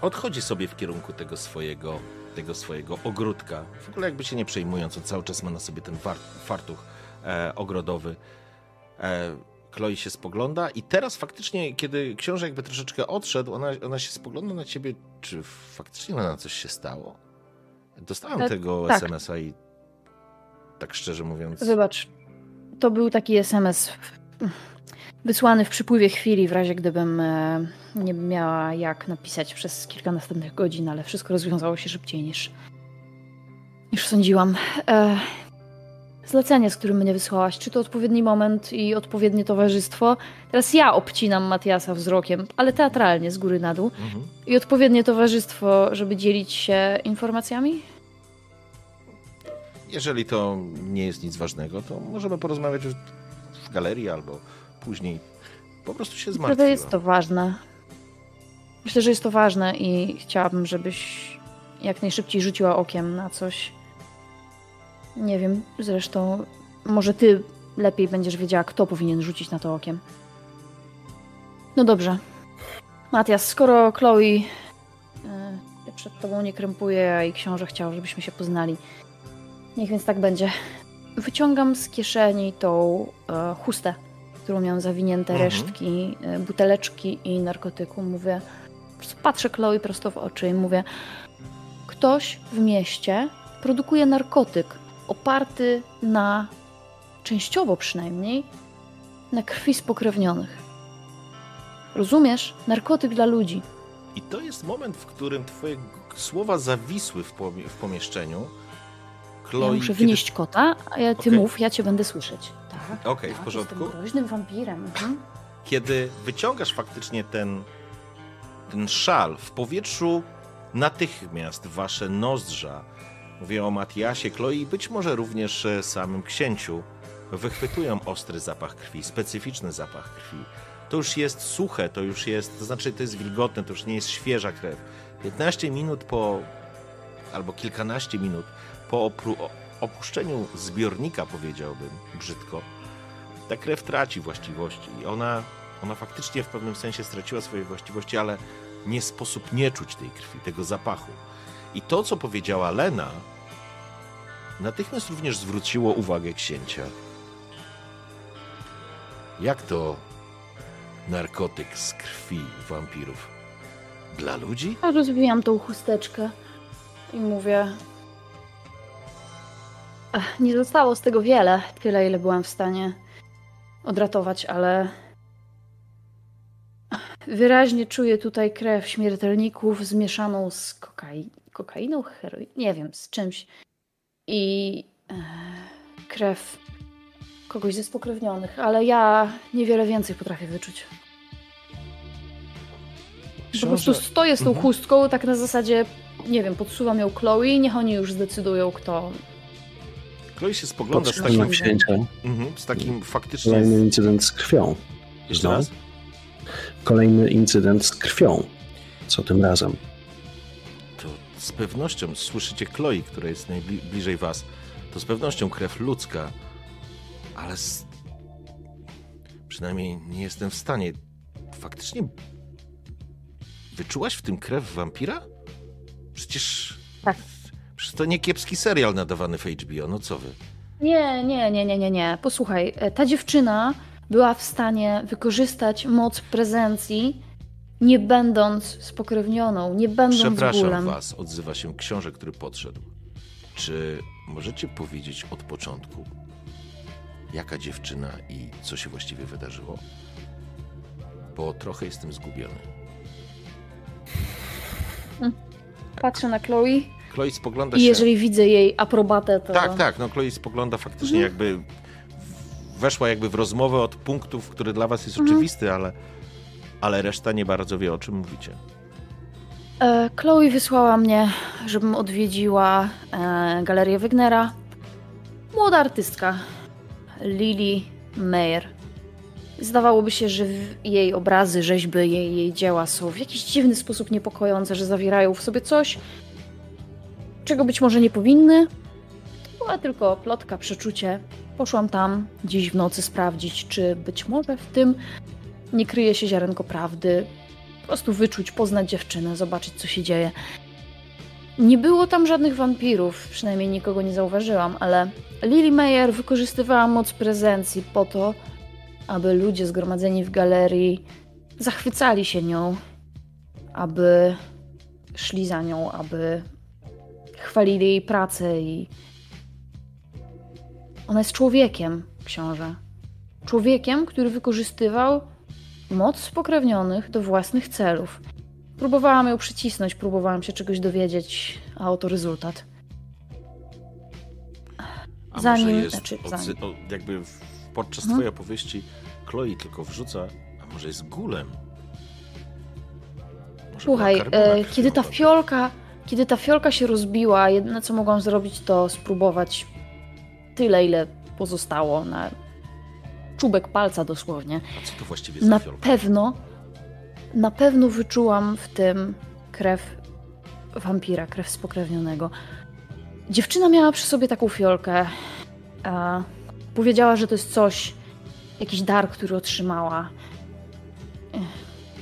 odchodzi sobie w kierunku tego swojego tego swojego ogródka. W ogóle jakby się nie przejmując, on cały czas ma na sobie ten fartuch e, ogrodowy. E, Chloe się spogląda i teraz faktycznie, kiedy książę jakby troszeczkę odszedł, ona, ona się spogląda na ciebie, czy faktycznie na coś się stało? Dostałem E, tego tak. SMS-a i tak szczerze mówiąc... Wybacz, to był taki SMS wysłany w przypływie chwili, w razie gdybym e, nie miała jak napisać przez kilka następnych godzin, ale wszystko rozwiązało się szybciej niż, niż sądziłam. E, zlecenie, z którym mnie wysłałaś, czy to odpowiedni moment i odpowiednie towarzystwo? Teraz ja obcinam Matiasa wzrokiem, ale teatralnie, z góry na dół. Mhm. I odpowiednie towarzystwo, żeby dzielić się informacjami? Jeżeli to nie jest nic ważnego, to możemy porozmawiać w, w galerii albo później. Po prostu się zmartwiła. Naprawdę jest to ważne. Myślę, że jest to ważne i chciałabym, żebyś jak najszybciej rzuciła okiem na coś. Nie wiem, zresztą może ty lepiej będziesz wiedziała, kto powinien rzucić na to okiem. No dobrze. Matias, skoro Chloe y, przed tobą nie krępuje, a i książę chciał, żebyśmy się poznali, niech więc tak będzie. Wyciągam z kieszeni tą e, chustę, którą miałam zawinięte Mhm. resztki, e, buteleczki i narkotyku. Mówię, patrzę Chloe prosto w oczy i mówię, ktoś w mieście produkuje narkotyk oparty na, częściowo przynajmniej, na krwi spokrewnionych. Rozumiesz? Narkotyk dla ludzi. I to jest moment, w którym twoje słowa zawisły w pomieszczeniu. Chloe, ja muszę kiedy- wynieść kota, a ja, ty Okej. mów, ja cię będę słyszeć. Tak. Okej, w tak, porządku. Jestem groźnym wampirem. Mhm. Kiedy wyciągasz faktycznie ten, ten szal w powietrzu, natychmiast wasze nozdrza, mówię o Matiasie, Chloe i być może również e, samym księciu, wychwytują ostry zapach krwi, specyficzny zapach krwi. To już jest suche, to już jest, to znaczy to jest wilgotne, to już nie jest świeża krew. 15 minut po, albo kilkanaście minut po opuszczeniu zbiornika, powiedziałbym brzydko, ta krew traci właściwości i ona, ona faktycznie w pewnym sensie straciła swoje właściwości, ale nie sposób nie czuć tej krwi, tego zapachu. I to, co powiedziała Lena, natychmiast również zwróciło uwagę księcia. Jak to narkotyk z krwi wampirów? Dla ludzi? Ja rozwijam tą chusteczkę i mówię. Nie zostało z tego wiele, tyle ile byłam w stanie odratować, ale wyraźnie czuję tutaj krew śmiertelników zmieszaną z kokai... kokainą, heroiną, nie wiem, z czymś. I e, krew kogoś ze spokrewnionych, ale ja niewiele więcej potrafię wyczuć. Po prostu stoję z tą Mhm. chustką, tak na zasadzie, nie wiem, podsuwam ją Chloe, niech oni już zdecydują, kto. Chloe się spogląda z takim, księcia. mhm, z takim faktycznie... Kolejny incydent z krwią. Jeszcze no. raz? Kolejny incydent z krwią. Co tym razem? To z pewnością słyszycie Chloe, która jest najbliżej was. To z pewnością krew ludzka, ale z... przynajmniej nie jestem w stanie. Faktycznie wyczułaś w tym krew wampira? Przecież. Tak. Przecież to nie kiepski serial nadawany w HBO, no co wy? Nie, nie, nie, nie, nie, nie. Posłuchaj, e, ta dziewczyna była w stanie wykorzystać moc prezencji, nie będąc spokrewnioną, nie będąc Przepraszam bólem. was, odzywa się książę, który podszedł. Czy możecie powiedzieć od początku, jaka dziewczyna i co się właściwie wydarzyło? Bo trochę jestem zgubiony. Patrzę na Chloe Chloe spogląda i się... jeżeli widzę jej aprobatę, to... Tak, tak, no Chloe spogląda faktycznie jakby... Weszła jakby w rozmowę od punktów, który dla was jest Mhm. oczywisty, ale, ale reszta nie bardzo wie, o czym mówicie. E, Chloe wysłała mnie, żebym odwiedziła e, galerię Wegnera. Młoda artystka, Lily Mayer. Zdawałoby się, że jej obrazy, rzeźby, jej, jej dzieła są w jakiś dziwny sposób niepokojące, że zawierają w sobie coś, czego być może nie powinny. To była tylko plotka, przeczucie. Poszłam tam dziś w nocy sprawdzić, czy być może w tym nie kryje się ziarenko prawdy, po prostu wyczuć, poznać dziewczynę, zobaczyć, co się dzieje. Nie było tam żadnych wampirów, przynajmniej nikogo nie zauważyłam, ale Lily Meyer wykorzystywała moc prezencji po to, aby ludzie zgromadzeni w galerii zachwycali się nią, aby szli za nią, aby chwalili jej pracę i. Ona jest człowiekiem, książę. Człowiekiem, który wykorzystywał moc spokrewnionych do własnych celów. Próbowałam ją przycisnąć, próbowałam się czegoś dowiedzieć, a oto rezultat. A Zanim- może jest znaczy, zanim. o, jakby w, podczas Mhm. twojej opowieści Chloe tylko wrzuca, a może jest gulem? Może Słuchaj, e, kiedy ta fiolka, kiedy ta fiolka się rozbiła, jedyne co mogłam zrobić to spróbować tyle, ile pozostało na czubek palca dosłownie. A co to właściwie za Na fiolka? pewno, na pewno wyczułam w tym krew wampira, krew spokrewnionego. Dziewczyna miała przy sobie taką fiolkę. A powiedziała, że to jest coś, jakiś dar, który otrzymała.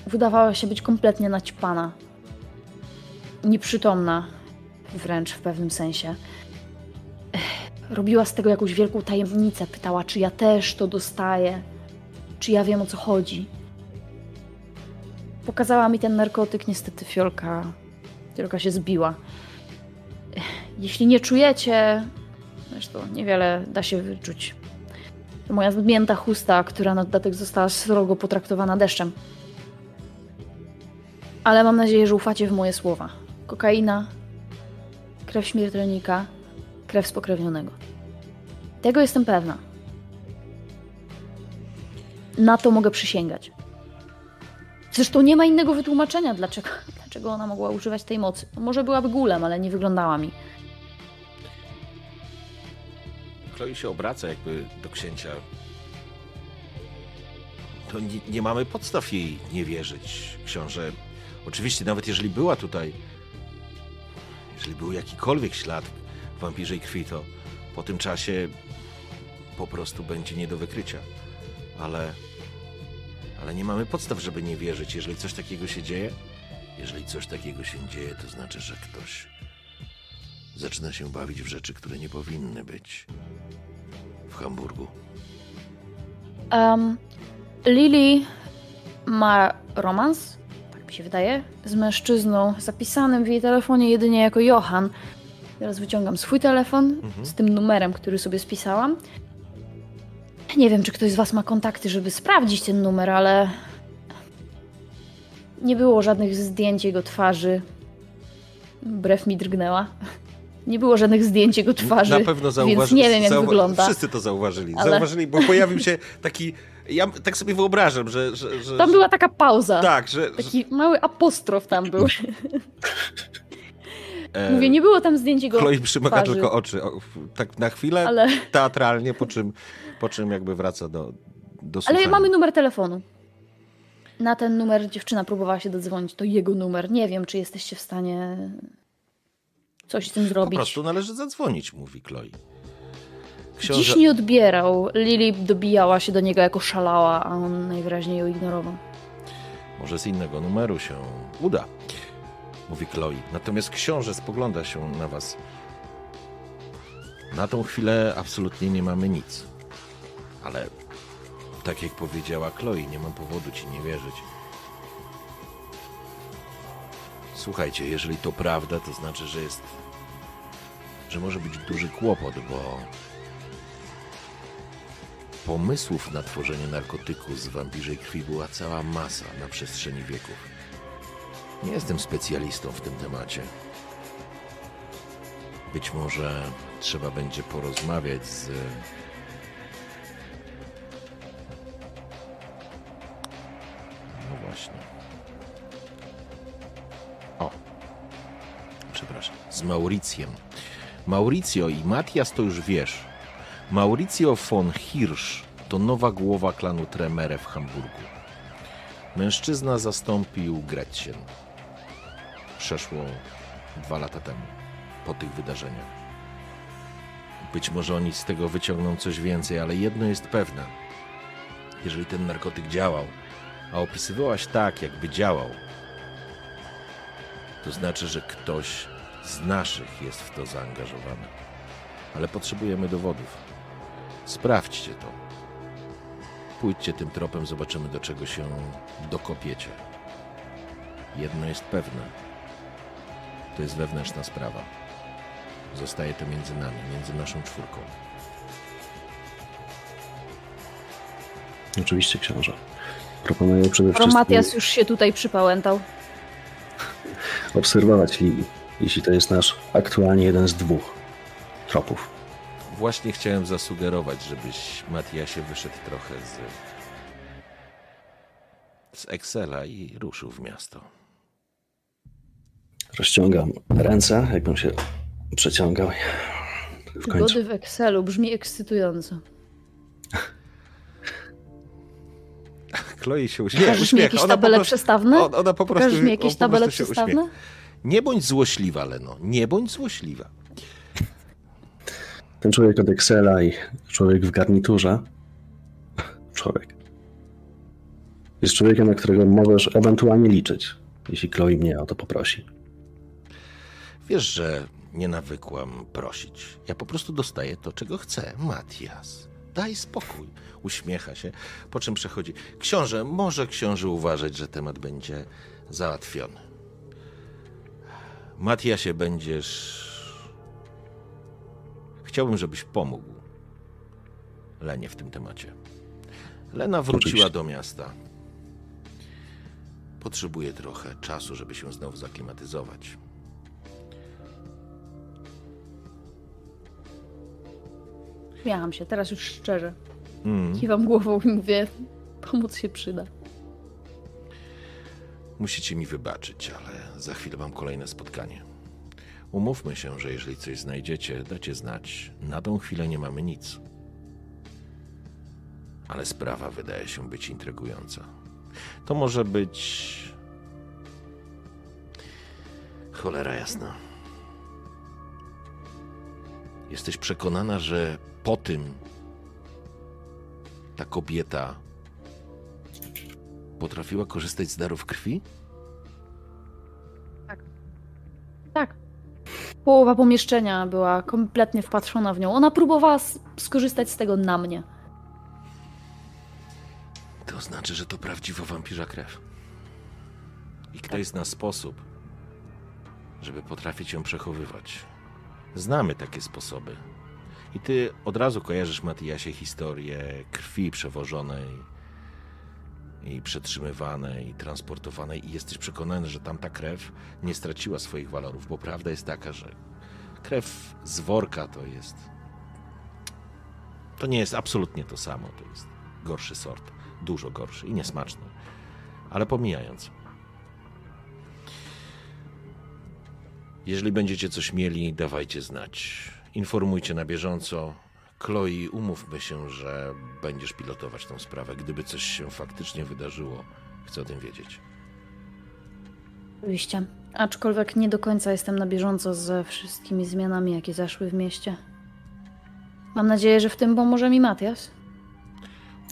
Wydawała się być kompletnie naćpana. Nieprzytomna, wręcz w pewnym sensie. Robiła z tego jakąś wielką tajemnicę. Pytała, czy ja też to dostaję, czy ja wiem o co chodzi. Pokazała mi ten narkotyk, niestety fiolka, fiolka się zbiła. Jeśli nie czujecie, zresztą niewiele da się wyczuć. To moja zmięta chusta, która na dodatek została srogo potraktowana deszczem. Ale mam nadzieję, że ufacie w moje słowa. Kokaina, krew śmiertelnika, krew spokrewnionego. Tego jestem pewna. Na to mogę przysięgać. Zresztą nie ma innego wytłumaczenia, dlaczego, dlaczego ona mogła używać tej mocy. No Może byłaby gulem, ale nie wyglądała mi. Chloe się obraca jakby do księcia. To nie, nie mamy podstaw jej nie wierzyć, książę. Oczywiście, nawet jeżeli była tutaj, jeżeli był jakikolwiek ślad wampirzej krwi, to po tym czasie po prostu będzie nie do wykrycia. Ale, ale nie mamy podstaw, żeby nie wierzyć. Jeżeli coś takiego się dzieje, jeżeli coś takiego się dzieje, to znaczy, że ktoś zaczyna się bawić w rzeczy, które nie powinny być w Hamburgu. Um, Lily ma romans, mi się wydaje, z mężczyzną zapisanym w jej telefonie jedynie jako Johan. Teraz wyciągam swój telefon Mhm. z tym numerem, który sobie spisałam. Nie wiem, czy ktoś z Was ma kontakty, żeby sprawdzić ten numer, ale nie było żadnych zdjęć jego twarzy. Brew mi drgnęła. Nie było żadnych zdjęć jego twarzy. Na pewno Więc zauważyli. nie wiem, jak wygląda. Wszyscy to zauważyli. Ale- Zauważyli, bo pojawił się taki. Ja tak sobie wyobrażam, że. że, że Tam była taka pauza. Tak, że. że Taki mały apostrof tam był. Mówię, nie było tam zdjęć jego Chloe przymyka tylko oczy. O, tak na chwilę, ale, teatralnie, po czym, po czym jakby wraca do, do ale mamy numer telefonu. Na ten numer dziewczyna próbowała się dodzwonić. To jego numer. Nie wiem, czy jesteście w stanie coś z tym Po zrobić. prostu należy zadzwonić, mówi Chloe. Książę... Dziś nie odbierał. Lily dobijała się do niego jako szalała, a on najwyraźniej ją ignorował. Może z innego numeru się uda, mówi Chloe. Natomiast książę spogląda się na was. Na tą chwilę absolutnie nie mamy nic. Ale tak jak powiedziała Chloe, nie mam powodu ci nie wierzyć. Słuchajcie, jeżeli to prawda, to znaczy, że jest. że może być duży kłopot, bo Pomysłów na tworzenie narkotyku z wampirzej krwi była cała masa na przestrzeni wieków. Nie jestem specjalistą w tym temacie. Być może trzeba będzie porozmawiać z. No właśnie. O. Przepraszam. Z Mauricjem. Mauricio i Matias to już wiesz. Mauricio von Hirsch to nowa głowa klanu Tremere w Hamburgu. Mężczyzna zastąpił Gretchen. Przeszło dwa lata temu, po tych wydarzeniach. Być może oni z tego wyciągną coś więcej, ale jedno jest pewne. Jeżeli ten narkotyk działał, a opisywałaś tak, jakby działał, to znaczy, że ktoś z naszych jest w to zaangażowany. Ale potrzebujemy dowodów. Sprawdźcie to. Pójdźcie tym tropem, zobaczymy do czego się dokopiecie. Jedno jest pewne. To jest wewnętrzna sprawa. Zostaje to między nami, między naszą czwórką. Oczywiście, książę. Proponuję przede wszystkim Matias już się tutaj przypałętał. obserwować Lili, jeśli to jest nasz aktualnie jeden z dwóch tropów. Właśnie chciałem zasugerować, żebyś Matiasie wyszedł trochę z. z Excela i ruszył w miasto. Rozciągam ręce, jakbym się przeciągał. W końcu. Wygody w Excelu brzmi ekscytująco. Kloi się uśmiecha. Pokażesz mi jakieś Ona tabele prostu- przestawne? on- Ona po prostu, Pokażesz mi jakieś tabele przestawne? uśmiecha. Nie bądź złośliwa, Leno. Nie bądź złośliwa. Ten człowiek od Excela i człowiek w garniturze. Człowiek. Jest człowiekiem, na którego możesz ewentualnie liczyć, jeśli Chloe mnie o to poprosi. Wiesz, że nie nawykłam prosić. Ja po prostu dostaję to, czego chcę. Matias, daj spokój. Uśmiecha się, po czym przechodzi. Książę, może książę uważać, że temat będzie załatwiony. Matiasie, będziesz. Chciałbym, żebyś pomógł Lenie w tym temacie. Lena wróciła Oczywiście. do miasta. Potrzebuje trochę czasu, żeby się znowu zaklimatyzować. Śmiałam się, teraz już szczerze. Mm. Kiwam głową i mówię, pomóc się przyda. Musicie mi wybaczyć, ale za chwilę mam kolejne spotkanie. Umówmy się, że jeżeli coś znajdziecie, dacie znać. Na tą chwilę nie mamy nic. Ale sprawa wydaje się być intrygująca. To może być. Cholera jasna. Jesteś przekonana, że po tym ta kobieta potrafiła korzystać z darów krwi? Połowa pomieszczenia była kompletnie wpatrzona w nią. Ona próbowała skorzystać z tego na mnie. To znaczy, że to prawdziwa wampirza krew. I ktoś zna sposób, żeby potrafić ją przechowywać. Znamy takie sposoby. I ty od razu kojarzysz, Matiasie, historię krwi przewożonej i przetrzymywanej, i transportowanej i jesteś przekonany, że tamta krew nie straciła swoich walorów, bo prawda jest taka, że krew z worka to jest... To nie jest absolutnie to samo, to jest gorszy sort, dużo gorszy i niesmaczny. Ale pomijając. Jeżeli będziecie coś mieli, dawajcie znać. Informujcie na bieżąco. Chloe, umówmy się, że będziesz pilotować tą sprawę. Gdyby coś się faktycznie wydarzyło, chcę o tym wiedzieć. Oczywiście. Aczkolwiek nie do końca jestem na bieżąco ze wszystkimi zmianami, jakie zaszły w mieście. Mam nadzieję, że w tym pomoże mi Matias.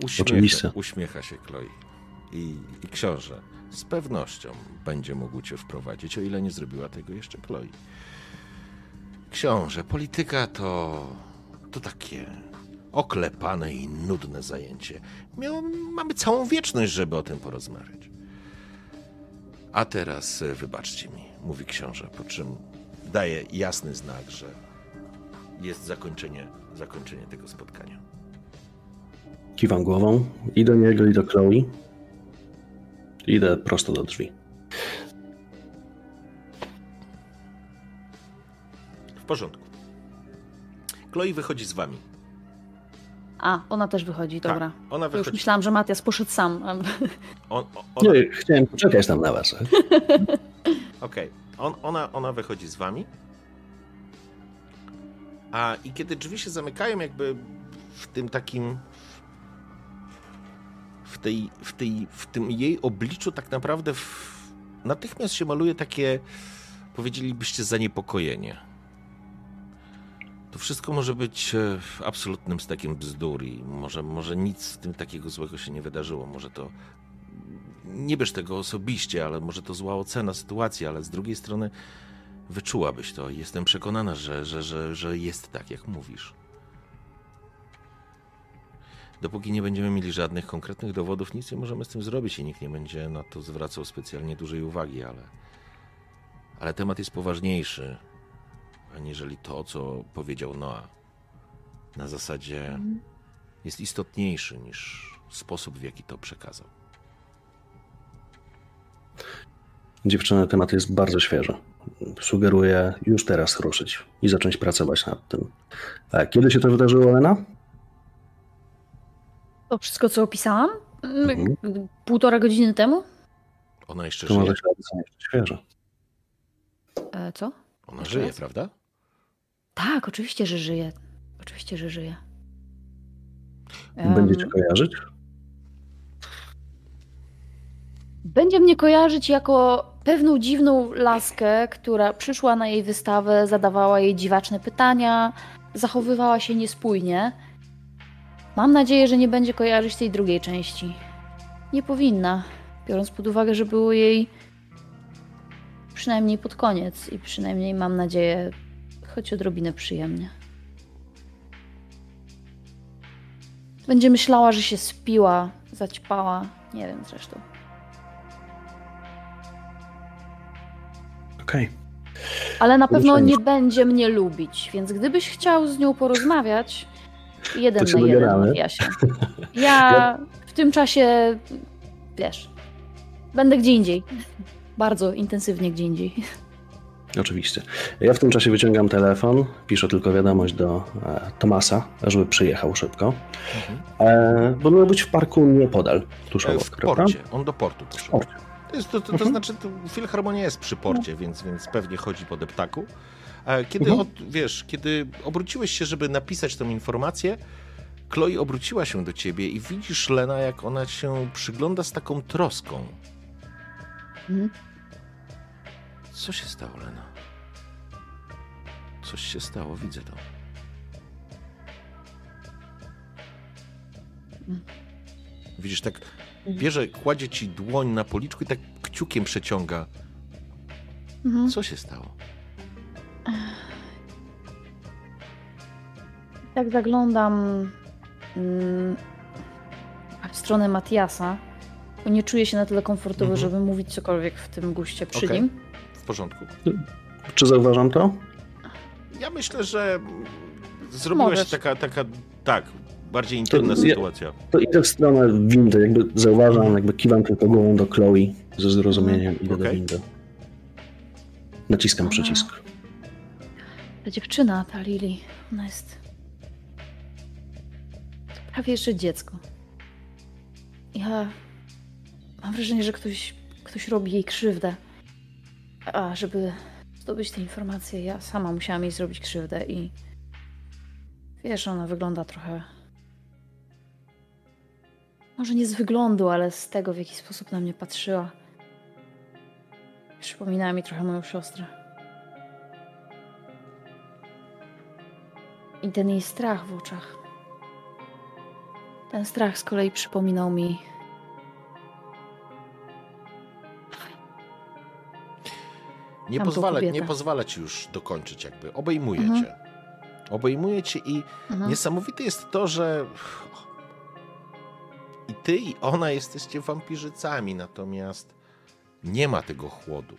Uśmiecha, Oczywiście. uśmiecha się Chloe. I, I książę z pewnością będzie mógł cię wprowadzić, o ile nie zrobiła tego jeszcze Chloe. Książę, polityka to. To takie oklepane i nudne zajęcie. Miał, mamy całą wieczność, żeby o tym porozmawiać. A teraz e, wybaczcie mi, mówi książę, po czym daje jasny znak, że jest zakończenie, zakończenie tego spotkania. Kiwam głową i do niego, i do Chloe. Idę prosto do drzwi. W porządku. Chloe wychodzi z wami. A, ona też wychodzi, dobra. Tak, ona To już wychodzi. myślałam, że Matias poszedł sam. On, on, ona, Nie, chciałem poczekać tam na was. Okej. On, ona, ona wychodzi z wami. A i kiedy drzwi się zamykają, jakby w tym takim. W, tej, w, tej, w tym jej obliczu, tak naprawdę w, natychmiast się maluje takie, powiedzielibyście, zaniepokojenie. To wszystko może być e, absolutnym stakiem bzdur i może, może nic z tym takiego złego się nie wydarzyło. Może to nie bierz tego osobiście, ale może to zła ocena sytuacji, ale z drugiej strony wyczułabyś to. Jestem przekonana, że, że, że, że jest tak, jak mówisz. Dopóki nie będziemy mieli żadnych konkretnych dowodów, nic nie możemy z tym zrobić i nikt nie będzie na to zwracał specjalnie dużej uwagi, ale, ale temat jest poważniejszy, aniżeli to, co powiedział Noah. Na zasadzie jest istotniejszy niż sposób, w jaki to przekazał. Dziewczyny, temat jest bardzo świeży. Sugeruję już teraz ruszyć i zacząć pracować nad tym. A kiedy się to wydarzyło, Lena? To wszystko, co opisałam? Mhm. Półtora godziny temu? Ona jeszcze To żyje. może świeże. E, co? Ona Jeszcze żyje, raz? prawda? Tak, oczywiście, że żyje. Oczywiście, że żyje. Będziecie Em, kojarzyć? Będzie mnie kojarzyć jako pewną dziwną laskę, która przyszła na jej wystawę, zadawała jej dziwaczne pytania, zachowywała się niespójnie. Mam nadzieję, że nie będzie kojarzyć tej drugiej części. Nie powinna, biorąc pod uwagę, że było jej przynajmniej pod koniec i przynajmniej mam nadzieję, choć odrobinę przyjemnie. Będzie myślała, że się spiła, zaćpała, nie wiem zresztą. Okej. Ale na pewno nie będzie mnie lubić, więc gdybyś chciał z nią porozmawiać, jeden się na jeden, dogadamy. Jasia. Ja w tym czasie, wiesz, będę gdzie indziej. Bardzo intensywnie gdzie indziej. Oczywiście. Ja w tym czasie wyciągam telefon, piszę tylko wiadomość do e, Tomasa, żeby przyjechał szybko. E, bo miał być w parku nieopodal, tuż E, obok, W prawda? porcie. On do portu poszedł. To, jest, to, to, to Mhm. znaczy, to Filharmonia jest przy porcie, więc, więc pewnie chodzi po deptaku. A Kiedy, Mhm. od, wiesz, kiedy obróciłeś się, żeby napisać tę informację, Chloe obróciła się do ciebie i widzisz Lena, jak ona się przygląda z taką troską. Mhm. Co się stało, Lena? Coś się stało, widzę to. Widzisz, tak bierze, kładzie ci dłoń na policzku i tak kciukiem przeciąga. Mhm. Co się stało? Tak zaglądam mm, w stronę Matiasa, bo nie czuję się na tyle komfortowo, Mhm. żeby mówić cokolwiek w tym guście przy Okej. nim. W porządku. Czy zauważam to? Ja myślę, że zrobiła się taka, taka, tak, bardziej intymna To ja- sytuacja. To idę w stronę windy, jakby zauważam, jakby kiwam tylko głową do Chloe ze zrozumieniem, idę do Okej. windy. Naciskam Aha. przycisk. Ta dziewczyna, ta Lili, ona jest to prawie jeszcze dziecko. Ja mam wrażenie, że ktoś, ktoś robi jej krzywdę. A żeby zdobyć te informacje, ja sama musiałam jej zrobić krzywdę i wiesz, ona wygląda trochę może nie z wyglądu, ale z tego, w jaki sposób na mnie patrzyła. Przypominała mi trochę moją siostrę. I ten jej strach w oczach. Ten strach z kolei przypominał mi. Nie pozwala, nie pozwala ci już dokończyć jakby. Obejmuje Mhm. cię. Obejmuje cię i Mhm. niesamowite jest to, że i ty i ona jesteście wampirzycami, natomiast nie ma tego chłodu.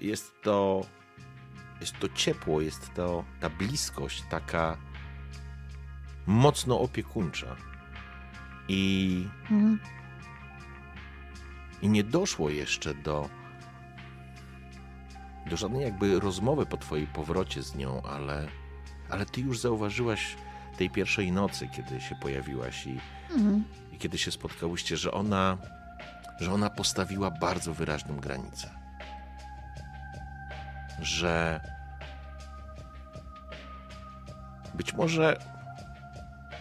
Jest to jest to ciepło, jest to ta bliskość taka mocno opiekuńcza. I Mhm. I nie doszło jeszcze do, do żadnej jakby rozmowy po twojej powrocie z nią, ale, ale ty już zauważyłaś tej pierwszej nocy, kiedy się pojawiłaś i, Mhm. i kiedy się spotkałyście, że ona, że ona postawiła bardzo wyraźną granicę. Że być może,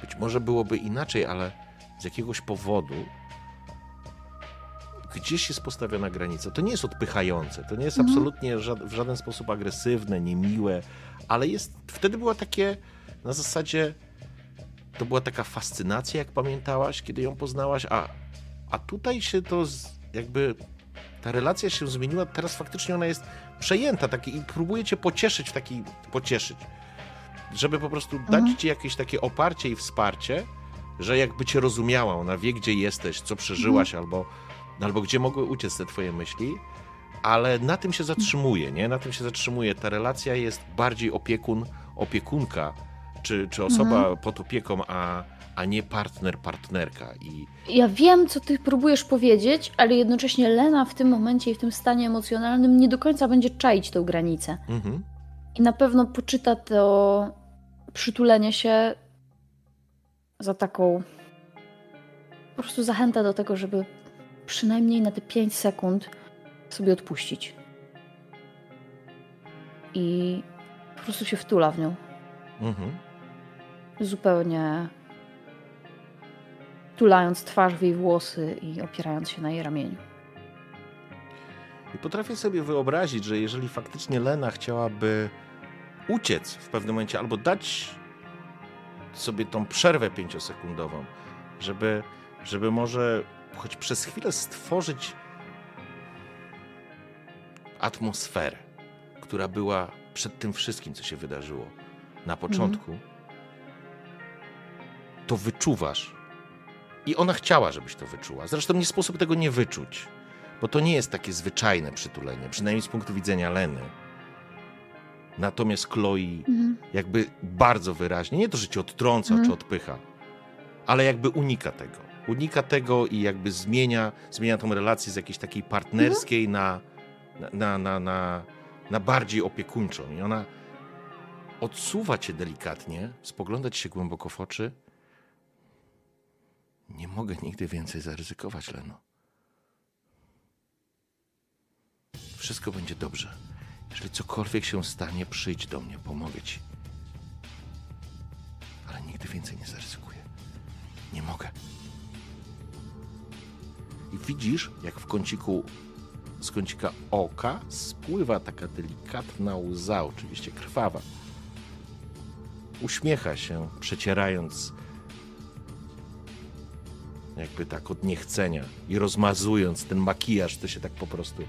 być może byłoby inaczej, ale z jakiegoś powodu gdzieś jest postawiona granica. To nie jest odpychające, to nie jest Mhm. absolutnie ża- w żaden sposób agresywne, niemiłe, ale jest, wtedy było takie na zasadzie, to była taka fascynacja, jak pamiętałaś, kiedy ją poznałaś, a, a tutaj się to z, jakby ta relacja się zmieniła, teraz faktycznie ona jest przejęta taki, i próbuje cię pocieszyć w taki, pocieszyć, żeby po prostu dać Mhm. ci jakieś takie oparcie i wsparcie, że jakby cię rozumiała, ona wie, gdzie jesteś, co przeżyłaś, albo, albo gdzie mogły uciec te twoje myśli, ale na tym się zatrzymuje, nie? Na tym się zatrzymuje. Ta relacja jest bardziej opiekun, opiekunka, czy, czy osoba Mhm. pod opieką, a, a nie partner, partnerka. I Ja wiem, co ty próbujesz powiedzieć, ale jednocześnie Lena w tym momencie i w tym stanie emocjonalnym nie do końca będzie czaić tą granicę. mhm. I na pewno poczyta to przytulenie się za taką po prostu zachętę do tego, żeby przynajmniej na te 5 sekund sobie odpuścić. I po prostu się wtula w nią. Mhm. Zupełnie tulając twarz w jej włosy i opierając się na jej ramieniu. I potrafię sobie wyobrazić, że jeżeli faktycznie Lena chciałaby uciec w pewnym momencie, albo dać sobie tą przerwę pięciosekundową, żeby, żeby może choć przez chwilę stworzyć atmosferę, która była przed tym wszystkim, co się wydarzyło na początku, to wyczuwasz. I ona chciała, żebyś to wyczuła. Zresztą nie sposób tego nie wyczuć, bo to nie jest takie zwyczajne przytulenie, przynajmniej z punktu widzenia Leny. Natomiast Chloe jakby bardzo wyraźnie, nie to, że cię odtrąca Mhm. czy odpycha, ale jakby unika tego. Unika tego i jakby zmienia, zmienia tą relację z jakiejś takiej partnerskiej na, na, na, na, na bardziej opiekuńczą. I ona odsuwa cię delikatnie, spogląda ci się głęboko w oczy. Nie mogę nigdy więcej zaryzykować, Leno. Wszystko będzie dobrze. Jeżeli cokolwiek się stanie, przyjdź do mnie, pomogę ci. Ale nigdy więcej nie zaryzykuję. Nie mogę. I widzisz, jak w kąciku, z kącika oka spływa taka delikatna łza, oczywiście krwawa. Uśmiecha się, przecierając jakby tak od niechcenia i rozmazując ten makijaż, to się tak po prostu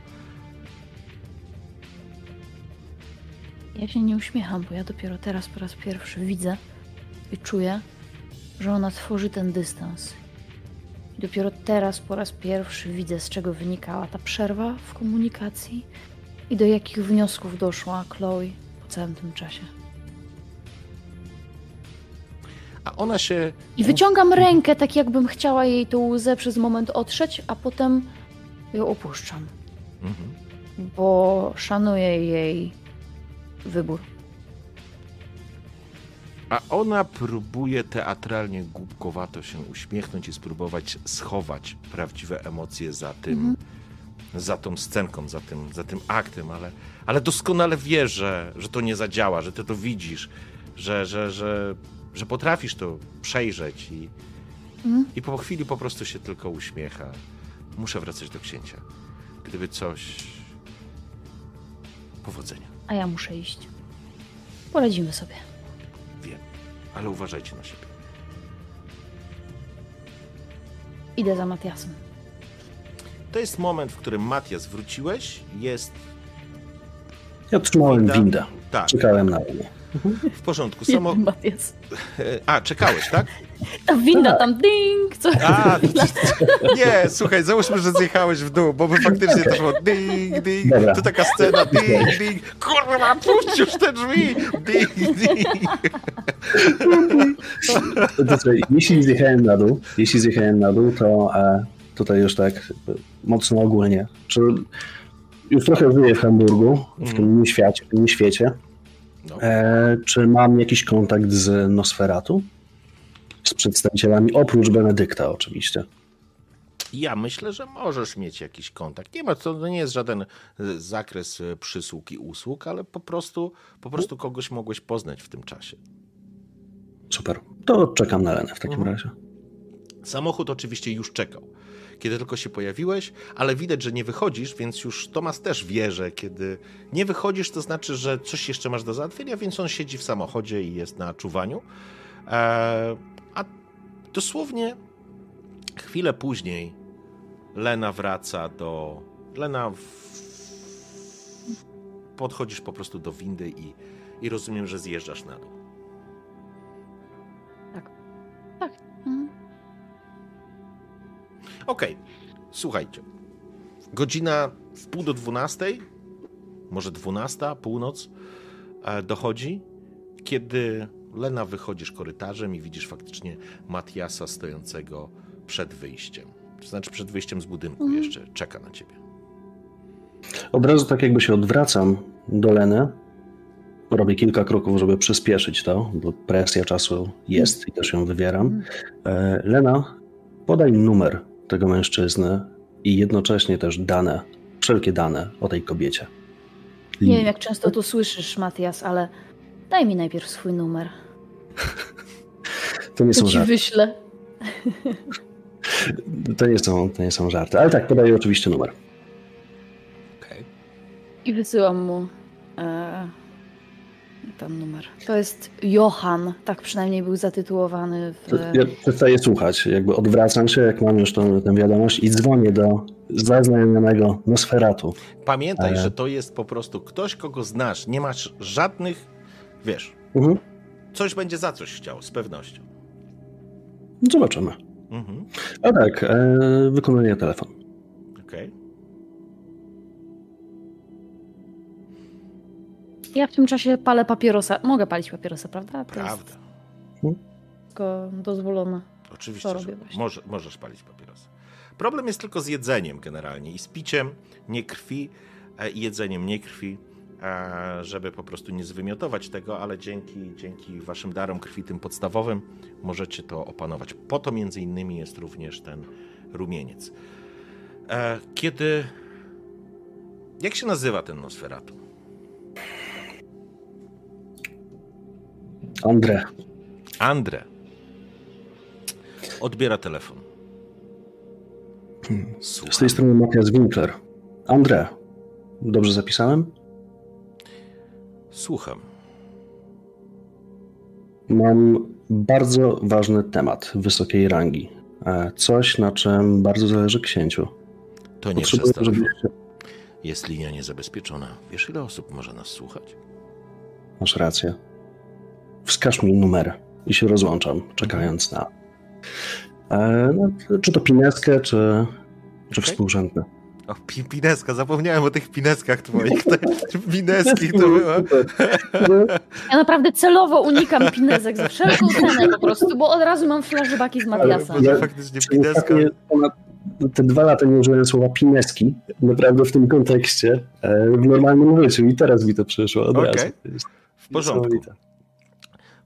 Ja się nie uśmiecham, bo ja dopiero teraz po raz pierwszy widzę i czuję, że ona tworzy ten dystans. Dopiero teraz po raz pierwszy widzę, z czego wynikała ta przerwa w komunikacji i do jakich wniosków doszła Chloe po całym tym czasie. A ona się. I wyciągam rękę, tak jakbym chciała jej tą łzę przez moment otrzeć, a potem ją opuszczam, Mhm. bo szanuję jej wybór. A ona próbuje teatralnie głupkowato się uśmiechnąć i spróbować schować prawdziwe emocje za tym, za tą scenką, za tym, za tym aktem, ale, ale doskonale wie, że, że to nie zadziała, że ty to widzisz, że, że, że, że potrafisz to przejrzeć i, Mhm. i po chwili po prostu się tylko uśmiecha. Muszę wracać do księcia. Gdyby coś. Powodzenia. A ja muszę iść. Poradzimy sobie. Ale uważajcie na siebie. Idę za Matiasem. To jest moment, w którym Matias wróciłeś, jest Ja trzymałem Winda? windę. tak, Czekałem na mnie. W porządku. Samo... Matias. A, czekałeś, tak? Ta winda tam ding! Co? A, nie, słuchaj, załóżmy, że zjechałeś w dół, bo by faktycznie to było ding, ding, Dobra. to taka scena, ding, ding, kurwa, puść już te drzwi, ding, ding. To jeśli zjechałem na dół, jeśli zjechałem na dół, to e, tutaj już tak e, mocno ogólnie. Czy już trochę żyję w Hamburgu, w tym mini świecie, mini świecie. No. E, czy mam jakiś kontakt z Nosferatu? Z przedstawicielami, oprócz Benedykta oczywiście. Ja myślę, że możesz mieć jakiś kontakt. Nie ma, to nie jest żaden e, zakres e, przysług i usług, ale po prostu, po prostu kogoś mogłeś poznać w tym czasie. Super. To czekam na Lenę w takim Mhm. razie. Samochód oczywiście już czekał, kiedy tylko się pojawiłeś, ale widać, że nie wychodzisz, więc już Tomas też wie, że kiedy nie wychodzisz, to znaczy, że coś jeszcze masz do załatwienia, więc on siedzi w samochodzie i jest na czuwaniu. Eee, a dosłownie chwilę później Lena wraca do Lena, w... podchodzisz po prostu do windy i, i rozumiem, że zjeżdżasz na dół. Mhm. Okej, słuchajcie. Godzina w pół do dwunastej, może dwunasta, północ, e, dochodzi, kiedy Lena wychodzisz korytarzem i widzisz faktycznie Matiasa stojącego przed wyjściem. To znaczy przed wyjściem z budynku Mhm. jeszcze, czeka na ciebie. Od razu tak jakby się odwracam do Leny. Robię kilka kroków, żeby przyspieszyć to, bo presja czasu jest i też ją wywieram. E, Lena, podaj numer tego mężczyzny i jednocześnie też dane, wszelkie dane o tej kobiecie. Nie wiem, jak często to słyszysz, Matias, ale daj mi najpierw swój numer. To nie To są ci żarty. wyślę. To nie są, to nie są żarty. Ale tak, podaję oczywiście numer. Okej. I wysyłam mu e, tam numer. To jest Johan, tak przynajmniej był zatytułowany w... Ja przestaję słuchać, jakby odwracam się, jak mam już tą, tę wiadomość i dzwonię do zaznajomionego Nosferatu. Pamiętaj, Ale- że to jest po prostu ktoś, kogo znasz. Nie masz żadnych, wiesz, Mhm. coś będzie za coś chciał, z pewnością. Zobaczymy. Mhm. A tak, e, wykonuję telefon. Okej. Ja w tym czasie palę papierosa. Mogę palić papierosa, prawda? To Prawda. jest tylko dozwolone. Oczywiście, Co że robię może, możesz palić papierosy. Problem jest tylko z jedzeniem generalnie i z piciem nie krwi e, i jedzeniem nie krwi, e, żeby po prostu nie zwymiotować tego, ale dzięki, dzięki waszym darom krwi, tym podstawowym, możecie to opanować. Po to między innymi jest również ten rumieniec. E, Kiedy... Jak się nazywa ten Nosferatu? André, Andre. Odbiera telefon. z Słucham. tej strony Matias Winkler. André, dobrze zapisałem? Słucham. Mam bardzo ważny temat wysokiej rangi. E, Coś, na czym bardzo zależy księciu. To nie telefon. żebyście... Jest linia niezabezpieczona. Wiesz, ile osób może nas słuchać? Masz rację. Wskaż mi numer i się rozłączam, czekając na... E, no, czy to pineskę, czy, czy Okej. współrzędne. O, pi pineska, zapomniałem o tych pineskach twoich. Te pineski to było. Ja naprawdę celowo unikam pinezek za wszelką cenę po prostu, bo od razu mam flashbacki z Ja- faktycznie pineska. te dwa lata nie użyłem słowa pineski, naprawdę w tym kontekście, e, w normalnym życiu i teraz mi to przyszło od Okej. razu. W porządku.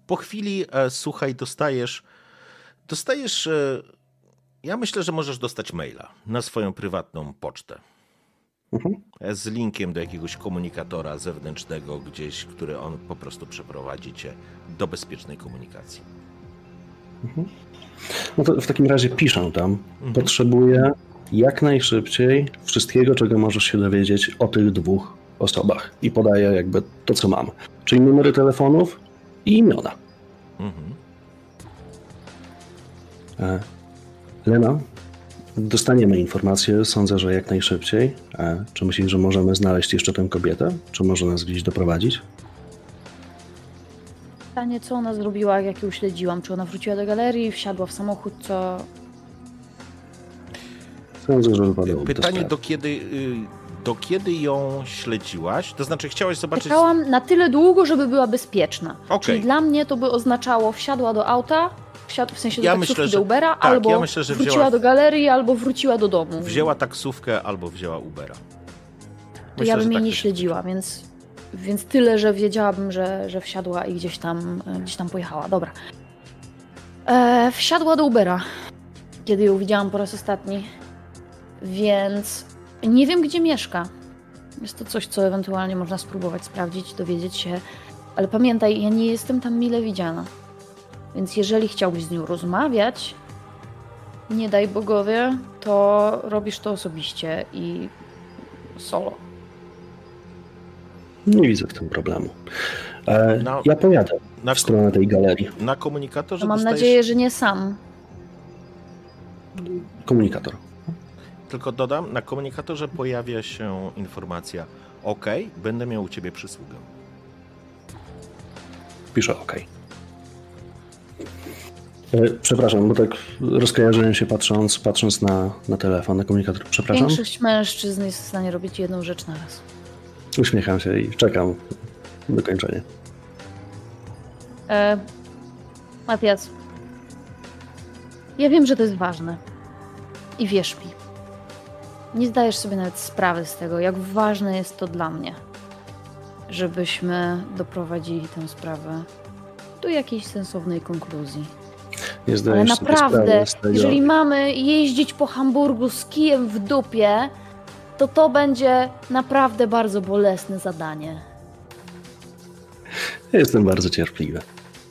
Po chwili, e, słuchaj, dostajesz. Dostajesz. E, ja myślę, że możesz dostać maila na swoją prywatną pocztę. Mhm. E, Z linkiem do jakiegoś komunikatora zewnętrznego gdzieś, który on po prostu przeprowadzi cię do bezpiecznej komunikacji. No to w takim razie piszę tam. Mhm. Potrzebuję jak najszybciej wszystkiego, czego możesz się dowiedzieć o tych dwóch osobach. I podaję jakby to, co mam. Czyli numery telefonów i imiona. Mhm. E, Lena, dostaniemy informacje, sądzę, że jak najszybciej. E, Czy myślisz, że możemy znaleźć jeszcze tę kobietę? Czy może nas gdzieś doprowadzić? Pytanie, co ona zrobiła, jak ją śledziłam? Czy ona wróciła do galerii, wsiadła w samochód, co... Sądzę, że wypadałoby to Pytanie, do sprawdzić. kiedy, y, do kiedy ją śledziłaś? To znaczy, chciałaś zobaczyć. Czekałam na tyle długo, żeby była bezpieczna. Okej. Czyli dla mnie to by oznaczało wsiadła do auta, wsiadła w sensie do Ja taksówki, myślę, że- do Ubera, tak, albo ja myślę, że wróciła wzięła- do galerii, albo wróciła do domu. Wzięła taksówkę albo wzięła Ubera. to Myślę, ja bym jej tak nie to śledziła, więc, więc tyle, że wiedziałabym, że, że wsiadła i gdzieś tam, e, gdzieś tam pojechała. Dobra. E, wsiadła do Ubera, kiedy ją widziałam po raz ostatni, więc nie wiem, gdzie mieszka. Jest to coś, co ewentualnie można spróbować sprawdzić, dowiedzieć się, ale pamiętaj, ja nie jestem tam mile widziana. Więc jeżeli chciałbyś z nią rozmawiać, nie daj bogowie, to robisz to osobiście i solo. Nie widzę w tym problemu. E, No. Ja pojadę Na, w stronę tej galerii. na komunikatorze To mam dostajesz, nadzieję, że nie sam. Komunikator. Tylko dodam, na komunikatorze pojawia się informacja OK, będę miał u ciebie przysługę. Piszę OK. E, Przepraszam, bo tak rozkojarzyłem się patrząc, patrząc na, na telefon, na komunikator. Przepraszam. Większość mężczyzn jest w stanie robić jedną rzecz na raz. Uśmiecham się i czekam do kończenia. E, Matias, ja wiem, że to jest ważne. I wierz mi, nie zdajesz sobie nawet sprawy z tego, jak ważne jest to dla mnie, żebyśmy doprowadzili tę sprawę do jakiejś sensownej konkluzji. Nie Ale zdajesz sobie naprawdę, jeżeli mamy jeździć po Hamburgu z kijem w dupie, to to będzie naprawdę bardzo bolesne zadanie. Jestem bardzo cierpliwy.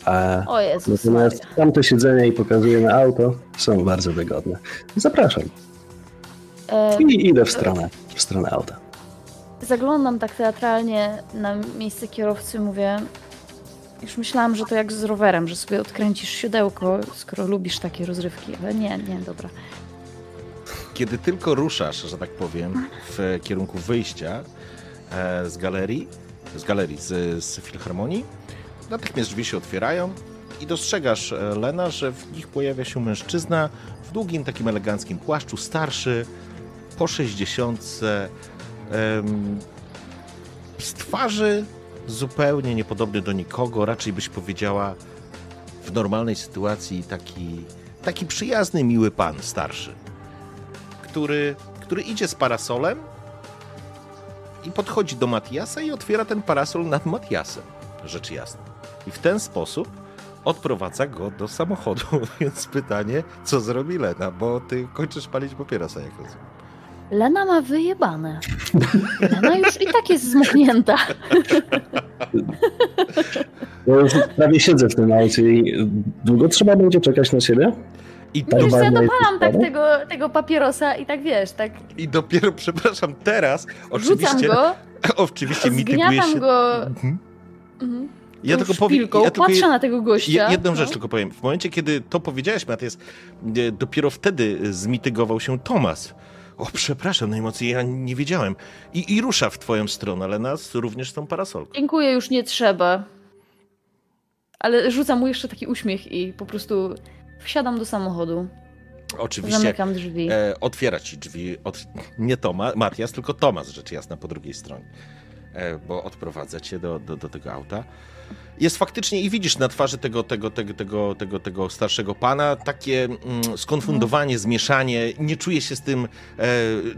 A O Jezus natomiast Maria. tamte siedzenia i pokazuję na auto są bardzo wygodne. Zapraszam. E, I idę w stronę, w stronę auta. Zaglądam tak teatralnie na miejsce kierowcy, mówię. Już myślałam, że to jak z rowerem, że sobie odkręcisz siodełko, skoro lubisz takie rozrywki, ale nie, nie, dobra. Kiedy tylko ruszasz, że tak powiem, w kierunku wyjścia e, z galerii, z galerii, z, z filharmonii, natychmiast drzwi się otwierają i dostrzegasz, e, Lena, że w nich pojawia się mężczyzna w długim, takim eleganckim płaszczu, starszy, po sześćdziesiątce, em, z twarzy zupełnie niepodobny do nikogo, raczej byś powiedziała w normalnej sytuacji taki, taki przyjazny, miły pan starszy który, który idzie z parasolem i podchodzi do Matiasa i otwiera ten parasol nad Matiasem, rzecz jasna. I w ten sposób odprowadza go do samochodu. Więc pytanie, co zrobi Lena, bo ty kończysz palić papierosa, jak rozumiem. Lena ma wyjebane. Lena już i tak jest zmoknięta. Ja już prawie siedzę w tym aucie i długo trzeba będzie czekać na siebie? I, Tak Wiesz, ja jest dopalam tak tego, tego papierosa i tak wiesz, tak I dopiero, przepraszam, teraz rzucam oczywiście, go, oczywiście mityguje się... go Mhm. mhm, Ja tylko powiem, ja tylko patrzę na tego gościa. Je- jedną rzecz no. tylko powiem. W momencie, kiedy to powiedziałeś, Matias, e, dopiero wtedy zmitygował się Tomas. O, przepraszam, najmocniej ja nie wiedziałem. I, I rusza w twoją stronę, ale nas również tą parasolką. Dziękuję, już nie trzeba. Ale rzucam mu jeszcze taki uśmiech i po prostu wsiadam do samochodu. Oczywiście Zamykam drzwi. e, otwiera ci drzwi, od, nie Toma, Matias, tylko Tomas, rzecz jasna, po drugiej stronie. E, bo odprowadza cię do, do, do tego auta. Jest faktycznie i widzisz na twarzy tego, tego, tego, tego, tego, tego starszego pana takie mm, skonfundowanie, zmieszanie. Nie czuje się z tym, e,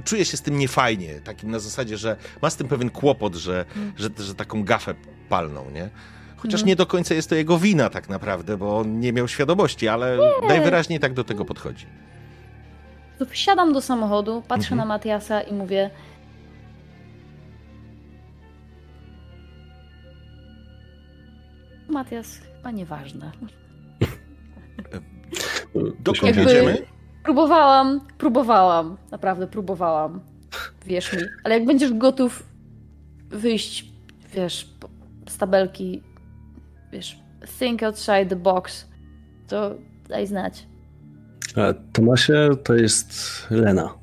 czuje się z tym niefajnie. Takim na zasadzie, że ma z tym pewien kłopot, że, że, że taką gafę palną, nie? Chociaż Mhm. nie do końca jest to jego wina tak naprawdę, bo on nie miał świadomości, ale najwyraźniej tak do tego podchodzi. Wsiadam do samochodu, patrzę Mhm. na Matiasa i mówię: Matias, chyba nieważne. Dokąd Jakby- jedziemy? Próbowałam, próbowałam, naprawdę próbowałam. Wierz mi. Ale jak będziesz gotów wyjść, wiesz, z tabelki, wiesz, think outside the box, to daj znać. Tomasie, to jest Lena.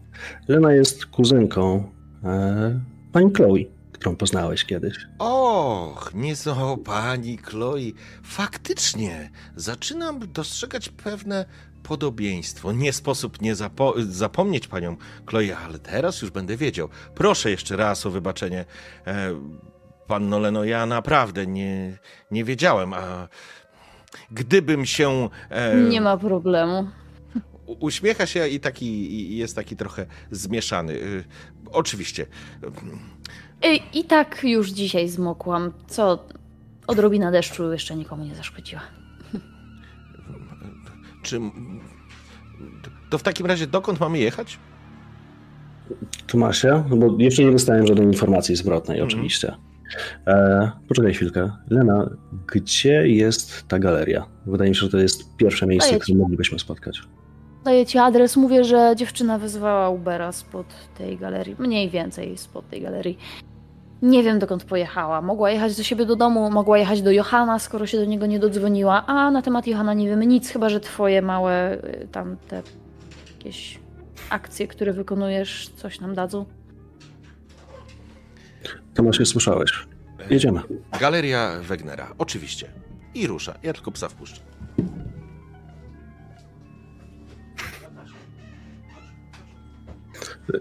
Lena jest kuzynką e, pani Chloe, którą poznałeś kiedyś. Och, nie so, pani Chloe. Faktycznie, zaczynam dostrzegać pewne podobieństwo. Nie sposób nie zapo- zapomnieć panią Chloe, ale teraz już będę wiedział. Proszę jeszcze raz o wybaczenie. E, panno Leno, ja naprawdę nie, nie wiedziałem, a gdybym się... E, Nie ma problemu. Uśmiecha się i taki i jest taki trochę zmieszany. Y, Oczywiście. I, I tak już dzisiaj zmokłam. Co? Odrobina deszczu jeszcze nikomu nie zaszkodziła. Czy. To w takim razie dokąd mamy jechać? Tomasie, no bo jeszcze nie dostałem żadnej informacji zwrotnej, Mhm. oczywiście. E, poczekaj chwilkę. Lena, gdzie jest ta galeria? Wydaje mi się, że to jest pierwsze miejsce, Daję które moglibyśmy spotkać. Daję ci adres, mówię, że dziewczyna wezwała Ubera spod tej galerii. Mniej więcej spod tej galerii. Nie wiem dokąd pojechała. Mogła jechać do siebie do domu, mogła jechać do Johana, skoro się do niego nie dodzwoniła. A na temat Johana nie wiemy nic, chyba że twoje małe y, tam te jakieś akcje, które wykonujesz, coś nam dadzą? Tomasz, słyszałeś. Jedziemy. Galeria Wegnera, oczywiście. I rusza. Ja tylko psa wpuszczę.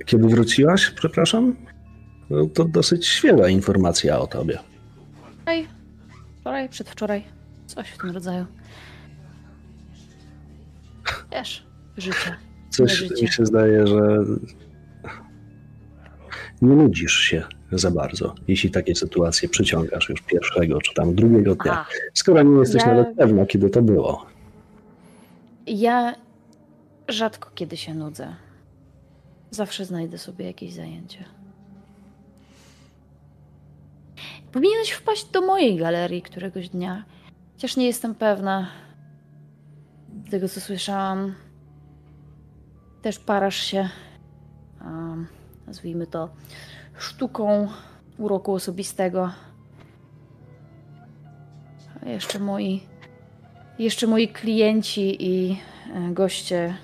Kiedy wróciłaś, przepraszam? No, to dosyć świeża informacja o tobie. Wczoraj, wczoraj, przedwczoraj, coś w tym rodzaju. Wiesz, życie. Coś życie. mi się zdaje, że nie nudzisz się za bardzo, jeśli takie sytuacje przyciągasz już pierwszego czy tam drugiego dnia, Aha, skoro nie jesteś Ja- nawet pewna, kiedy to było. ja rzadko kiedy się nudzę. Zawsze znajdę sobie jakieś zajęcie. Powinieneś wpaść do mojej galerii któregoś dnia. Chociaż nie jestem pewna. Tego co słyszałam, też parasz się, um, nazwijmy to, sztuką uroku osobistego. A jeszcze moi, jeszcze moi klienci i e, goście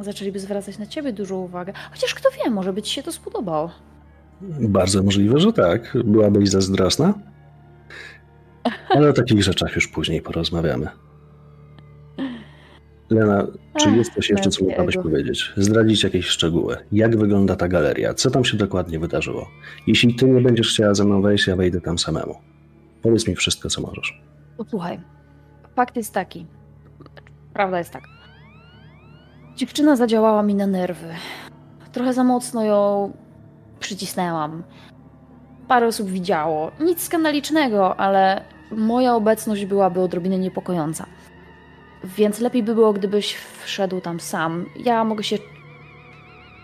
zaczęliby zwracać na ciebie dużą uwagę. Chociaż kto wie, może by ci się to spodobało. Bardzo możliwe, że tak. Byłabyś zazdrosna. Ale o takich rzeczach już później porozmawiamy. Lena, czy Ach, jest coś jeszcze, co mogłabyś powiedzieć? Zdradzić jakieś szczegóły? Jak wygląda ta galeria? Co tam się dokładnie wydarzyło? Jeśli ty nie będziesz chciała ze mną wejść, ja wejdę tam samemu. Powiedz mi wszystko, co możesz. Posłuchaj, fakt jest taki. Prawda jest taka. Dziewczyna zadziałała mi na nerwy. Trochę za mocno ją przycisnęłam. Parę osób widziało. Nic skandalicznego, ale moja obecność byłaby odrobinę niepokojąca. Więc lepiej by było, gdybyś wszedł tam sam. Ja mogę się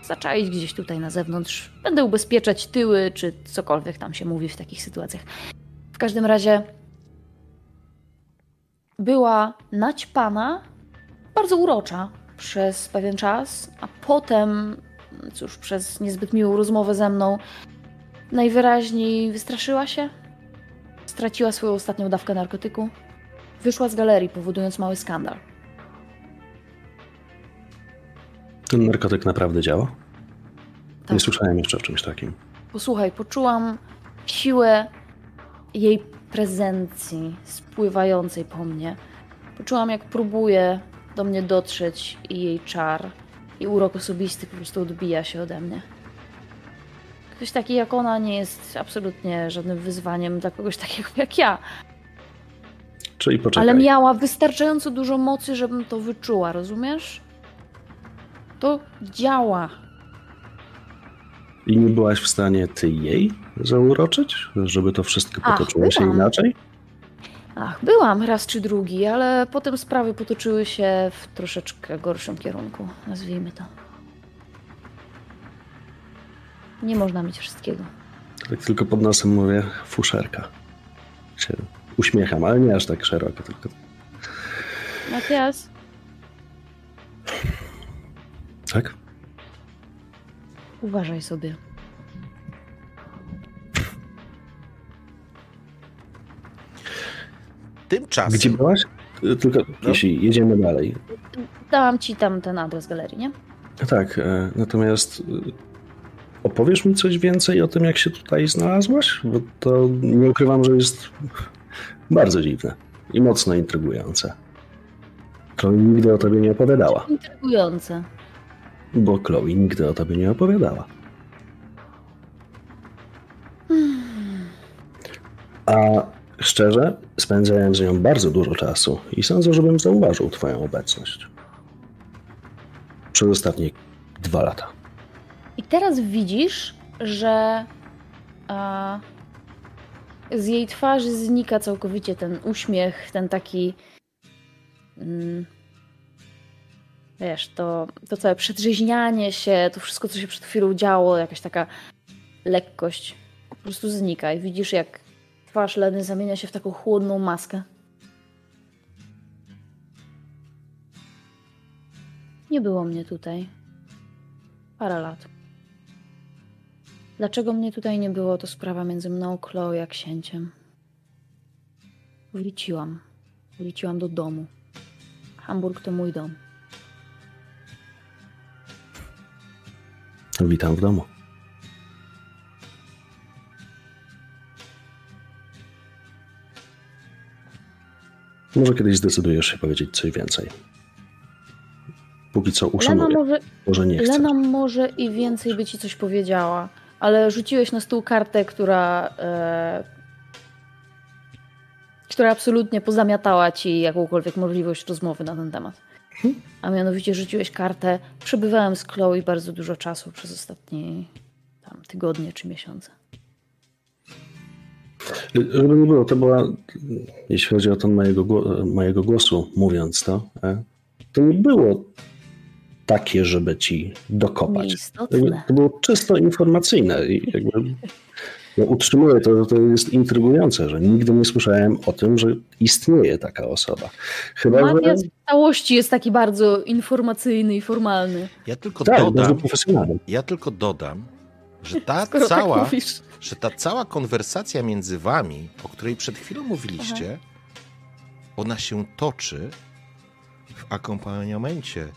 zaczaić gdzieś tutaj na zewnątrz. Będę ubezpieczać tyły, czy cokolwiek tam się mówi w takich sytuacjach. W każdym razie była naćpana, bardzo urocza przez pewien czas, a potem, cóż, przez niezbyt miłą rozmowę ze mną, najwyraźniej wystraszyła się, straciła swoją ostatnią dawkę narkotyku, wyszła z galerii, powodując mały skandal. Ten narkotyk naprawdę działa? Nie Tak. słyszałem jeszcze o czymś takim. Posłuchaj, poczułam siłę jej prezencji spływającej po mnie. Poczułam, jak próbuje do mnie dotrzeć i jej czar i urok osobisty po prostu odbija się ode mnie. Ktoś taki jak ona nie jest absolutnie żadnym wyzwaniem dla kogoś takiego jak ja, Czyli poczekaj. ale miała wystarczająco dużo mocy, żebym to wyczuła, rozumiesz? To działa. I nie byłaś w stanie ty jej zauroczyć? Żeby to wszystko Ach, potoczyło się byłam. inaczej? Ach, byłam raz czy drugi, ale potem sprawy potoczyły się w troszeczkę gorszym kierunku, nazwijmy to. Nie można mieć wszystkiego. Tak tylko pod nosem mówię, fuszerka. Się uśmiecham, ale nie aż tak szeroko, tylko Matias, tak? uważaj sobie. Tymczasem. Gdzie byłaś? Y, Tylko No. jeśli jedziemy dalej. Dałam ci tam ten adres galerii, nie? Tak, e, natomiast y, opowiesz mi coś więcej o tym, jak się tutaj znalazłaś? Bo to nie ukrywam, że jest bardzo dziwne i mocno intrygujące. Chloe nigdy o tobie nie opowiadała, Intrygujące. bo Chloe nigdy o tobie nie opowiadała. A szczerze, spędzałem z nią bardzo dużo czasu i sądzę, żebym zauważył twoją obecność. Przez ostatnie dwa lata. I teraz widzisz, że a, z jej twarzy znika całkowicie ten uśmiech, ten taki. Mm, wiesz, to, to całe przedrzeźnianie się, to wszystko, co się przed chwilą działo, jakaś taka lekkość po prostu znika. I widzisz, jak twarz Leny zamienia się w taką chłodną maskę. Nie było mnie tutaj. Parę lat. Dlaczego mnie tutaj nie było, to sprawa między mną, Chloe a księciem. Wróciłam. Wróciłam do domu. Hamburg to mój dom. Witam w domu. Może kiedyś zdecydujesz się powiedzieć coś więcej. Póki co Lena uszanuję, może, może nie chcę. Lena może i więcej by ci coś powiedziała, ale rzuciłeś na stół kartę, która. E, która absolutnie pozamiatała ci jakąkolwiek możliwość rozmowy na ten temat. A mianowicie rzuciłeś kartę. Przebywałem z Chloe bardzo dużo czasu przez ostatnie tam, tygodnie czy miesiące. Żeby nie było, to była, jeśli chodzi o ton mojego, mojego głosu, mówiąc to, e, to nie było takie, żeby ci dokopać. Nieistotne. To było czysto informacyjne i jakby ja utrzymuję to, to jest intrygujące, że nigdy nie słyszałem o tym, że istnieje taka osoba. Chyba, że w całości jest taki bardzo informacyjny i formalny. Ja tylko tak, dodam, ja tylko dodam, że ta Skoro tak cała, mówisz. Że ta cała konwersacja między wami, o której przed chwilą mówiliście, ona się toczy w akompaniamencie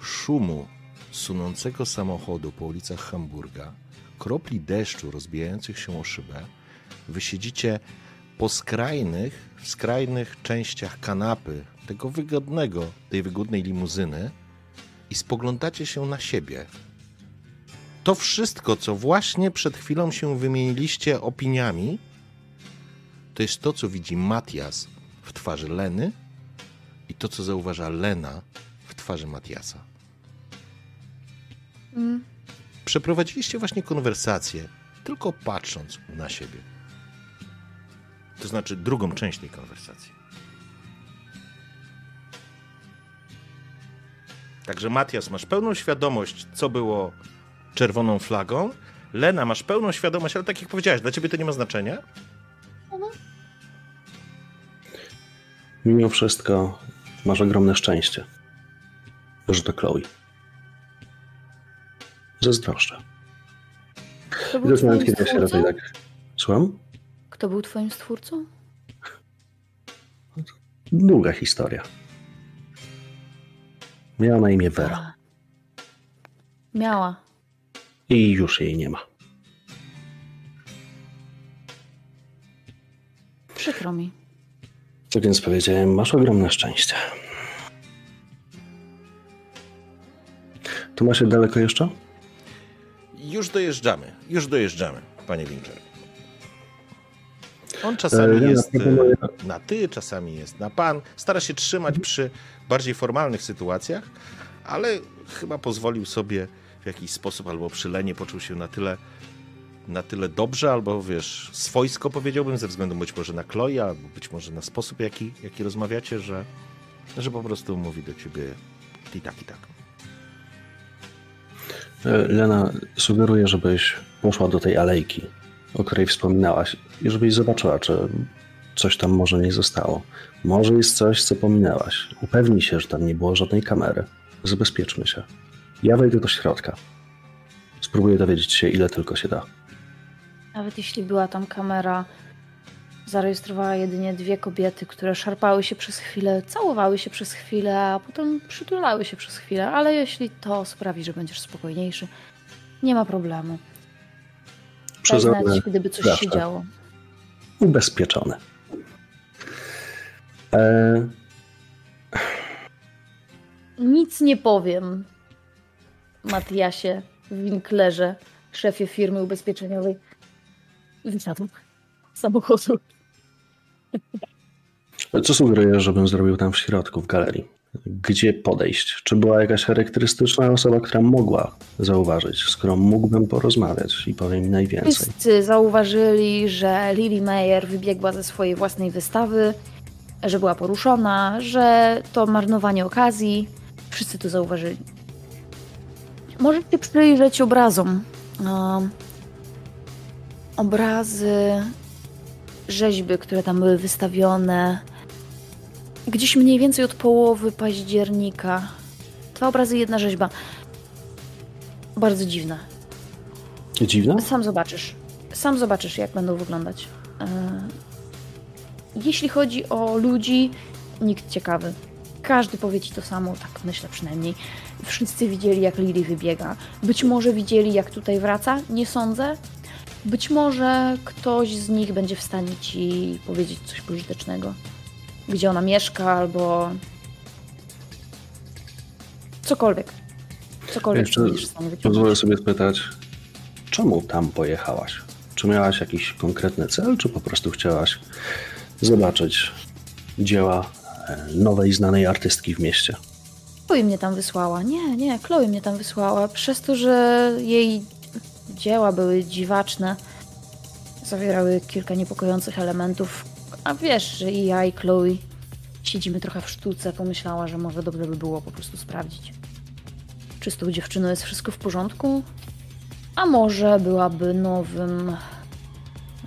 szumu sunącego samochodu po ulicach Hamburga, kropli deszczu rozbijających się o szybę. Wy siedzicie po skrajnych, w skrajnych częściach kanapy tego wygodnego, tej wygodnej limuzyny i spoglądacie się na siebie. To wszystko, co właśnie przed chwilą się wymieniliście opiniami, to jest to, co widzi Matias w twarzy Leny i to, co zauważa Lena w twarzy Matiasa. Mm. Przeprowadziliście właśnie konwersację, tylko patrząc na siebie. To znaczy drugą część tej konwersacji. Także Matias, masz pełną świadomość, co było czerwoną flagą. Lena, masz pełną świadomość, ale tak jak powiedziałeś, dla ciebie to nie ma znaczenia. Mimo wszystko masz ogromne szczęście, że to Chloe. Zazdroszczę. Kto I był, to twoim kiedy ja się raczej tak... Słucham? Kto był twoim stwórcą? Długa historia. Miała na imię Vera. Miała. I już jej nie ma. Przykro mi. Tak więc powiedziałem, masz ogromne szczęście. To macie daleko jeszcze? Już dojeżdżamy, już dojeżdżamy, panie Winkler. On czasami Lena, jest proponuję- e, na ty, czasami jest na pan. Stara się trzymać przy bardziej formalnych sytuacjach, ale chyba pozwolił sobie w jakiś sposób, albo przy Lenie poczuł się na tyle, na tyle dobrze, albo wiesz, swojsko powiedziałbym, ze względu być może na Chloe, albo być może na sposób, jaki, jaki rozmawiacie, że, że po prostu mówi do ciebie i tak, i tak. Lena, sugeruję, żebyś poszła do tej alejki, o której wspominałaś, i żebyś zobaczyła, czy coś tam może nie zostało. Może jest coś, co pominęłaś. Upewnij się, że tam nie było żadnej kamery. Zabezpieczmy się. Ja wejdę do środka. Spróbuję dowiedzieć się, ile tylko się da. Nawet jeśli była tam kamera, zarejestrowała jedynie dwie kobiety, które szarpały się przez chwilę, całowały się przez chwilę, a potem przytulały się przez chwilę. Ale jeśli to sprawi, że będziesz spokojniejszy, nie ma problemu. Daj Przezorny, znać, gdyby coś się zawsze. działo. ubezpieczony. E, Nic nie powiem, Matiasie Winklerze, szefie firmy ubezpieczeniowej. Wysiadł z samochodu. co sugerujesz, żebym zrobił tam w środku, w galerii? Gdzie podejść? Czy była jakaś charakterystyczna osoba, która mogła zauważyć, z którą mógłbym porozmawiać i powie mi najwięcej? Wszyscy zauważyli, że Lily Meyer wybiegła ze swojej własnej wystawy, że była poruszona, że to marnowanie okazji. Wszyscy to zauważyli. Możecie przyjrzeć obrazom. Um, obrazy, rzeźby, które tam były wystawione. Gdzieś mniej więcej od połowy października. Dwa obrazy, jedna rzeźba. Bardzo dziwne. Dziwne? Sam zobaczysz. Sam zobaczysz, jak będą wyglądać. Jeśli chodzi o ludzi, nikt ciekawy. Każdy powie ci to samo, tak myślę przynajmniej. Wszyscy widzieli, jak Lily wybiega. Być może widzieli, jak tutaj wraca, nie sądzę. Być może ktoś z nich będzie w stanie ci powiedzieć coś pożytecznego. Gdzie ona mieszka, albo cokolwiek. Cokolwiek Jeszcze będziesz w stanie wyciągnąć. Pozwolę sobie spytać, czemu tam pojechałaś? Czy miałaś jakiś konkretny cel, czy po prostu chciałaś zobaczyć dzieła e, nowej, znanej artystki w mieście? Chloe mnie tam wysłała. Nie, nie, Chloe mnie tam wysłała. Przez to, że jej dzieła były dziwaczne, zawierały kilka niepokojących elementów. A wiesz, że i ja, i Chloe siedzimy trochę w sztuce, pomyślała, że może dobrze by było po prostu sprawdzić. Czy z tą dziewczyną jest wszystko w porządku? A może byłaby nowym,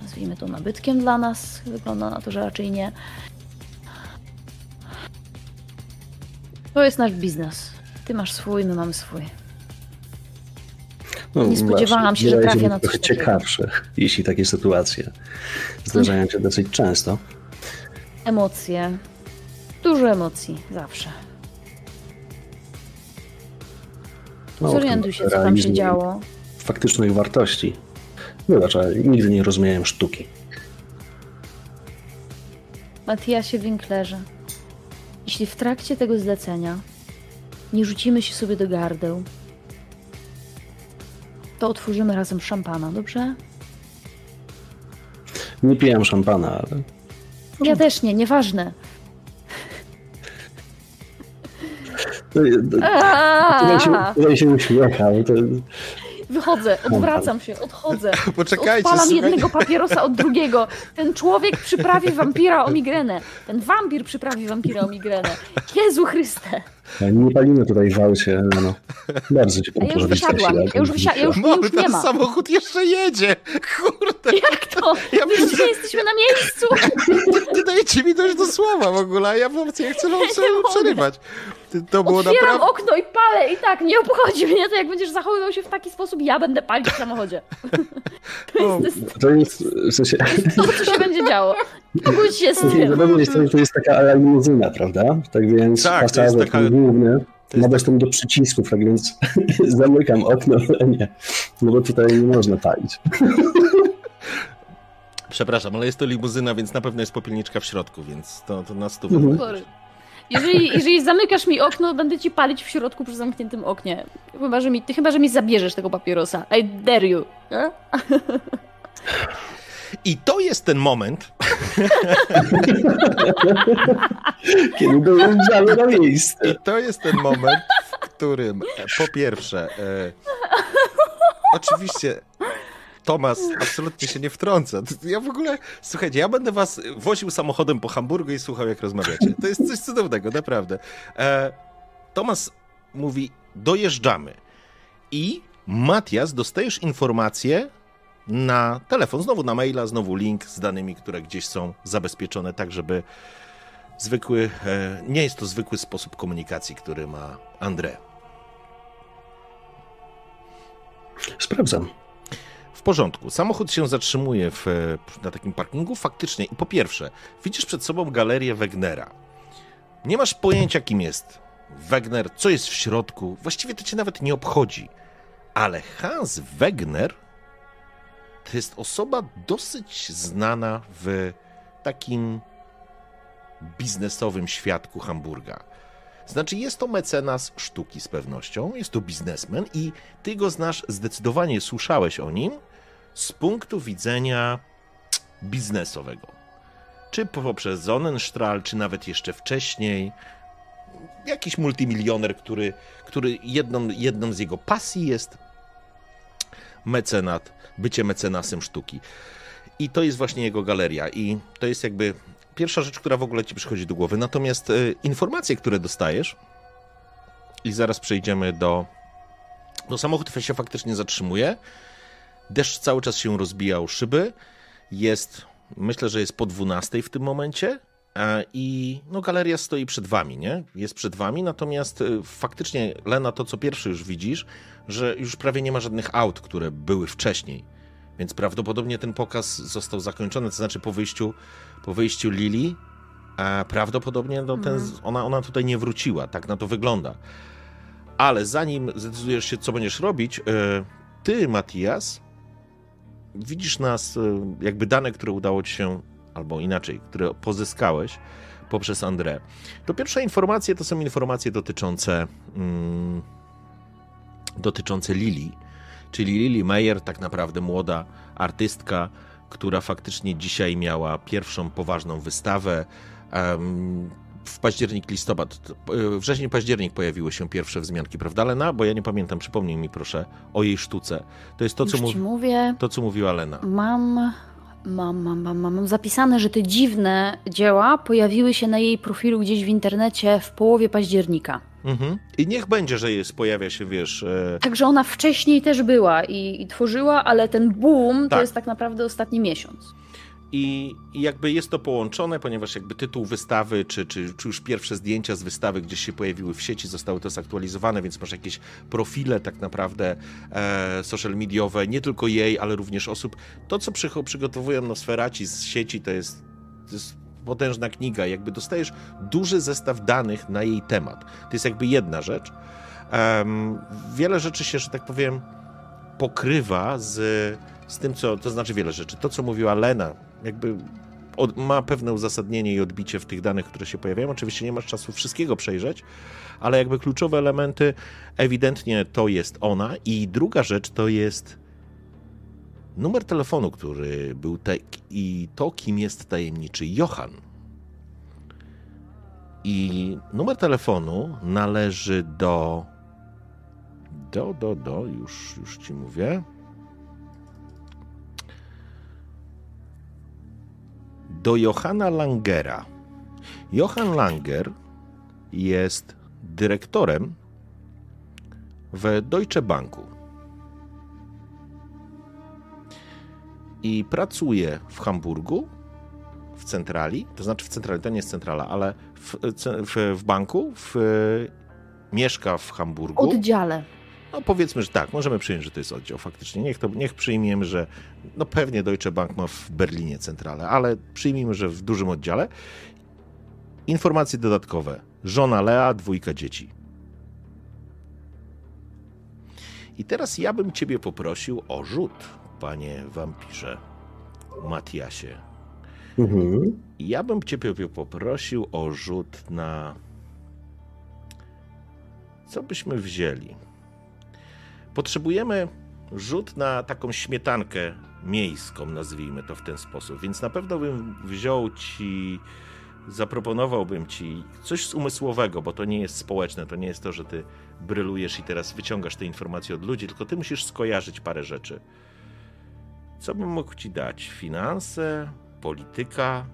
nazwijmy to nabytkiem dla nas? Wygląda na to, że raczej nie. To jest nasz biznes. Ty masz swój, my mamy swój. No, Nie spodziewałam się, że trafię na trochę coś takiego. ciekawsze, jeśli takie sytuacje zdarzają się dosyć często. Emocje. Dużo emocji, zawsze. No, Zorientuj się, co tam się działo. Faktycznych wartości. Wybacz, ale nigdy nie rozumiałem sztuki. Matiasie Winklerze, jeśli w trakcie tego zlecenia nie rzucimy się sobie do gardeł, to otworzymy razem szampana, dobrze? Nie pijam szampana, ale Ja też nie, nieważne. tutaj, się, tutaj się uśmiechał. To, Wychodzę, odwracam się, odchodzę. Poczekajcie, Odpalam jednego papierosa od drugiego. Ten człowiek przyprawi wampira o migrenę. Ten wampir przyprawi wampira o migrenę. Jezu Chryste. nie palimy tutaj w aucie, no. Bardzo ci A ja już wysiadłam. Ja już, wysia- ja już, Mamy, już nie ten ma. samochód jeszcze jedzie! Kurde, Jak to? Ja My już myślę- nie jesteśmy na miejscu. nie dajecie mi dojść do słowa w ogóle, a ja wam ja chcę wam przerywać. To- To było Otwieram naprawdę... okno i palę i tak, nie obchodzi mnie to, jak będziesz zachowywał się w taki sposób, ja będę palić w samochodzie. To jest To jest, w sensie, to, co się będzie działo. Pogódź się z tym. To jest taka limuzyna, prawda? Tak więc Tak, to jest taka- ten główny, ma dostęp do przycisków, tak więc zamykam okno, ale nie. No bo tutaj nie można palić. Przepraszam, ale jest to limuzyna, więc na pewno jest popielniczka w środku, więc to, to na stówę. Mhm. Jeżeli, jeżeli zamykasz mi okno, będę ci palić w środku przy zamkniętym oknie. Chyba, że mi, ty chyba, że mi zabierzesz tego papierosa. I dare you. I to jest ten moment, Kiedy dojeżdżamy na miejsce. I to jest ten moment, w którym e, po pierwsze, e, oczywiście Tomas absolutnie się nie wtrąca. Ja w ogóle, słuchajcie, ja będę was woził samochodem po Hamburgu i słuchał, jak rozmawiacie. To jest coś cudownego, naprawdę. E, Tomas mówi, dojeżdżamy. I Matias, dostajesz informację na telefon, znowu na maila, znowu link z danymi, które gdzieś są zabezpieczone, tak żeby zwykły, e, nie jest to zwykły sposób komunikacji, który ma André. Sprawdzam. Porządku. Samochód się zatrzymuje w, e, na takim parkingu faktycznie i po pierwsze, widzisz przed sobą galerię Wegnera. Nie masz pojęcia, kim jest Wegner, co jest w środku. Właściwie to cię nawet nie obchodzi. Ale Hans Wegner to jest osoba dosyć znana w takim biznesowym świadku Hamburga. Znaczy, jest to mecenas sztuki z pewnością, jest to biznesmen i ty go znasz, zdecydowanie słyszałeś o nim punktu widzenia biznesowego. Czy poprzez Sonnenstrahl, czy nawet jeszcze wcześniej. Jakiś multimilioner, który, który jedną, jedną z jego pasji jest mecenat, bycie mecenasem sztuki. I to jest właśnie jego galeria. I to jest jakby pierwsza rzecz, która w ogóle ci przychodzi do głowy. Natomiast y, informacje, które dostajesz, i zaraz przejdziemy do. No, samochód się faktycznie zatrzymuje. Deszcz cały czas się rozbijał szyby. Jest, myślę, że jest po 12 w tym momencie. I no, galeria stoi przed wami, nie? Jest przed wami, natomiast y, faktycznie, Lena, to co pierwszy już widzisz, że już prawie nie ma żadnych aut, które były wcześniej. Więc prawdopodobnie ten pokaz został zakończony, to znaczy po wyjściu, po wyjściu Lili, a prawdopodobnie no, ten, ona, ona tutaj nie wróciła, tak na to wygląda. Ale zanim zdecydujesz się, co będziesz robić, e, ty, Matias, widzisz nas, e, jakby dane, które udało ci się, albo inaczej, które pozyskałeś poprzez André. To pierwsze informacje to są informacje dotyczące, mm, dotyczące Lili, czyli Lili Meyer, tak naprawdę młoda artystka, która faktycznie dzisiaj miała pierwszą poważną wystawę. Um, w październik, listopad, e, wrzesień, październik pojawiły się pierwsze wzmianki, prawda, Lena? Bo ja nie pamiętam, przypomnij mi proszę o jej sztuce. To jest to, co, ci mówię, to, co mówiła Lena. mam, mam, mam, mam, mam, mam zapisane, że te dziwne dzieła pojawiły się na jej profilu gdzieś w internecie w połowie października. Mhm. I niech będzie, że jest, pojawia się, wiesz... E... Także ona wcześniej też była i, i tworzyła, ale ten boom Tak. to jest tak naprawdę ostatni miesiąc. I, jakby jest to połączone, ponieważ jakby tytuł wystawy, czy, czy, czy już pierwsze zdjęcia z wystawy gdzieś się pojawiły w sieci, zostały to zaktualizowane, więc masz jakieś profile tak naprawdę e, social mediowe, nie tylko jej, ale również osób. To, co przy, przygotowują Nosferaci z sieci, to jest, to jest potężna kniga. Jakby dostajesz duży zestaw danych na jej temat. To jest jakby jedna rzecz. Em, wiele rzeczy się, że tak powiem, pokrywa z, z tym, co, to znaczy wiele rzeczy. To, co mówiła Lena, jakby od, ma pewne uzasadnienie i odbicie w tych danych, które się pojawiają. Oczywiście nie masz czasu wszystkiego przejrzeć, ale jakby kluczowe elementy, ewidentnie to jest ona. I druga rzecz to jest numer telefonu, który był te, i to, kim jest tajemniczy Johan. I numer telefonu należy do. Do, do, do, już, już ci mówię. Do Johanna Langera. Johann Langer jest dyrektorem w Deutsche Banku. I pracuje w Hamburgu, w centrali, to znaczy w centrali, to nie jest centrala, ale w, w, w banku, w, mieszka w Hamburgu. Oddziale. No powiedzmy, że tak, możemy przyjąć, że to jest oddział faktycznie. Niech, to, niech przyjmiemy, że no pewnie Deutsche Bank ma w Berlinie centralę, ale przyjmijmy, że w dużym oddziale. Informacje dodatkowe. Żona Lea, dwójka dzieci. I teraz ja bym ciebie poprosił o rzut, panie wampirze Matiasie. Mhm. Ja bym ciebie poprosił o rzut na. Co byśmy wzięli? Potrzebujemy rzut na taką śmietankę miejską, nazwijmy to w ten sposób. Więc na pewno bym wziął ci, zaproponowałbym ci coś z umysłowego, bo to nie jest społeczne, to nie jest to, że ty brylujesz i teraz wyciągasz te informacje od ludzi, tylko ty musisz skojarzyć parę rzeczy. Co bym mógł ci dać? Finanse, polityka,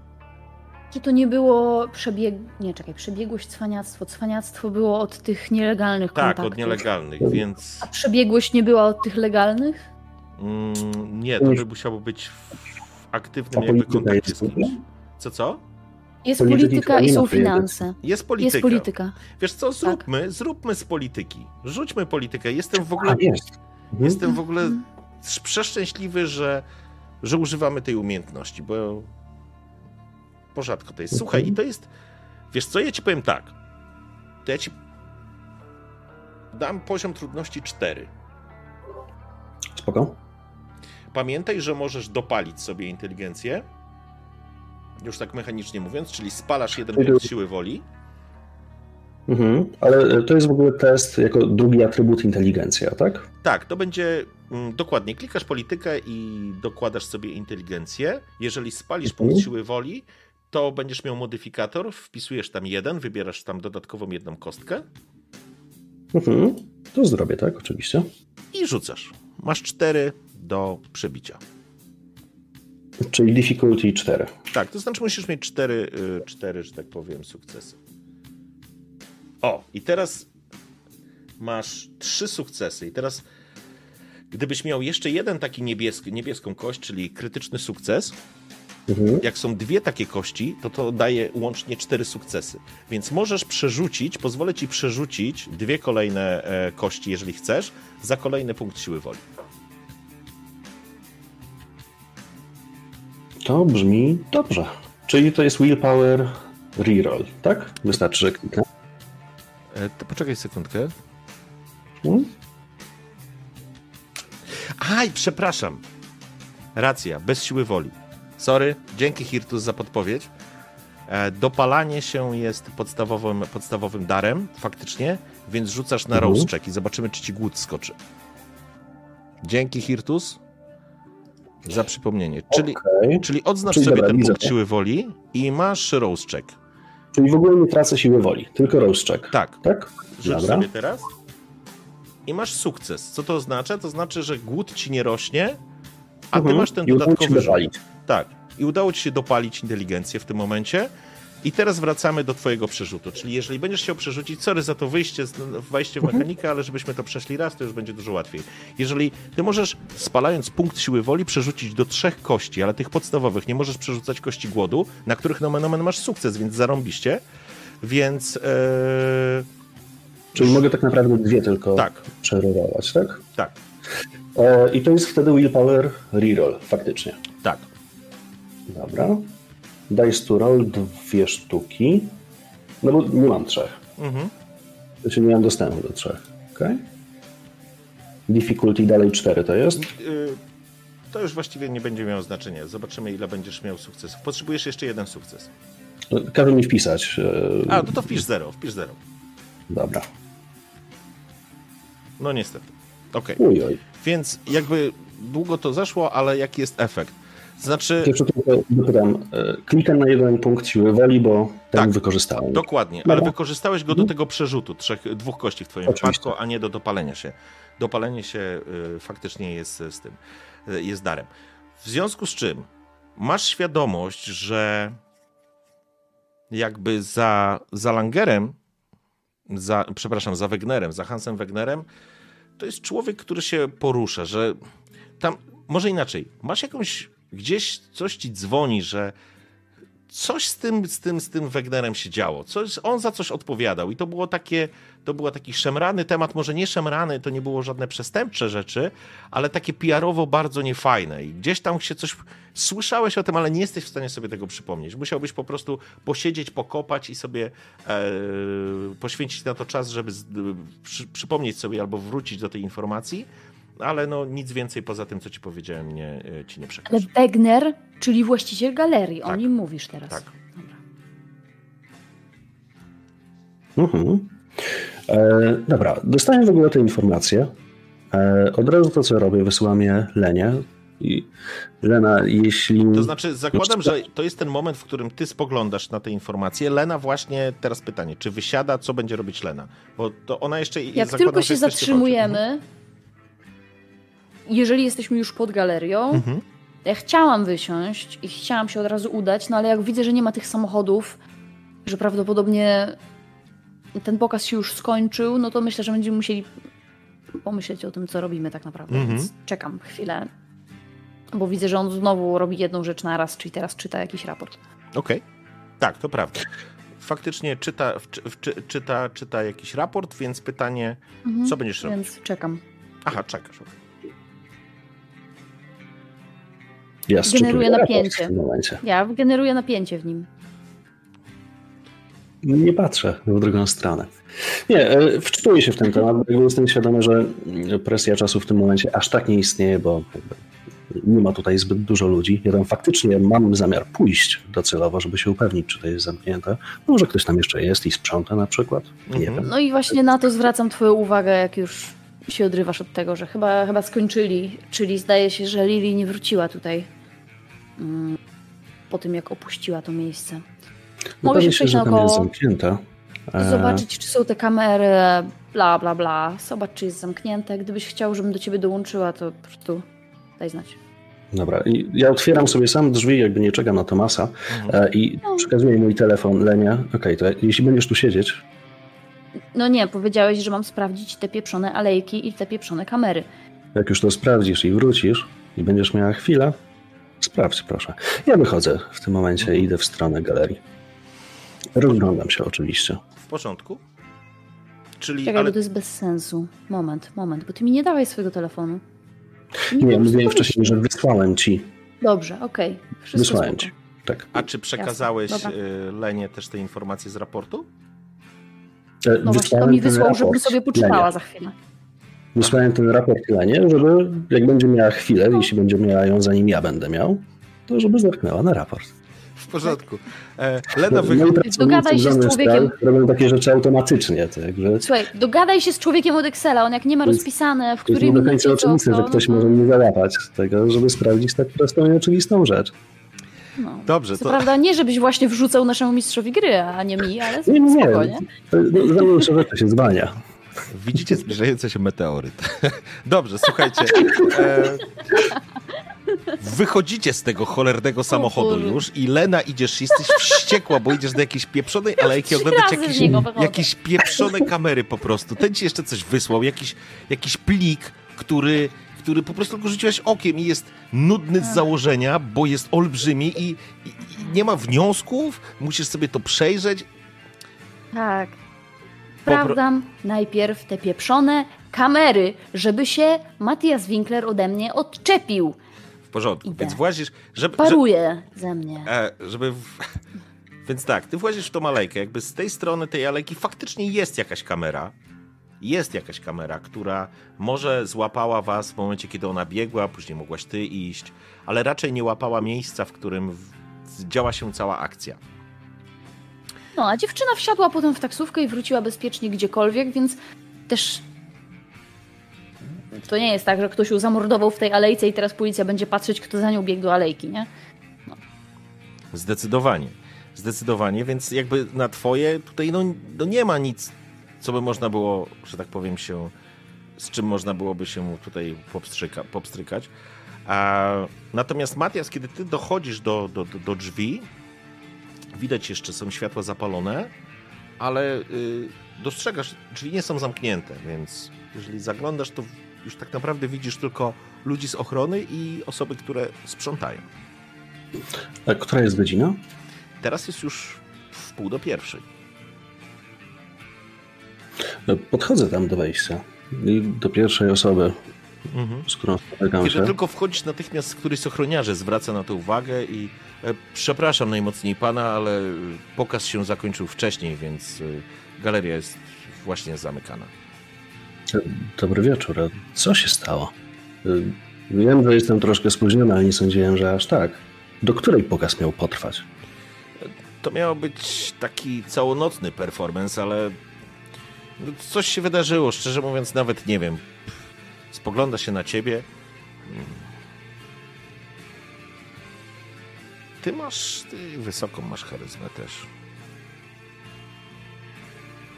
Czy to nie było przebieg... Nie, czekaj, przebiegłość, cwaniactwo. Cwaniactwo było od tych nielegalnych Tak, kontaktów. od nielegalnych, więc A przebiegłość nie była od tych legalnych? mm, nie, to by musiało być w aktywnym jakby kontakcie z kimś. Co, co? Jest polityka i są finanse. Jest polityka. Jest polityka. Wiesz co, zróbmy, zróbmy z polityki. Rzućmy politykę. Jestem w ogóle, A, jest. Mhm. jestem w ogóle przeszczęśliwy, że, że używamy tej umiejętności, bo, bo rzadko to jest. Słuchaj, Mhm. i to jest, wiesz co, ja ci powiem tak, to ja ci dam poziom trudności 4. Spoko. Pamiętaj, że możesz dopalić sobie inteligencję. Już tak mechanicznie mówiąc, czyli spalasz jeden punkt siły woli. Mhm. Ale to jest w ogóle test jako drugi atrybut inteligencja, tak? Tak, to będzie mm, dokładnie. Klikasz politykę i dokładasz sobie inteligencję. Jeżeli spalisz Mhm. punkt siły woli, to będziesz miał modyfikator, wpisujesz tam jeden, wybierasz tam dodatkową jedną kostkę Mhm. To zrobię, tak, oczywiście. i rzucasz. Masz cztery do przebicia. Czyli difficulty 4. Tak, to znaczy musisz mieć cztery, y, cztery, że tak powiem, sukcesy. O, i teraz masz trzy sukcesy. I teraz, gdybyś miał jeszcze jeden taki niebieski, niebieską kość, czyli krytyczny sukces, Mhm. jak są dwie takie kości, to to daje łącznie cztery sukcesy. Więc możesz przerzucić, pozwolę ci przerzucić dwie kolejne e, kości, jeżeli chcesz, za kolejny punkt siły woli. To brzmi dobrze. Czyli to jest willpower reroll, tak? Wystarczy, że kliknę. E, to poczekaj sekundkę. Hmm? Aj, przepraszam. Racja, bez siły woli. Sorry, dzięki Hirtus za podpowiedź. E, Dopalanie się jest podstawowym, podstawowym darem, faktycznie, więc rzucasz na Mhm. check i zobaczymy, czy ci głód skoczy. Dzięki Hirtus za przypomnienie. Czyli, Okej. czyli odznacz Czyli sobie dobra, ten punkt to. siły woli i masz check. Czyli w ogóle nie tracę siły woli, tylko check. Tak, Tak? rzuć Dobra. sobie teraz i masz sukces. Co to oznacza? To znaczy, że głód ci nie rośnie, a ty Mhm. masz ten dodatkowy rzut. Tak. I udało ci się dopalić inteligencję w tym momencie. I teraz wracamy do twojego przerzutu. Czyli jeżeli będziesz chciał przerzucić, sorry za to wyjście, wejście w mechanikę, ale żebyśmy to przeszli raz, to już będzie dużo łatwiej. Jeżeli ty możesz, spalając punkt siły woli, przerzucić do trzech kości, ale tych podstawowych nie możesz przerzucać kości głodu, na których nomen omen masz sukces, więc zarąbiście. Więc e, Czyli mogę tak naprawdę dwie tylko tak, przerolować, tak? tak, E, I to jest wtedy willpower reroll, faktycznie. tak. Dobra. Dice to roll dwie sztuki. No bo nie mam trzech. Mhm. Znaczy nie mam dostępu do trzech. Okay. Difficulty dalej cztery to jest. Y, To już właściwie nie będzie miało znaczenia. Zobaczymy, ile będziesz miał sukcesów. Potrzebujesz jeszcze jeden sukces. No, Każe mi wpisać. e, A, no to wpisz zero, wpisz zero. Dobra. No niestety. Okej. Oj. Więc jakby długo to zeszło, ale jaki jest efekt? Znaczy, Jeszcze tylko dopytam. e, Klikam na jeden punkt siły woli, bo ten Tak. wykorzystałem. dokładnie, ale wykorzystałeś go do tego przerzutu, trzech, dwóch kości w twoim Oczywiście. wypadku, a nie do dopalenia się. Dopalenie się y, faktycznie jest z tym, jest darem. W związku z czym masz świadomość, że jakby za, za Langerem, za, przepraszam, za Wegnerem, za Hansem Wegnerem, to jest człowiek, który się porusza, że tam, może inaczej, masz jakąś, gdzieś coś ci dzwoni, że coś z tym, z tym, z tym Wegnerem się działo. Coś, on za coś odpowiadał i to było takie, to był taki szemrany temat, może nie szemrany, to nie było żadne przestępcze rzeczy, ale takie PR-owo bardzo niefajne i gdzieś tam się coś, słyszałeś o tym, ale nie jesteś w stanie sobie tego przypomnieć. Musiałbyś po prostu posiedzieć, pokopać i sobie e, poświęcić na to czas, żeby z, przy, przypomnieć sobie albo wrócić do tej informacji, ale no nic więcej poza tym, co ci powiedziałem, nie, e, ci nie Ale przekażę. Wegner, czyli właściciel galerii, Tak. o nim mówisz teraz. Tak. Dobra. Mhm. E, dobra, dostałem w ogóle te informacje. E, od razu to, co robię, wysyłam je Lenie. I Lena, jeśli... To znaczy, zakładam, że to jest ten moment, w którym ty spoglądasz na te informacje. Lena właśnie, teraz pytanie, czy wysiada, co będzie robić Lena? Bo to ona jeszcze... Jak zakładam, tylko się zatrzymujemy, jeżeli jesteśmy już pod galerią, Mhm. ja chciałam wysiąść i chciałam się od razu udać, no ale jak widzę, że nie ma tych samochodów, że prawdopodobnie ten pokaz się już skończył, no to myślę, że będziemy musieli pomyśleć o tym, co robimy tak naprawdę. Mhm. Więc czekam chwilę, bo widzę, że on znowu robi jedną rzecz na raz, czyli teraz czyta jakiś raport. Okej. Tak, to prawda. Faktycznie czyta, w, czy- czyta, czyta jakiś raport, więc pytanie, Mhm. co będziesz robić? Więc czekam. Aha, czekasz. okej. Ja raport napięcie. W tym momencie. Ja generuję napięcie w nim. Nie patrzę w drugą stronę. Nie, e, wczytuję się w ten temat, bo jestem świadomy, że mm, presja czasu w tym momencie aż tak nie istnieje, bo nie ma tutaj zbyt dużo ludzi. Ja tam faktycznie mam zamiar pójść docelowo, żeby się upewnić, czy to jest zamknięte. Może ktoś tam jeszcze jest i sprząta na przykład. Nie Mhm. wiem. No i właśnie na to zwracam Twoją uwagę, jak już się odrywasz od tego, że chyba, chyba skończyli. Czyli zdaje się, że Lili nie wróciła tutaj po tym, jak opuściła to miejsce. Mogę Upewnię się przejść naokoło. Zobaczyć, czy są te kamery, bla, bla, bla. Zobacz, czy jest zamknięte. Gdybyś chciał, żebym do ciebie dołączyła, to po prostu daj znać. Dobra, i ja otwieram sobie sam drzwi, jakby nie czekam na Tomasa Mhm. i No. przekazuję mój telefon Lenie. Okej, to jeśli będziesz tu siedzieć, No nie, powiedziałeś, że mam sprawdzić te pieprzone alejki i te pieprzone kamery. jak już to sprawdzisz i wrócisz i będziesz miała chwilę, sprawdź proszę. Ja wychodzę w tym momencie Mhm. i idę w stronę galerii. Rozglądam się oczywiście. W porządku? Czyli, Czekaj, ale bo to jest bez sensu. Moment, moment, bo ty mi nie dałeś swojego telefonu. Nie, prostu mówiłem wcześniej, że wysłałem ci. Dobrze, okej. Wszystko Wysłałem spoko. ci. Tak. a czy przekazałeś Jasne, y, Lenie też te informacje z raportu? E, No właśnie, to wysłałem mi wysłał, żebym raport sobie poczytała Lenie. za chwilę. Wysłałem ten raport Lenie, żeby jak będzie miała chwilę, jeśli będzie miała ją zanim ja będę miał, to żeby zerknęła na raport. W porządku. E, Lena wy... Pracownicy Dogadaj się z człowiekiem. spraw Robią takie rzeczy automatycznie, także Słuchaj, dogadaj się z człowiekiem od Excela, on jak nie ma rozpisane, w to jest do końca oczywiste, że to, ktoś no, może mnie załapać z tego, żeby sprawdzić tak prostą i oczywistą rzecz. no. Dobrze, Co to prawda nie, żebyś właśnie wrzucał naszemu mistrzowi gry, a nie mi, ale Nie, nie, nie. spoko, nie? To- Za rzeczy się zwalnia. Widzicie zbliżający się meteoryt. Dobrze, słuchajcie. E, wychodzicie z tego cholernego samochodu już i Lena idziesz, jesteś wściekła, bo idziesz do jakiejś pieprzonej alejki, oglądać jakieś, jakieś pieprzone kamery po prostu. Ten ci jeszcze coś wysłał, jakiś, jakiś plik, który, który po prostu tylko rzuciłeś okiem i jest nudny z założenia, bo jest olbrzymi i, i, i nie ma wniosków, musisz sobie to przejrzeć. Tak. Sprawdzam najpierw te pieprzone kamery, żeby się Matthias Winkler ode mnie odczepił. W porządku, Idę. więc włazisz, żeby... Paruje ze mnie. E, żeby. W... Więc tak, ty włazisz w tą alejkę. Jakby z tej strony tej alejki faktycznie jest jakaś kamera. Jest jakaś kamera, która może złapała was w momencie, kiedy ona biegła, później mogłaś ty iść, ale raczej nie łapała miejsca, w którym działa się cała akcja. No, a dziewczyna wsiadła potem w taksówkę i wróciła bezpiecznie gdziekolwiek, więc też to nie jest tak, że ktoś ją zamordował w tej alejce i teraz policja będzie patrzeć, kto za nią biegł do alejki, nie? Zdecydowanie. Zdecydowanie, więc jakby na twoje tutaj no, no nie ma nic, co by można było, że tak powiem, się, z czym można byłoby się tutaj popstryka, popstrykać. A, natomiast Matias, kiedy ty dochodzisz do, do, do, do drzwi, widać jeszcze są światła zapalone, ale y, dostrzegasz, drzwi nie są zamknięte, więc jeżeli zaglądasz, to już tak naprawdę widzisz tylko ludzi z ochrony i osoby, które sprzątają. A która jest godzina? Teraz jest już w pół do pierwszej. No, Podchodzę tam do wejścia. I do pierwszej osoby, z którą spotykam Kiedy się. tylko wchodzisz, natychmiast któryś z ochroniarzy zwraca na to uwagę i e, przepraszam najmocniej pana, ale e, pokaz się zakończył wcześniej, więc e, galeria jest właśnie zamykana. Dobry wieczór. Co się stało? Wiem, że jestem troszkę spóźniony, ale nie sądziłem, że aż tak. Do której pokaz miał potrwać? To miał być taki całonocny performance, ale no, coś się wydarzyło, szczerze mówiąc nawet nie wiem. Spogląda się na ciebie. Ty masz, ty wysoką masz charyzmę też.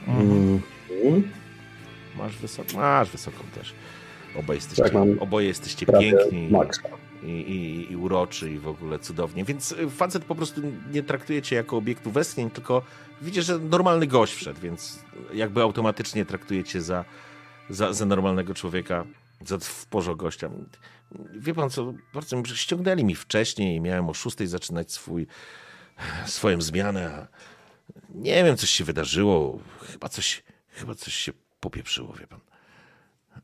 Mm. Masz wysoką, masz wysoką też. Oboje jesteście, Tak, oboje jesteście piękni i, i, i uroczy i w ogóle cudownie. Więc y, facet po prostu nie traktuje cię jako obiektu westchnień, tylko widzi, że normalny gość wszedł, więc jakby automatycznie traktuje cię za, za, za normalnego człowieka, za w porze gościa. Wie pan co, bardzo mi ściągnęli mi wcześniej i miałem o szóstej zaczynać swój, swoją zmianę, a nie wiem, coś się wydarzyło. Chyba coś, chyba coś się popieprzyło, wie pan.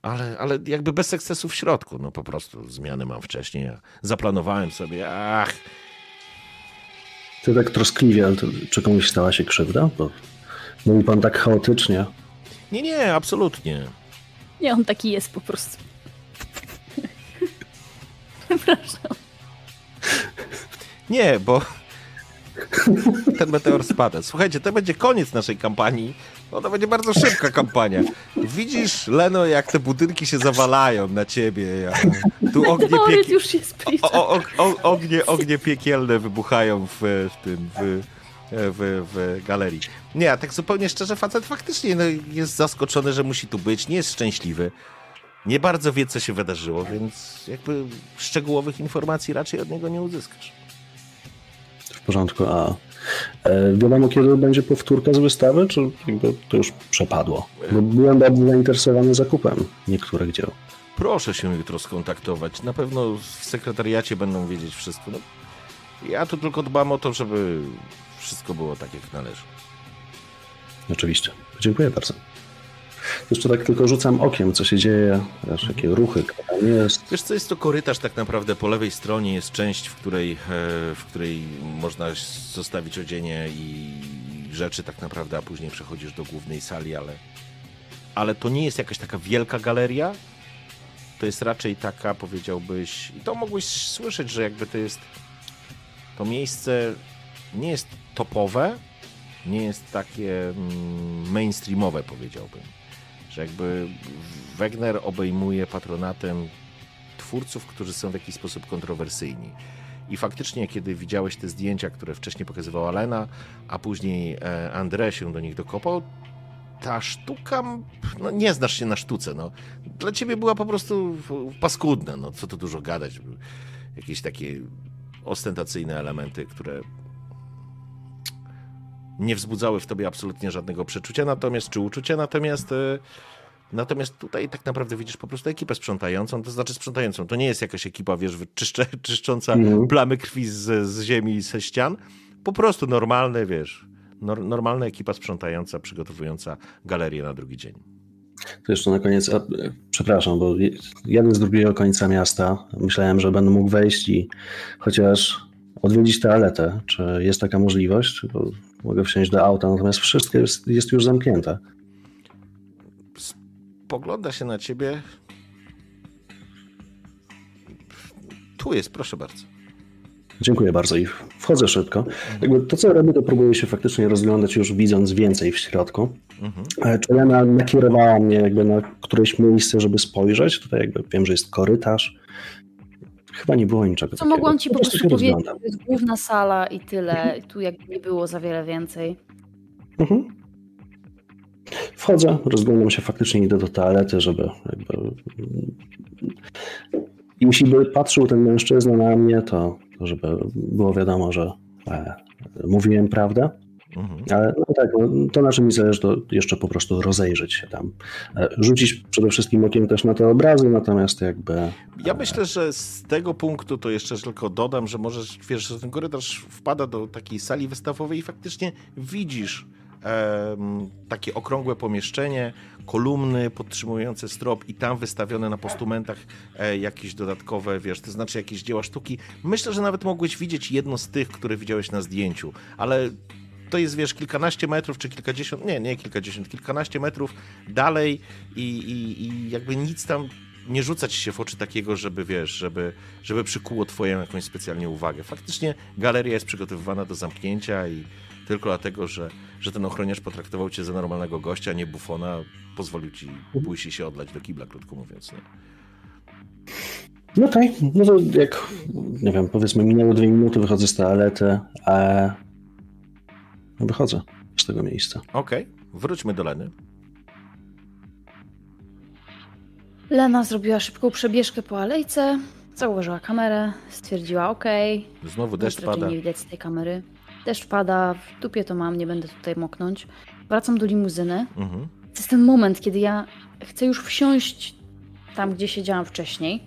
Ale, ale jakby bez sukcesu w środku, no po prostu zmiany mam wcześniej, a zaplanowałem sobie, ach, Ty tak troskliwie, ale to, czy komuś stała się krzywda? Bo mówi pan tak chaotycznie. nie, nie, absolutnie. Nie, on taki jest po prostu. Przepraszam. Nie, bo ten meteor spada. Słuchajcie, to będzie koniec naszej kampanii. To będzie bardzo szybka kampania. Widzisz, Leno, jak te budynki się zawalają na ciebie. Ja, tu ognie, pieki... już się zbliża. o, o, o, ognie, ognie piekielne wybuchają w, w tym, w, w, w galerii. Nie, a tak zupełnie szczerze, facet faktycznie no, jest zaskoczony, że musi tu być, nie jest szczęśliwy. Nie bardzo wie, co się wydarzyło, więc jakby szczegółowych informacji raczej od niego nie uzyskasz. W porządku, a e, wiadomo kiedy będzie powtórka z wystawy, czy jakby to już przepadło? Bo byłem bardzo zainteresowany zakupem niektórych dzieł. Proszę się jutro skontaktować. Na pewno w sekretariacie będą wiedzieć wszystko. No, ja tu tylko dbam o to, żeby wszystko było tak, jak należy. Oczywiście. Dziękuję bardzo. Jeszcze tak tylko rzucam okiem, co się dzieje, wiesz, jakie ruchy, kto tam jest. Wiesz co, jest to korytarz tak naprawdę po lewej stronie jest część, w której, e, w której można zostawić odzienie i rzeczy tak naprawdę, a później przechodzisz do głównej sali, ale, ale to nie jest jakaś taka wielka galeria. To jest raczej taka, powiedziałbyś, i to mogłeś słyszeć, że jakby to jest to miejsce nie jest topowe, nie jest takie mm, mainstreamowe, powiedziałbym. Że jakby Wegner obejmuje patronatem twórców, którzy są w jakiś sposób kontrowersyjni. I faktycznie, kiedy widziałeś te zdjęcia, które wcześniej pokazywała Lena, a później e, André się do nich dokopał, ta sztuka, no nie znasz się na sztuce, no. Dla ciebie była po prostu paskudna, no co tu dużo gadać. Jakieś takie ostentacyjne elementy, które nie wzbudzały w tobie absolutnie żadnego przeczucia, natomiast czy uczucia, natomiast e, Natomiast tutaj tak naprawdę widzisz po prostu ekipę sprzątającą, to znaczy sprzątającą. To nie jest jakaś ekipa, wiesz, czyszcze, czyszcząca mm. plamy krwi z, z ziemi i ze ścian. Po prostu normalne, wiesz, nor, normalna ekipa sprzątająca, przygotowująca galerię na drugi dzień. To jeszcze na koniec, a, przepraszam, bo jadę z drugiego końca miasta. Myślałem, że będę mógł wejść i chociaż odwiedzić toaletę. Czy jest taka możliwość? Bo mogę wsiąść do auta, natomiast wszystko jest, jest już zamknięte spogląda się na ciebie. Tu jest, proszę bardzo. Dziękuję bardzo i wchodzę szybko. Jakby to, co robię, to próbuję się faktycznie rozglądać już widząc więcej w środku. Mhm. Czy Lena nakierowała mnie jakby na któreś miejsce, żeby spojrzeć? Tutaj jakby wiem, że jest korytarz. Chyba nie było niczego Co takiego. mogłam ci po prostu powiedzieć, to jest główna sala i tyle. Tu jakby nie było za wiele więcej. Mhm. Wchodzę, rozglądam się faktycznie, idę do toalety, żeby jakby... Jeśli by patrzył ten mężczyzna na mnie, to, to żeby było wiadomo, że e, mówiłem prawdę. Mhm. Ale no tak, no, to na czym mi zależy, to jeszcze po prostu rozejrzeć się tam. E, rzucić przede wszystkim okiem też na te obrazy, natomiast jakby... Ja myślę, że z tego punktu to jeszcze tylko dodam, że możesz, wiesz, że ten korytarz wpada do takiej sali wystawowej i faktycznie widzisz takie okrągłe pomieszczenie, kolumny podtrzymujące strop i tam wystawione na postumentach e, jakieś dodatkowe, wiesz, to znaczy jakieś dzieła sztuki. Myślę, że nawet mogłeś widzieć jedno z tych, które widziałeś na zdjęciu, ale to jest, wiesz, kilkanaście metrów, czy kilkadziesiąt, nie, nie kilkadziesiąt, kilkanaście metrów dalej i, i, i jakby nic tam nie rzucać się w oczy takiego, żeby, wiesz, żeby, żeby przykuło twoją jakąś specjalnie uwagę. Faktycznie galeria jest przygotowywana do zamknięcia i tylko dlatego, że, że ten ochroniarz potraktował cię za normalnego gościa, nie bufona, pozwolił ci pójść i się odlać do kibla, krótko mówiąc. Nie? No tak, no to jak, nie wiem, powiedzmy minęło dwie minuty, wychodzę z toalety, a wychodzę z tego miejsca. Okej, okay. wróćmy do Leny. Lena zrobiła szybką przebieżkę po alejce, zauważyła kamerę, stwierdziła ok. Znowu deszcz pada. nie widać z tej kamery. Deszcz pada, w dupie to mam, nie będę tutaj moknąć. Wracam do limuzyny. Mhm. To jest ten moment, kiedy ja chcę już wsiąść tam, gdzie siedziałam wcześniej.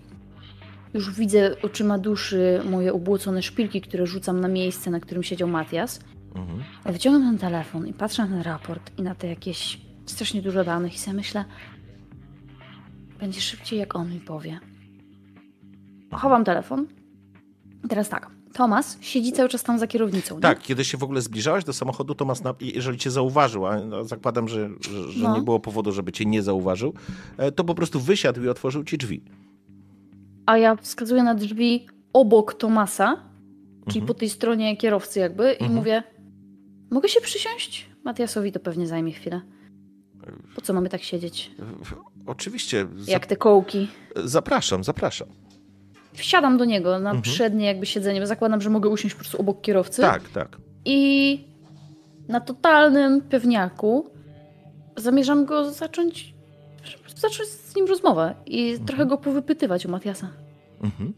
Już widzę oczyma duszy moje ubłocone szpilki, które rzucam na miejsce, na którym siedział Matias. Mhm. Wyciągam ten telefon i patrzę na ten raport i na te jakieś strasznie dużo danych i sobie myślę, będzie szybciej, jak on mi powie. Chowam telefon. I teraz tak. Tomas siedzi cały czas tam za kierownicą. Tak, nie? kiedy się w ogóle zbliżałeś do samochodu, Tomas, jeżeli cię zauważył, a zakładam, że, że, że no. nie było powodu, żeby cię nie zauważył, e, to po prostu wysiadł i otworzył ci drzwi. A ja wskazuję na drzwi obok Tomasa, czyli mhm. po tej stronie kierowcy jakby mhm. i mówię, mogę się przysiąść? Matiasowi to pewnie zajmie chwilę. Po co mamy tak siedzieć? Oczywiście. Jak te kołki. Zapraszam, zapraszam wsiadam do niego na mhm. przednie jakby siedzenie, bo zakładam, że mogę usiąść po prostu obok kierowcy. Tak, tak. I na totalnym pewniaku zamierzam go zacząć, zacząć z nim rozmowę i mhm. trochę go powypytywać o Matiasa. Mhm.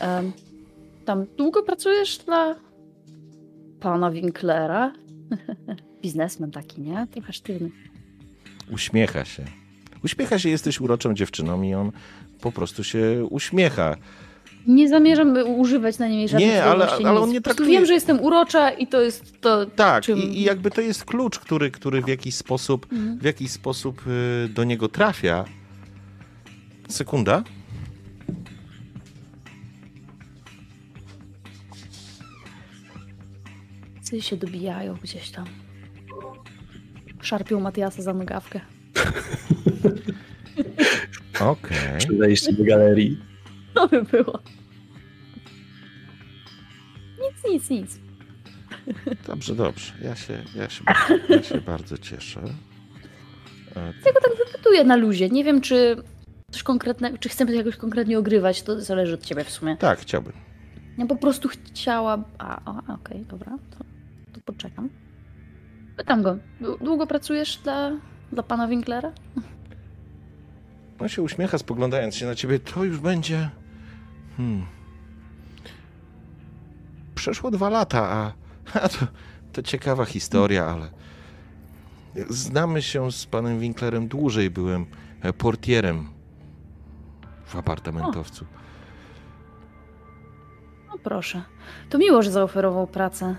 Um, tam długo pracujesz dla pana Winklera? Biznesmen taki, nie? Trochę sztywny. Uśmiecha się. Uśmiecha się, jesteś uroczą dziewczyną i on po prostu się uśmiecha. Nie zamierzam używać na niej żadnych Nie, ale, ale on nie traktuje... Wiem, że jestem urocza i to jest to, Tak, czym... i, jakby to jest klucz, który, który w jakiś sposób, mhm. w jakiś sposób y, do niego trafia. Sekunda. Psy się dobijają gdzieś tam. Szarpią Matiasa za nogawkę. Okej. Przy wejściu do galerii. To by było. Nic, nic, nic. Dobrze, dobrze. Ja się, ja się, bardzo, ja się bardzo cieszę. E, Ja go tak wypytuję na luzie. Nie wiem, czy coś konkretnego, czy chcemy to jakoś konkretnie ogrywać, to zależy od ciebie w sumie. Tak, chciałbym. Ja po prostu chciała. A, a okej, dobra, to poczekam. Pytam go, "Dłu- długo pracujesz dla, dla pana Winklera? On się uśmiecha, spoglądając się na ciebie. To już będzie. Hmm. Przeszło dwa lata, a, a to, to ciekawa historia, ale. Znamy się z panem Winklerem dłużej. Byłem e, portierem w apartamentowcu. No proszę. To miło, że zaoferował pracę.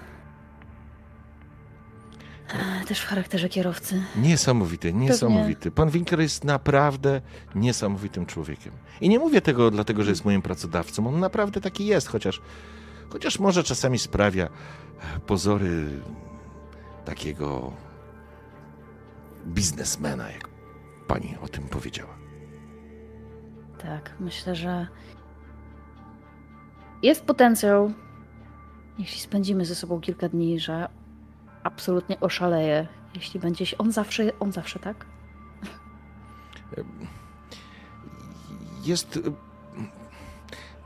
Też w charakterze kierowcy. Niesamowity, niesamowity. Pan Winkler jest naprawdę niesamowitym człowiekiem. I nie mówię tego dlatego, że jest moim pracodawcą. On naprawdę taki jest, chociaż, chociaż może czasami sprawia e, pozory takiego biznesmena, jak pani o tym powiedziała. Tak, myślę, że jest potencjał, jeśli spędzimy ze sobą kilka dni, że absolutnie oszaleje, jeśli będzie się. On zawsze, on zawsze tak? Jest.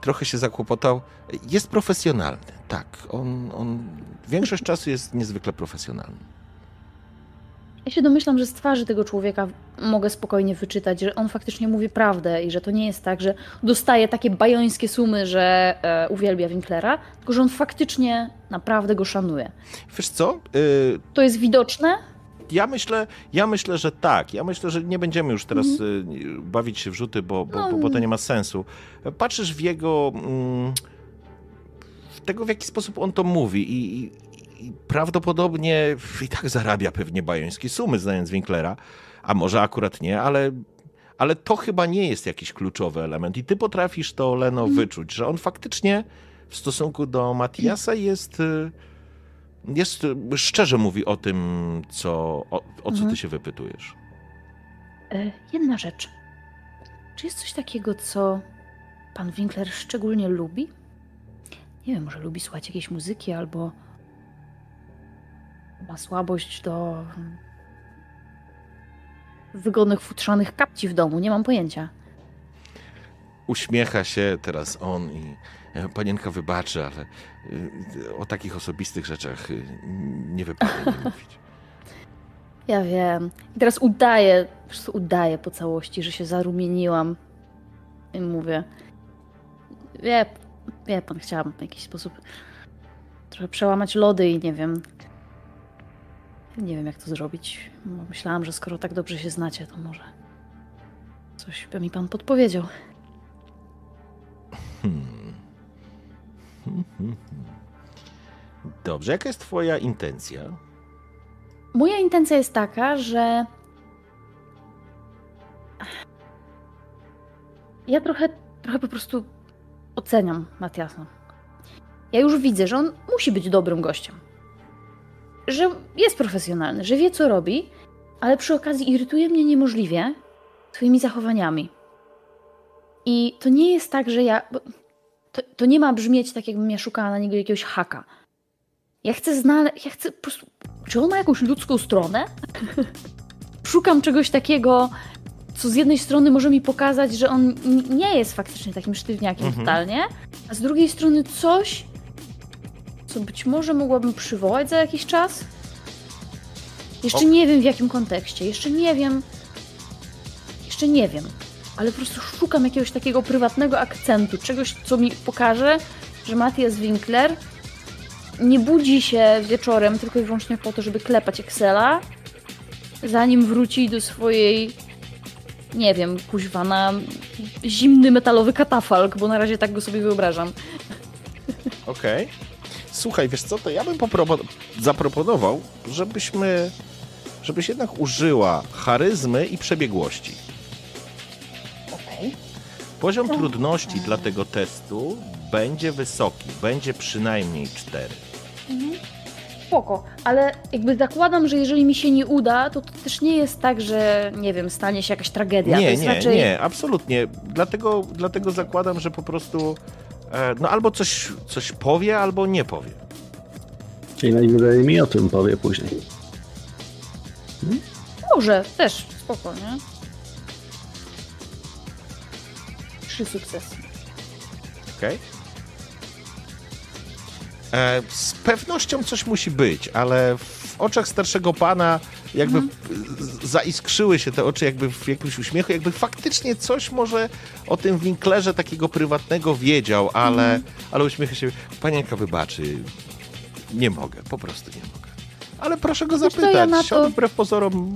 Trochę się zakłopotał. Jest profesjonalny, tak. On, on większość czasu jest niezwykle profesjonalny. Ja się domyślam, że z twarzy tego człowieka mogę spokojnie wyczytać, że on faktycznie mówi prawdę i że to nie jest tak, że dostaje takie bajońskie sumy, że e, uwielbia Winklera, tylko że on faktycznie naprawdę go szanuje. Wiesz co? Y, To jest widoczne? Ja myślę, ja myślę, że tak. Ja myślę, że nie będziemy już teraz y, bawić się w rzuty, bo, bo, bo, bo to nie ma sensu. Patrzysz w jego. Mm, w tego, w jaki sposób on to mówi i, i, i prawdopodobnie i tak zarabia pewnie bajońskie sumy, znając Winklera, a może akurat nie, ale, ale to chyba nie jest jakiś kluczowy element. I ty potrafisz to, Leno, wyczuć, że on faktycznie w stosunku do Matiasa jest. y, jest, y, szczerze mówi o tym, co, o, o co ty Mhm. się wypytujesz. E, jedna rzecz. Czy jest coś takiego, co pan Winkler szczególnie lubi? Nie wiem, może lubi słuchać jakiejś muzyki albo ma słabość do wygodnych, futrzanych kapci w domu. Nie mam pojęcia. Uśmiecha się teraz on i e, panienka wybaczy, ale y, o takich osobistych rzeczach y, nie wypada mówić. Ja wiem. I teraz udaję, po prostu udaję po całości, że się zarumieniłam. I mówię, wie, wie pan, chciałam w jakiś sposób trochę przełamać lody i nie wiem. Nie wiem, jak to zrobić. Myślałam, że skoro tak dobrze się znacie, to może coś by mi pan podpowiedział. Hmm, hmm. Dobrze, jaka jest twoja intencja? Moja intencja jest taka, że. Ja trochę, trochę po prostu oceniam Matiasa. Ja już widzę, że on musi być dobrym gościem. Że jest profesjonalny, że wie co robi, ale przy okazji irytuje mnie niemożliwie swoimi zachowaniami. I to nie jest tak, że ja. To, to nie ma brzmieć tak, jakbym ja szukała na niego jakiegoś haka. Ja chcę znaleźć. Ja chcę po prostu. Czy on ma jakąś ludzką stronę? Szukam czegoś takiego, co z jednej strony może mi pokazać, że on nie jest faktycznie takim sztywniakiem Mhm. totalnie, a z drugiej strony coś, co być może mogłabym przywołać za jakiś czas. Jeszcze O. nie wiem w jakim kontekście, jeszcze nie wiem. Jeszcze nie wiem, ale po prostu szukam jakiegoś takiego prywatnego akcentu, czegoś, co mi pokaże, że Matthias Winkler nie budzi się wieczorem tylko i wyłącznie po to, żeby klepać Excela, zanim wróci do swojej, nie wiem, kuźwa, na zimny metalowy katafalk, bo na razie tak go sobie wyobrażam. Okej. Słuchaj, wiesz co, to ja bym zaproponował, żebyśmy, żebyś jednak użyła charyzmy i przebiegłości. Okej. Poziom trudności dla tego testu będzie wysoki, będzie przynajmniej 4. spoko, ale jakby zakładam, że jeżeli mi się nie uda, to to też nie jest tak, że nie wiem, stanie się jakaś tragedia. Nie, nie, raczej... nie, absolutnie. Dlatego, dlatego zakładam, że po prostu no albo coś, coś powie, albo nie powie. I najwyraźniej mi o tym powie później. Może, też, spoko, nie? Trzy sukcesy. Okej? E, Z pewnością coś musi być, ale w oczach starszego pana jakby z- zaiskrzyły się te oczy jakby w jakimś uśmiechu, jakby faktycznie coś może o tym Winklerze takiego prywatnego wiedział, ale, ale uśmiecha się. Panienka wybaczy, nie mogę, po prostu nie mogę. Ale proszę go Wiesz zapytać, ja to- on wbrew pozorom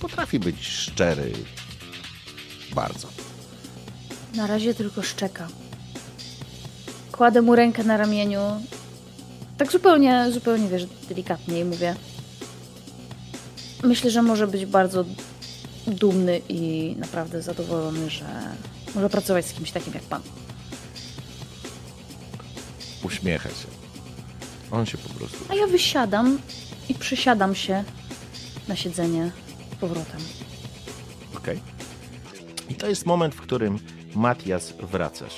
potrafi być szczery. Bardzo. Na razie tylko szczeka. Kładę mu rękę na ramieniu. Tak zupełnie, zupełnie, wiesz, delikatnie i mówię. Myślę, że może być bardzo dumny i naprawdę zadowolony, że może pracować z kimś takim jak pan. Uśmiecha się. On się po prostu A ja wysiadam i przysiadam się na siedzenie z powrotem. Okej. I to jest moment, w którym Matias wracasz.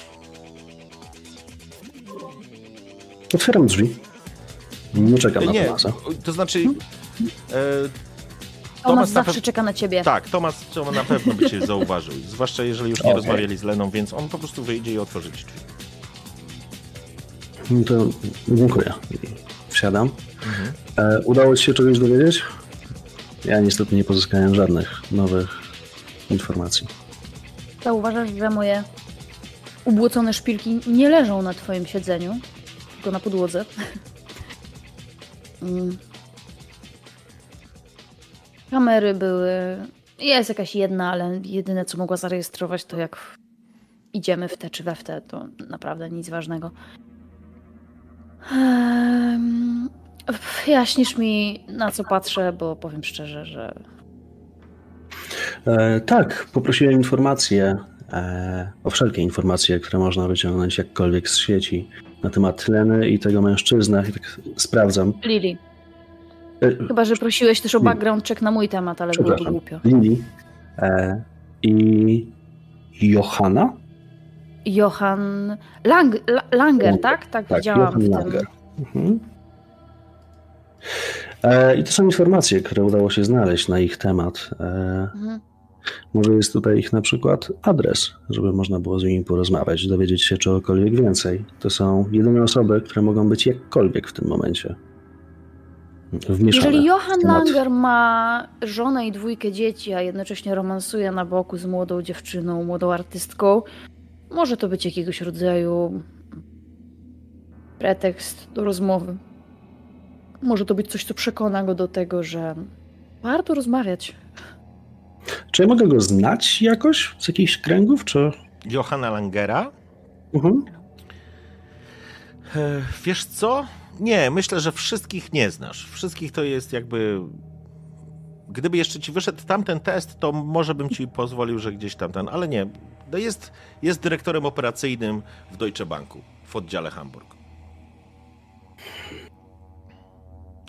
Otwieram drzwi. Nie czekam na Nie, Tomasa. to znaczy... E, Tomas Tomas na zawsze czeka na ciebie. tak, Tomas to na pewno by cię zauważył. Zwłaszcza jeżeli już nie Okej. rozmawiali z Leną, więc on po prostu wyjdzie i otworzy ci drzwi. No To dziękuję. Wsiadam. Mhm. E, udało ci się czegoś dowiedzieć? Ja niestety nie pozyskałem żadnych nowych informacji. Zauważasz, że moje ubłocone szpilki nie leżą na twoim siedzeniu, tylko na podłodze. Kamery były. Jest jakaś jedna, ale jedyne co mogła zarejestrować to jak idziemy w te czy we w te, to naprawdę nic ważnego. Um, wyjaśnisz mi na co patrzę, bo powiem szczerze, że E, tak, poprosiłem informacje, e, o wszelkie informacje, które można wyciągnąć jakkolwiek z sieci na temat Leny i tego mężczyzna. I tak sprawdzam. Lili. E, Chyba, że prosiłeś też o background check na mój temat, ale byłoby Przepraszam. głupio. Lili e, i Johanna? Johan Lang, La, Langer, tak? Tak, Tak, widziałam Johann w tym. Langer. Mhm. E, I to są informacje, które udało się znaleźć na ich temat. E, Mhm. może jest tutaj ich na przykład adres, żeby można było z nimi porozmawiać, dowiedzieć się czegokolwiek więcej. To są jedyne osoby, które mogą być jakkolwiek w tym momencie wmieszane. Jeżeli Johan temat. Langer ma żonę i dwójkę dzieci, a jednocześnie romansuje na boku z młodą dziewczyną, młodą artystką, może to być jakiegoś rodzaju pretekst do rozmowy. Może to być coś, co przekona go do tego, że warto rozmawiać. Czy ja mogę go znać jakoś z jakichś kręgów, czy... Johanna Langera? Mhm. E, Wiesz co? Nie, myślę, że wszystkich nie znasz. Wszystkich to jest jakby. Gdyby jeszcze ci wyszedł tamten test, to może bym ci pozwolił, że gdzieś tam ten, ale nie. No jest, jest dyrektorem operacyjnym w Deutsche Banku w oddziale Hamburg.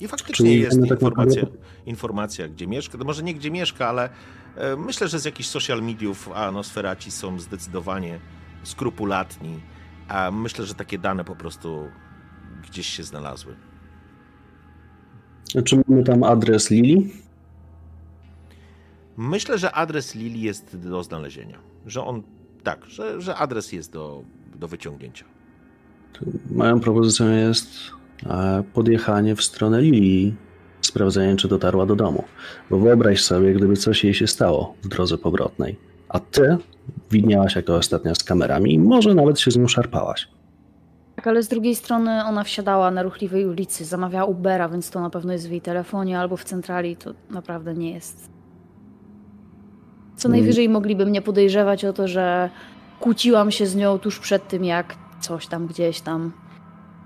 I faktycznie Czyli jest tak informacja, informacja, gdzie mieszka. No może nie gdzie mieszka, ale e, myślę, że z jakichś social mediów, a no sferaci są zdecydowanie skrupulatni, a myślę, że takie dane po prostu gdzieś się znalazły. Czy mamy tam adres Lili? Myślę, że adres Lili jest do znalezienia. Że on, tak, że, że adres jest do, do wyciągnięcia. Moją propozycją jest e, podjechanie w stronę Lili, sprawdzenie, czy dotarła do domu. Bo wyobraź sobie, gdyby coś jej się stało w drodze powrotnej, a ty widniałaś jako ostatnia z kamerami i może nawet się z nią szarpałaś. Tak, ale z drugiej strony ona wsiadała na ruchliwej ulicy, zamawiała Ubera, więc to na pewno jest w jej telefonie albo w centrali, to naprawdę nie jest. Co Mm. najwyżej mogliby mnie podejrzewać o to, że kłóciłam się z nią tuż przed tym, jak coś tam gdzieś tam.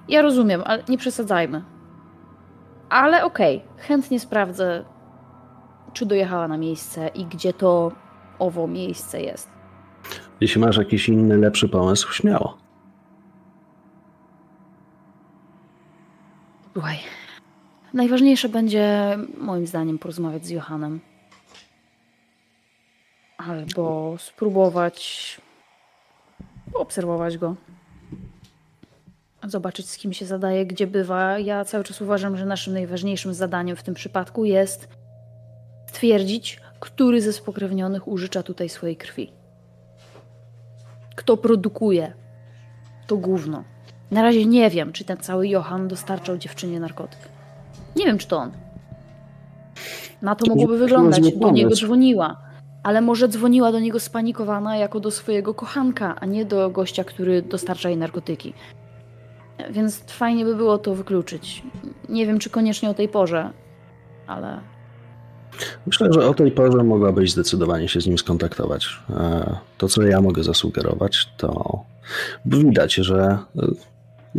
Ja rozumiem, ale nie przesadzajmy. Ale okej, chętnie sprawdzę, czy dojechała na miejsce i gdzie to owo miejsce jest. Jeśli masz jakiś inny, lepszy pomysł, śmiało. Słuchaj, Najważniejsze będzie, moim zdaniem, porozmawiać z Johanem. Albo spróbować obserwować go. Zobaczyć, z kim się zadaje, gdzie bywa. Ja cały czas uważam, że naszym najważniejszym zadaniem w tym przypadku jest stwierdzić, który ze spokrewnionych użycza tutaj swojej krwi. Kto produkuje to gówno. Na razie nie wiem, czy ten cały Johan dostarczał dziewczynie narkotyk. Nie wiem, czy to on. Na to mogłoby wyglądać. Do niego dzwoniła. Ale może dzwoniła do niego spanikowana jako do swojego kochanka, a nie do gościa, który dostarcza jej narkotyki. Więc fajnie by było to wykluczyć. Nie wiem, czy koniecznie o tej porze, ale Myślę, że o tej porze mogłabyś zdecydowanie się z nim skontaktować. E, To, co ja mogę zasugerować, to widać, że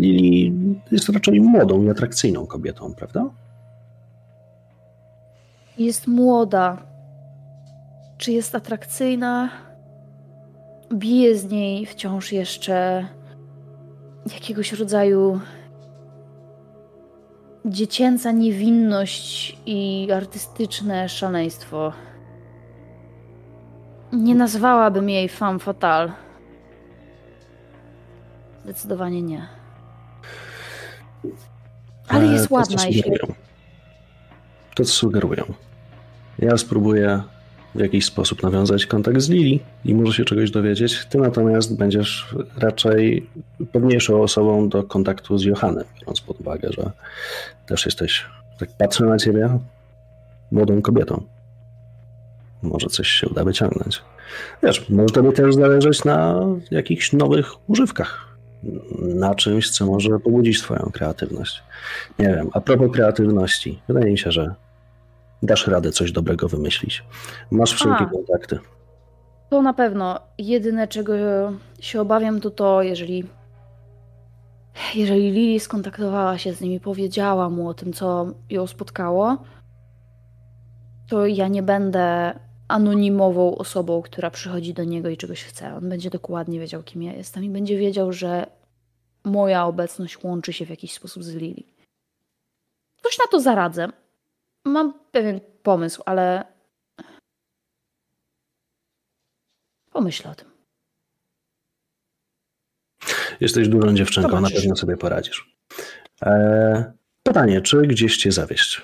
Lili jest raczej młodą i atrakcyjną kobietą, prawda? jest młoda. Czy jest atrakcyjna? Bije z niej wciąż jeszcze jakiegoś rodzaju dziecięca niewinność i artystyczne szaleństwo. Nie nazwałabym jej femme fatale. Zdecydowanie nie. Ale E, jest to, ładna, jeśli sugerują. To, co sugerują. Ja spróbuję w jakiś sposób nawiązać kontakt z Lili i może się czegoś dowiedzieć. Ty natomiast będziesz raczej pewniejszą osobą do kontaktu z Johannem, biorąc pod uwagę, że też jesteś, tak patrzę na ciebie, młodą kobietą. Może coś się uda wyciągnąć. Wiesz, może tobie też zależeć na jakichś nowych używkach. Na czymś, co może pobudzić twoją kreatywność. Nie wiem, a propos kreatywności, wydaje mi się, że dasz radę coś dobrego wymyślić. Masz wszelkie A. kontakty. To na pewno. Jedyne, czego się obawiam, to to, jeżeli. Jeżeli Lili skontaktowała się z nim i powiedziała mu o tym, co ją spotkało, to ja nie będę anonimową osobą, która przychodzi do niego i czegoś chce. On będzie dokładnie wiedział, kim ja jestem i będzie wiedział, że moja obecność łączy się w jakiś sposób z Lili. Coś na to zaradzę. Mam pewien pomysł, ale pomyślę o tym. Jesteś dużą dziewczynką, na pewno sobie poradzisz. Eee, pytanie, czy gdzieś cię zawieść?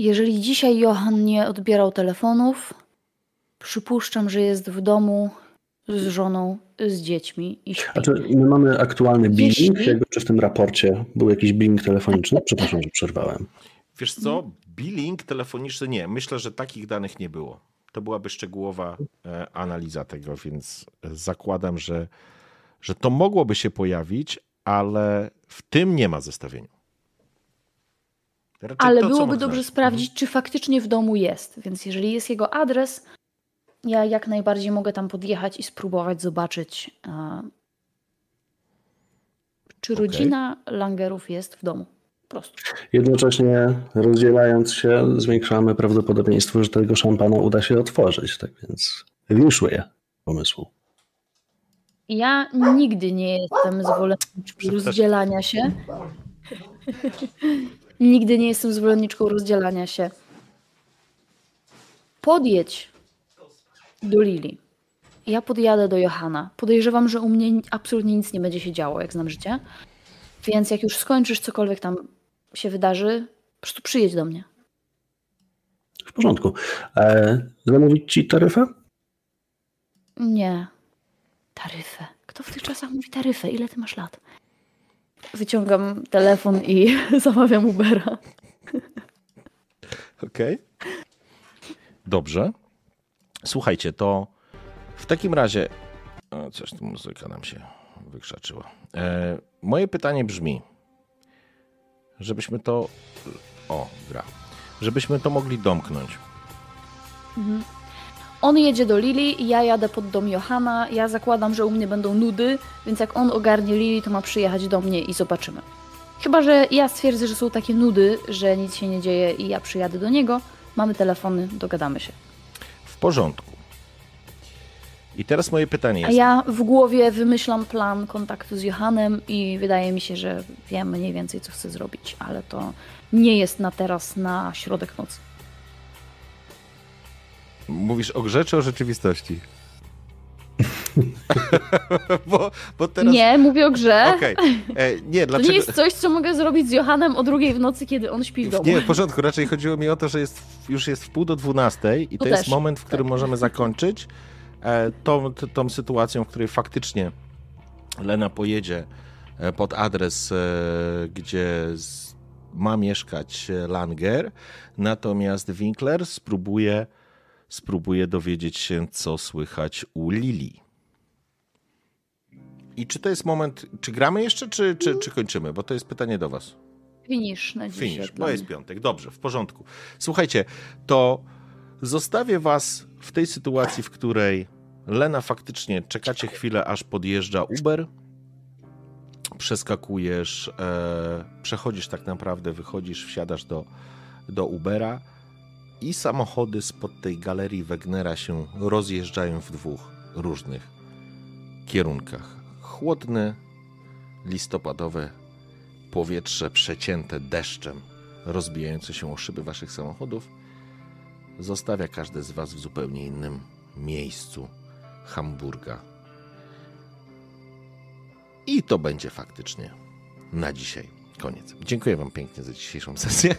Jeżeli dzisiaj Johan nie odbierał telefonów, przypuszczam, że jest w domu z żoną, z dziećmi i śpi. A czy my mamy aktualny billing, jakby czy w tym raporcie był jakiś billing telefoniczny? Przepraszam, że przerwałem. Wiesz co, billing telefoniczny nie. Myślę, że takich danych nie było. To byłaby szczegółowa e, analiza tego, więc e, zakładam, że, że to mogłoby się pojawić, ale w tym nie ma zestawienia. Raczej Ale to, byłoby dobrze sprawdzić, czy faktycznie w domu jest. Więc jeżeli jest jego adres, ja jak najbardziej mogę tam podjechać i spróbować zobaczyć, a, czy Okej. rodzina Langerów jest w domu. Po prostu. Jednocześnie rozdzielając się, zwiększamy prawdopodobieństwo, że tego szampana uda się otworzyć. Tak więc winszuję pomysłu. Ja nigdy nie jestem zwolenniczką rozdzielania się. nigdy nie jestem zwolenniczką rozdzielania się. Podjedź do Lili. Ja podjadę do Johana. Podejrzewam, że u mnie absolutnie nic nie będzie się działo, jak znam życie. Więc jak już skończysz cokolwiek tam się wydarzy, po prostu przyjedź do mnie. W porządku. E, zamówić ci taryfę? Nie. Taryfę. Kto w tych czasach mówi taryfę? Ile ty masz lat? Wyciągam telefon i zamawiam Ubera. Okej. Dobrze. Słuchajcie, to w takim razie. O, coś tu muzyka nam się wykrzaczyła. E, moje pytanie brzmi, żebyśmy to. O, gra. Żebyśmy to mogli domknąć. On jedzie do Lili, ja jadę pod dom Johana. Ja zakładam, że u mnie będą nudy, więc jak on ogarnie Lili, to ma przyjechać do mnie i zobaczymy. Chyba, że ja stwierdzę, że są takie nudy, że nic się nie dzieje i ja przyjadę do niego. Mamy telefony, dogadamy się. W porządku. I teraz moje pytanie A jest. ja w głowie wymyślam plan kontaktu z Johanem i wydaje mi się, że wiem mniej więcej, co chcę zrobić, ale to nie jest na teraz, na środek nocy. Mówisz o grze czy o rzeczywistości? bo, bo teraz. Nie, mówię o grze. Okej. E, Nie, To dlaczego. nie jest coś, co mogę zrobić z Johanem o drugiej w nocy, kiedy on śpi w domu. Nie, w porządku. Raczej chodziło mi o to, że jest, już jest w pół do dwunastej i to, To jest też. moment, w którym Tak. możemy zakończyć e, tą, tą sytuacją, w której faktycznie Lena pojedzie e, pod adres, e, gdzie z, ma mieszkać e, Langer, natomiast Winkler spróbuje, spróbuje dowiedzieć się, co słychać u Lili. I czy to jest moment, czy gramy jeszcze, czy, czy, czy kończymy? Bo to jest pytanie do was. Finish na dzisiaj. Finish, dla bo jest piątek. Dobrze, w porządku. Słuchajcie, to zostawię was w tej sytuacji, w której Lena faktycznie czekacie chwilę, aż podjeżdża Uber. Przeskakujesz, e, przechodzisz tak naprawdę, wychodzisz, wsiadasz do, do Ubera i samochody spod tej galerii Wegnera się rozjeżdżają w dwóch różnych kierunkach. Chłodne, listopadowe powietrze przecięte deszczem, rozbijające się o szyby waszych samochodów, zostawia każde z was w zupełnie innym miejscu Hamburga. I to będzie faktycznie na dzisiaj koniec. Dziękuję wam pięknie za dzisiejszą sesję.